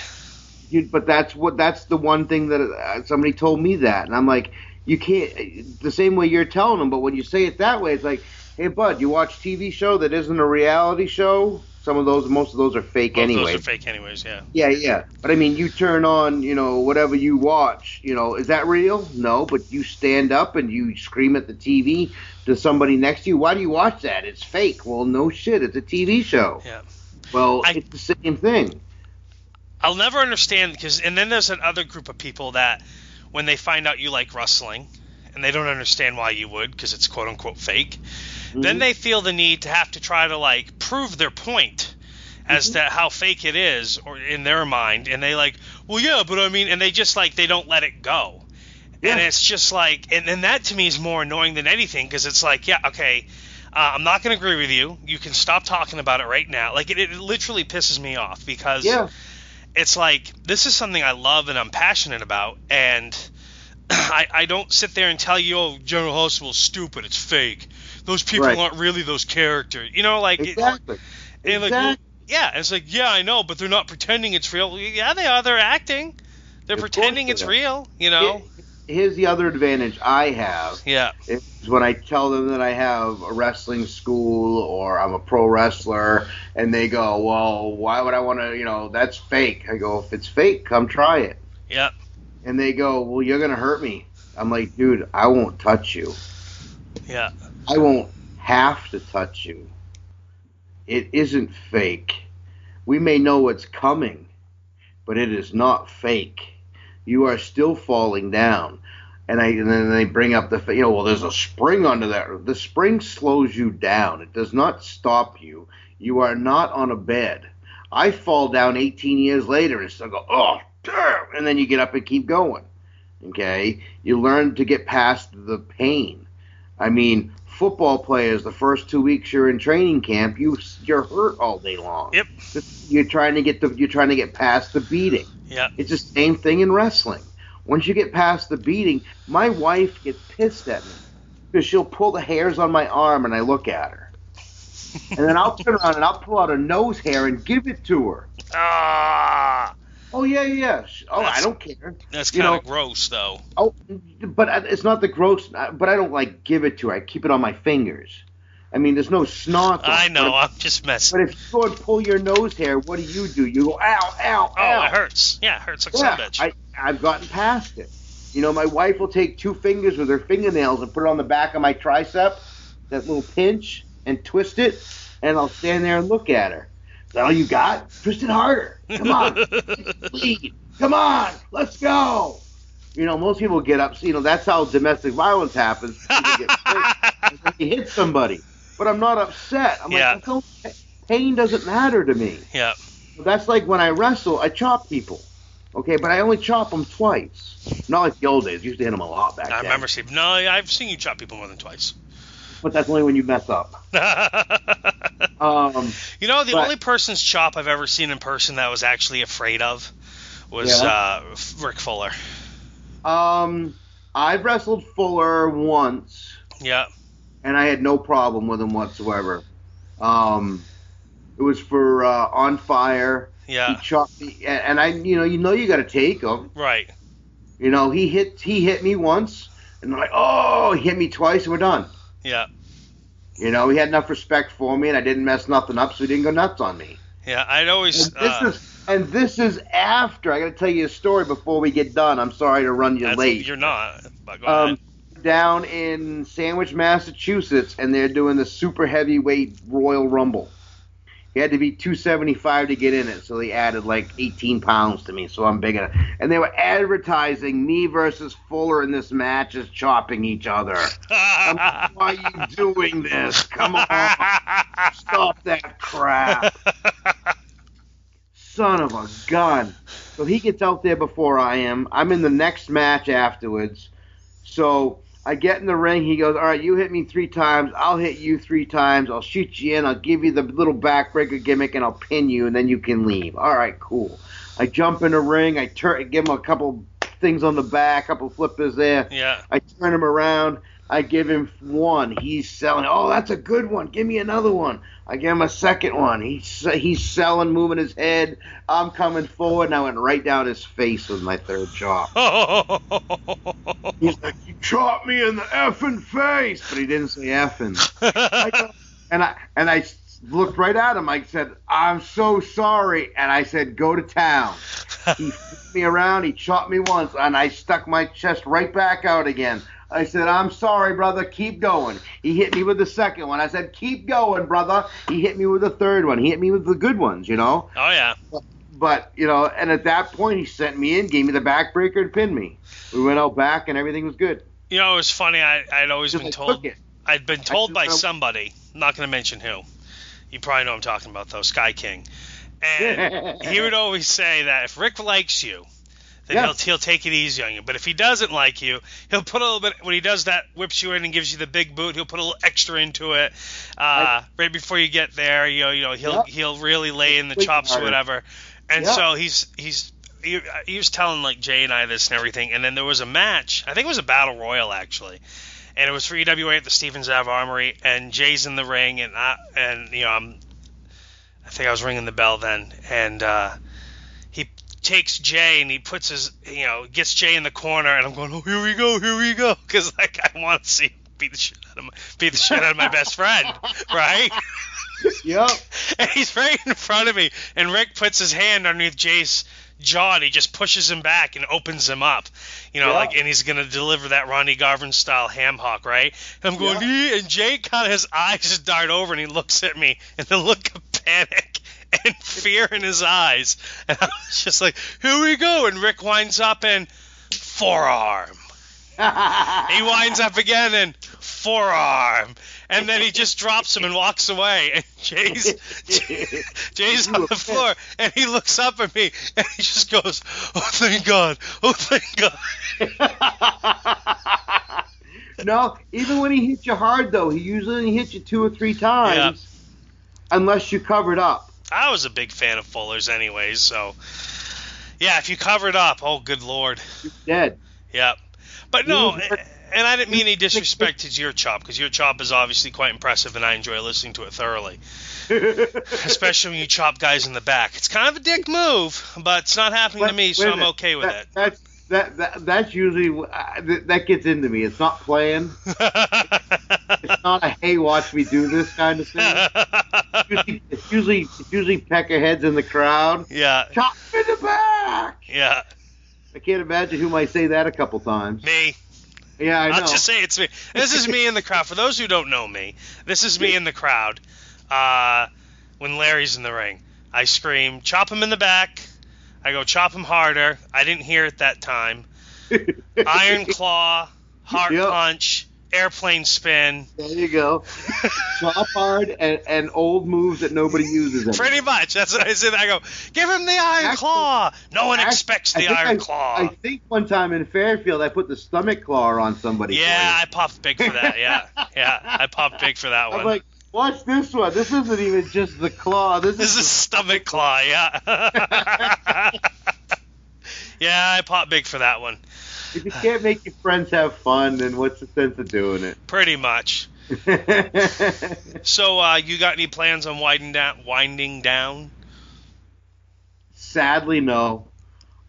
You, but that's what that's the one thing that uh, somebody told me that, and I'm like, you can't the same way you're telling them, but when you say it that way, it's like, hey bud, you watch TV show that isn't a reality show, some of those, most of those are fake Both anyway. Those are fake, anyways. Yeah. Yeah, yeah. But I mean, you turn on, you know, whatever you watch, you know, is that real? No, but you stand up and you scream at the TV to somebody next to you. Why do you watch that? It's fake. Well, no shit. It's a TV show. Yeah. Well, I- it's the same thing. I'll never understand because, and then there's another group of people that, when they find out you like wrestling, and they don't understand why you would because it's quote unquote fake, then Mhm. they feel the need to have to try to like prove their point as Mm-hmm. to how fake it is, or in their mind, and they like, well, yeah, but I mean, and they just like they don't let it go. And it's just like, and, and that to me is more annoying than anything because it's like, yeah, okay, uh, I'm not going to agree with you. You can stop talking about it right now. Like, it, it literally pisses me off because Yeah. it's like, this is something I love and I'm passionate about. And I, I don't sit there and tell you, oh, General Hospital's stupid. It's fake. Those people Right. aren't really those characters. You know, like, it- Exactly. and like, well, Exactly. yeah, it's like, yeah, I know, but they're not pretending it's real. Yeah, they are. They're acting. They're Of pretending it's are. real. You know. Here's the other advantage I have Yeah. is when I tell them that I have a wrestling school or I'm a pro wrestler, and they go, "Well, why would I want to? You know, that's fake." I go, "If it's fake, come try it." Yeah. And they go, "Well, you're gonna hurt me." I'm like, "Dude, I won't touch you. Yeah. I won't have to touch you. It isn't fake. We may know what's coming, but it is not fake. You are still falling down." And, I, and then they bring up the, you know, well, there's a spring under that. The spring slows you down. It does not stop you. You are not on a bed. I fall down 18 years later and still go, oh, damn, and then you get up and keep going. Okay, you learn to get past the pain. I mean, football players, the first two weeks you're in training camp, you you're hurt all day long. Yep. You're trying to get the you're trying to get past the beating. Yeah. It's the same thing in wrestling. Once you get past the beating, my wife gets pissed at me because she'll pull the hairs on my arm and I look at her. and then I'll turn around and I'll pull out a nose hair and give it to her. Ah, Oh yeah, yeah. Oh, I don't care. that's kind of gross, though. Oh, but it's not the gross. Uh, but I don't like give it to her. I keep it on my fingers. I mean, there's no snot. I know. But, I'm just messing. but if you go and pull your nose hair, what do you do? You go ow, ow, Oh, ow. it hurts. Yeah, it hurts like Yeah, some bitch. I, I've gotten past it. You know, my wife will take two fingers with her fingernails and put it on the back of my tricep, that little pinch, and twist it, and I'll stand there and look at her. That all you got? Twist it harder. Come on. Bleed. Come on. Let's go. You know, most people get up. You know, that's how domestic violence happens. Get you hit somebody. But I'm not upset. I'm Yeah. like, don't, pain doesn't matter to me. yeah. That's like when I wrestle, I chop people. Okay, but I only chop them twice. Not like the old days. You Used to hit them a lot back I then. I remember seeing. No, I've seen you chop people more than twice. But that's only when you mess up. Um, you know, the But- only person's chop I've ever seen in person that I was actually afraid of was Yeah. uh, Rick Fuller. um, I've wrestled Fuller once, Yeah. and I had no problem with him whatsoever. Um, it was for uh, On Fire. Yeah. He chopped me, and and I, you know, you know, you got to take him. Right. You know, he hit he hit me once, and I'm like, oh, he hit me twice, and we're done. Yeah. You know, he had enough respect for me, and I didn't mess nothing up, so he didn't go nuts on me. Yeah. I'd always. And this uh, is and this is after. I got to tell you a story before we get done. I'm sorry to run you late. You're not. Um, down in Sandwich, Massachusetts, and they're doing the super heavyweight Royal Rumble. You had to be 275 to get in it, so they added like 18 pounds to me, so I'm big enough. And they were advertising me versus Fuller in this match as chopping each other. Why are you doing this? Come on, stop that crap. Son of a gun. So he gets out there before I am. I'm in the next match afterwards. So I get in the ring. He goes, All right, you hit me three times. I'll hit you three times. I'll shoot you in. I'll give you the little backbreaker gimmick and I'll pin you and then you can leave. All right, cool. I jump in the ring. I turn, give him a couple things on the back, couple flippers there. yeah. I turn him around. I give him one. He's selling. Oh, that's a good one. Give me another one. I give him a second one. He's he's selling, moving his head. I'm coming forward, and I went right down his face with my third chop. He's like, "You chopped me in the effing face," but he didn't say effing. I and I and I looked right at him. I said, "I'm so sorry," and I said, "Go to town." he flipped me around. He chopped me once, and I stuck my chest right back out again. I said, I'm sorry, brother. Keep going. He hit me with the second one. I said, Keep going, brother. He hit me with the third one. He hit me with the good ones, you know? Oh, yeah. But, you know, and at that point, he sent me in, gave me the backbreaker, and pinned me. We went out back, and everything was good. You know, it was funny. I, I'd always been I told. I'd been told by somebody, I'm not going to mention who. You probably know I'm talking about, though, Sky King. And he would always say that if Rick likes you, then Yeah. he'll he'll take it easy on you. But if he doesn't like you, he'll put a little bit when he does that, whips you in and gives you the big boot. He'll put a little extra into it uh, right before you get there. You know, you know, he'll Yep. he'll really lay in the chops or whatever. And Yep. so he's he's he, he was telling like Jay and I this and everything. And then there was a match. I think it was a battle royal actually. And it was for EWA at the Stevens Ave Armory, and Jay's in the ring, and I, and you know I'm I think I was ringing the bell then, and uh, takes Jay and he puts his, you know, gets Jay in the corner, and I'm going, oh, here we go, here we go, because like I want to see beat the shit out of my, beat the shit out of my best friend, right? Yep. and he's right in front of me, and Rick puts his hand underneath Jay's jaw, and he just pushes him back and opens him up, you know, Yeah. like, and he's gonna deliver that Ronnie Garvin style ham hock, right? And I'm going, and Jay kind of his eyes just dart over, and he looks at me, and the look of panic and fear in his eyes, and I was just like, here we go, and Rick winds up and forearm. He winds up again and forearm. And then he just drops him and walks away. And Jay's Jay's on the floor and he looks up at me and he just goes, Oh thank God. Oh thank God. no, even when he hits you hard, though, he usually hits you two or three times, unless you covered up. I was a big fan of Fuller's anyways, so yeah, if you covered up, oh good lord. You're dead. Yep. But no, and I didn't mean any disrespect to your chop because your chop is obviously quite impressive and I enjoy listening to it thoroughly. especially when you chop guys in the back. It's kind of a dick move, but it's not happening to me, so Wait I'm okay with that, That's that, that that's usually uh, th- that gets into me. It's not planned. It's not a hey, watch me do this kind of thing. Usually, it's usually it's usually in the crowd. yeah, Chop him in the back. yeah, I can't imagine who might say that a couple times. me. Yeah, I know. I'll just say it's me. This is me in the crowd. For those who don't know me, this is me in the crowd. Uh, when Larry's in the ring, I scream, "Chop him in the back!" I go, "Chop him harder!" I didn't hear it that time. Iron Claw, Heart Yep. Punch, Airplane Spin. There you go. Chop hard and, and old moves that nobody uses. anymore. Pretty much. That's what I said. I go, give him the Iron Actually- Claw. No one Act- expects the Iron I- Claw. I think one time in Fairfield, I put the stomach claw on somebody. yeah, I popped big for that. Yeah, yeah, I popped big for that you. I'm one. like, watch this one. This isn't even just the claw. This, This is is stomach claw, yeah. yeah, I popped big for that one. if you can't make your friends have fun, then what's the sense of doing it? Pretty much. So, uh, you got any plans on winding down? Winding down? Sadly, no.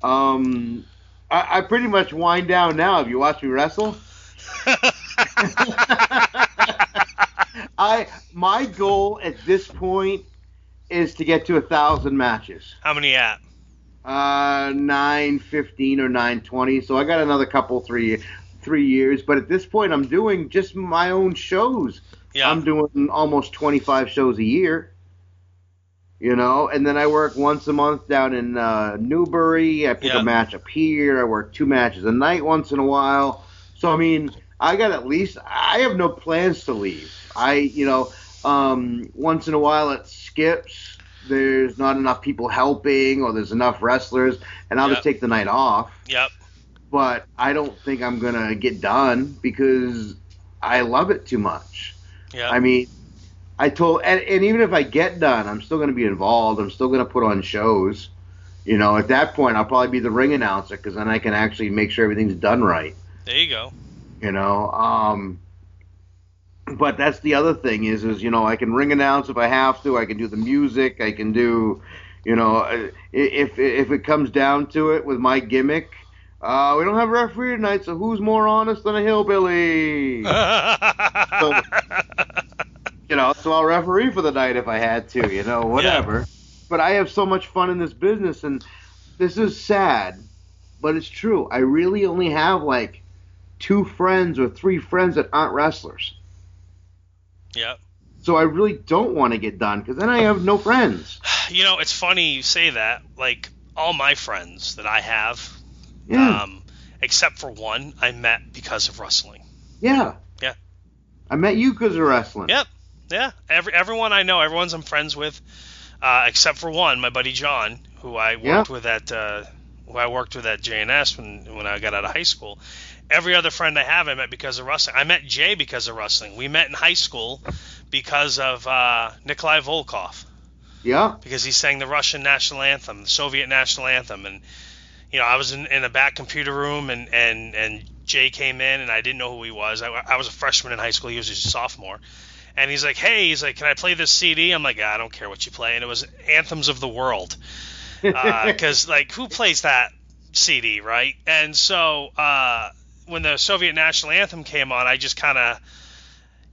Um, I, I pretty much wind down now. Have you watched me wrestle? I my goal at this point is to get to a thousand matches. How many at? Uh, nine fifteen or nine twenty. So I got another couple three three years. But at this point, I'm doing just my own shows. Yeah. I'm doing almost 25 shows a year. You know, and then I work once a month down in uh, Newbury. I pick Yeah. a match up here. I work two matches a night once in a while. So I mean, I got at least. I have no plans to leave. I, you know, um, once in a while it skips. There's not enough people helping, or there's enough wrestlers, and I'll Yep. just take the night off. Yep. But I don't think I'm gonna get done because I love it too much. Yep. I mean, I told, and, and even if I get done, I'm still going to be involved. I'm still going to put on shows. You know, at that point, I'll probably be the ring announcer because then I can actually make sure everything's done right. there you go. You know, um, but that's the other thing is, is you know, I can ring announce if I have to. I can do the music. I can do, you know, uh, if if it comes down to it with my gimmick. Uh, we don't have a referee tonight, so who's more honest than a hillbilly? you know, so I'll referee for the night if I had to, you know, whatever. But I have so much fun in this business, and this is sad, but it's true. I really only have like two friends or three friends that aren't wrestlers. Yep. So I really don't want to get done because then I have no friends. You know, it's funny you say that. Like all my friends that I have, Yeah. um, except for one, I met because of wrestling. yeah. Yeah. I met you because of wrestling. Yep. Yeah. Every everyone I know, everyone's I'm friends with, uh, except for one, my buddy John, who I worked Yeah. with at uh, who I worked with at JNS when when I got out of high school. Every other friend I have, I met because of wrestling. I met Jay because of wrestling. We met in high school because of uh, Nikolai Volkoff. Yeah. because he sang the Russian national anthem, the Soviet national anthem, and you know I was in, in a back computer room and and and Jay came in and I didn't know who he was. I, I was a freshman in high school. He was a sophomore, and he's like, "Hey, he's like, can I play this CD?" I'm like, "I don't care what you play," and it was Anthems of the World, because like who plays that CD, right? And so uh, when the Soviet national anthem came on, I just kind of,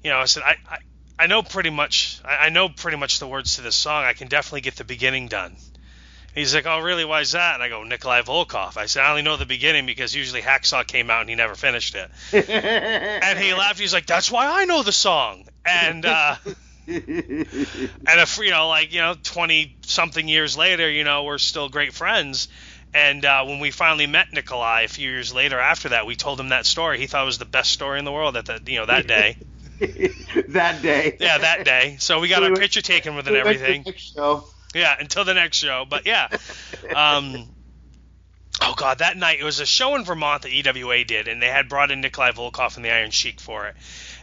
you know, I said, I, I I know pretty much. I I know pretty much the words to this song. I can definitely get the beginning done. He's like, oh, really? Why is that? And I go, Nikolai Volkoff. I said, I only know the beginning because usually Hacksaw came out and he never finished it. And he laughed. He's like, that's why I know the song. And uh, and if you know, like you know, twenty something years later, you know, we're still great friends. And uh, when we finally met Nikolai a few years later after that, we told him that story. He thought it was the best story in the world at that you know that day. that day. Yeah, that day. So we got we a went- picture taken with it We and went to the everything. next show. Yeah, until the next show. But yeah. Um, oh god, that night it was a show in Vermont that EWA did, and they had brought in Nikolai Volkoff and the Iron Sheik for it,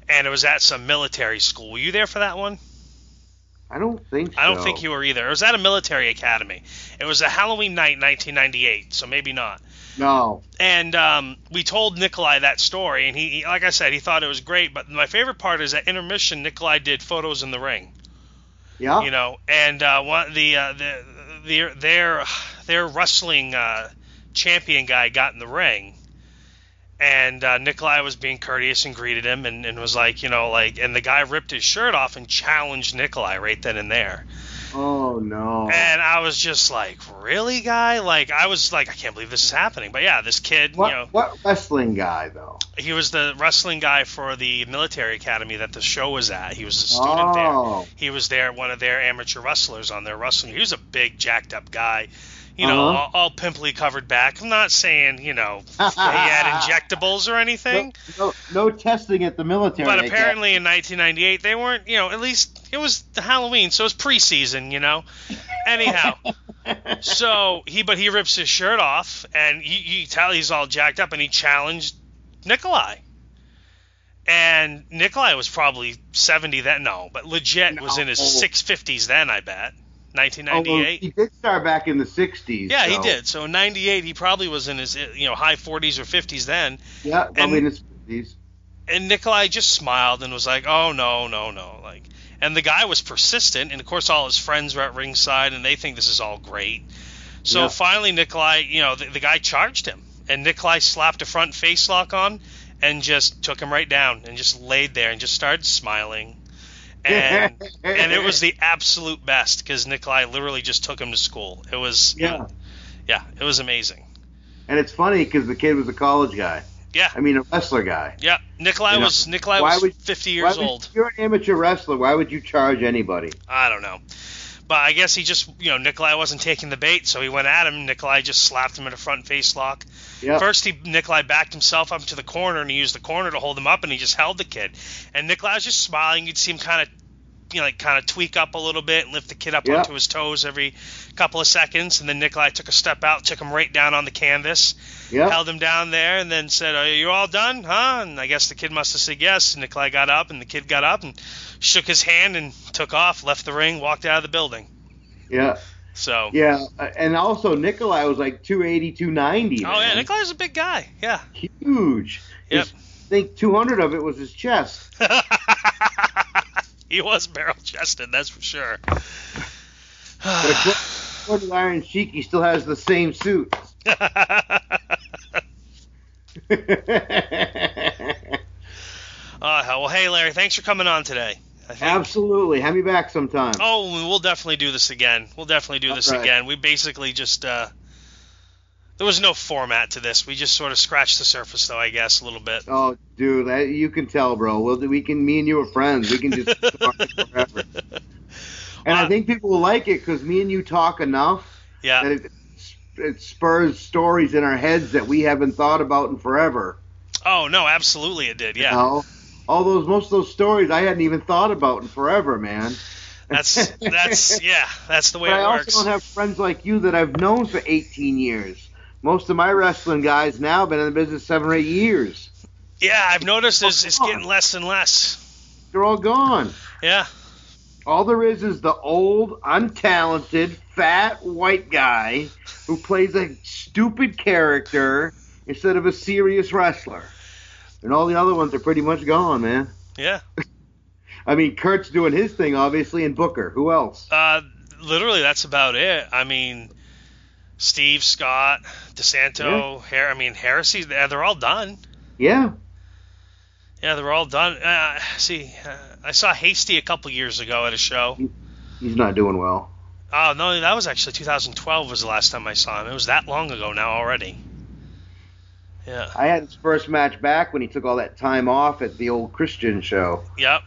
and it was at some military school. Were you there for that one? I don't think so. I don't think you were either. It was at a military academy. It was a Halloween night, 1998, so maybe not. No. And um, we told Nikolai that story, and he, he, like I said, he thought it was great. But my favorite part is at intermission, Nikolai did photos in the ring. Yeah. you know, and uh, one the uh, the their their their wrestling uh, champion guy got in the ring, and uh, Nikolai was being courteous and greeted him and, and was like, you know, like, and the guy ripped his shirt off and challenged Nikolai right then and there, Oh no. and I was just like, really, guy? Like, I was like, I can't believe this is happening, but yeah, this kid, what you know, what wrestling guy though? he was the wrestling guy for the military academy that the show was at. He was a student there. Oh. He was there, one of their amateur wrestlers on their wrestling. He was a big, jacked up guy, you know, Uh-huh. all, all pimply covered back. I'm not saying, you know, he had injectables or anything, No, no, no testing at the military. but apparently in 1998 they weren't, you know, at least it was Halloween, so it was preseason, you know. Anyhow, so he, but he rips his shirt off, and you, you tell he's all jacked up, and he challenged Nikolai. And Nikolai was probably 70 then, no, but legit was in his 650s then, I bet. Oh, well, 1998. he did start back in the '60s. yeah, he did. So in 98, he probably was in his you know high 40s or 50s then. Yeah, probably in his 50s. And Nikolai just smiled and was like, "Oh no, no, no!" Like, and the guy was persistent, and of course all his friends were at ringside, and they think this is all great. So Yeah. finally, Nikolai, you know, the, the guy charged him, and Nikolai slapped a front face lock on, and just took him right down, and just laid there and just started smiling, and and it was the absolute best because Nikolai literally just took him to school. It was Yeah. yeah, it was amazing. And it's funny because the kid was a college guy. Yeah, I mean, a wrestler guy. yeah. Nikolai You know, was Nikolai why was would- 50 Why years would- old. You're an amateur wrestler, why would you charge anybody? I don't know. But I guess he just, you know, Nikolai wasn't taking the bait, so he went at him. Nikolai just slapped him in a front face lock. Yeah. First, he Nikolai backed himself up to the corner, and he used the corner to hold him up, and he just held the kid. And Nikolai was just smiling. You'd see him kind of, you know, like kind of tweak up a little bit and lift the kid up Yeah. onto his toes every couple of seconds. And then Nikolai took a step out, took him right down on the canvas, Yeah. held him down there, and then said, "Are you all done, huh?" And I guess the kid must have said yes. And Nikolai got up, and the kid got up and shook his hand and took off, left the ring, walked out of the building. Yeah. So, Yeah. uh, And also, Nikolai was like 280, 290. oh yeah, man. Nikolai's a big guy. Yeah. Huge. Yep. His- I think 200 of it was his chest. he was barrel chested, that's for sure. But according to Iron Sheik, he still has the same suit. Hell. well, hey, Larry, thanks for coming on today. I. Absolutely. Have me back sometime. Oh, we'll definitely do this again. We'll definitely do this right. again. We basically just uh, there was no format to this. We just sort of scratched the surface, though, I guess, a little bit. Oh, dude, that, you can tell, bro. We'll, we can, me and you are friends. We can just talk forever. And I Uh, think people will like it because me and you talk enough that Yeah, it, it spurs stories in our heads that we haven't thought about in forever. Oh no, absolutely it did. You Yeah, know? All those, most of those stories I hadn't even thought about in forever, man. that's that's yeah, that's the way But it I works. also don't have friends like you that I've known for 18 years. Most of my wrestling guys now have been in the business seven or eight years. yeah, I've noticed it's, it's getting less and less. They're all gone. Yeah, All there is is the old, untalented, fat white guy who plays a stupid character instead of a serious wrestler. And all the other ones are pretty much gone, man. yeah. I mean, Kurt's doing his thing, obviously, and Booker. Who else? Uh, literally, that's about it. I mean, Steve Scott, DeSanto, Har- I mean, Heresy. They're they're all done. Yeah. Yeah, they're all done. Uh, see, uh, I saw Hasty a couple years ago at a show. He's not doing well. Oh no, that was actually 2012 was the last time I saw him. It was that long ago now already. Yeah. I had his first match back when he took all that time off at the old Christian show. Yep.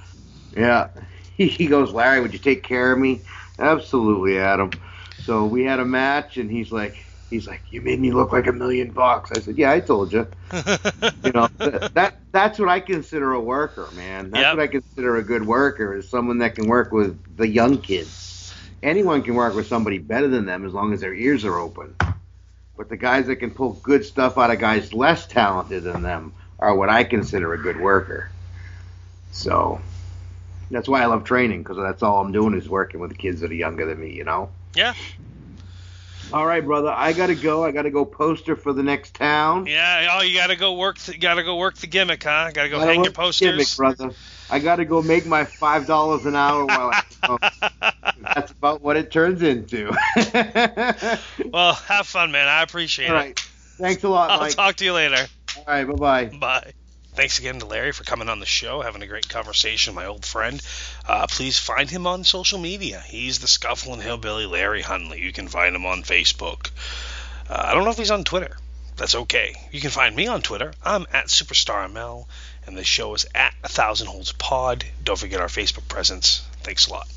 Yeah. He, he goes, Larry, would you take care of me? Absolutely, Adam. So we had a match, and he's like, he's like, you made me look like a million bucks. I said, yeah, I told you. You know, that, that that's what I consider a worker, man. That's Yep. what I consider a good worker is someone that can work with the young kids. Anyone can work with somebody better than them as long as their ears are open. But the guys that can pull good stuff out of guys less talented than them are what I consider a good worker. So that's why I love training because that's all I'm doing is working with the kids that are younger than me, you know. yeah. All right, brother, I gotta go. I gotta go poster for the next town. Yeah. Oh, you gotta go work. The, gotta go work the gimmick, huh? Gotta go Gotta hang your the gimmick, brother. I gotta go make my five dollars an hour while I. That's about what it turns into. well, have fun, man. I appreciate All it. right. Thanks a lot, I'll Mike. talk to you later. All right. Bye bye. Bye. Thanks again to Larry for coming on the show, having a great conversation, my old friend. Uh, please find him on social media. He's the Scuffling Hillbilly Larry Huntley. You can find him on Facebook. Uh, I don't know if he's on Twitter. That's okay. You can find me on Twitter. I'm at SuperstarML, and the show is at A Thousand Holds Pod. Don't forget our Facebook presence. Thanks a lot.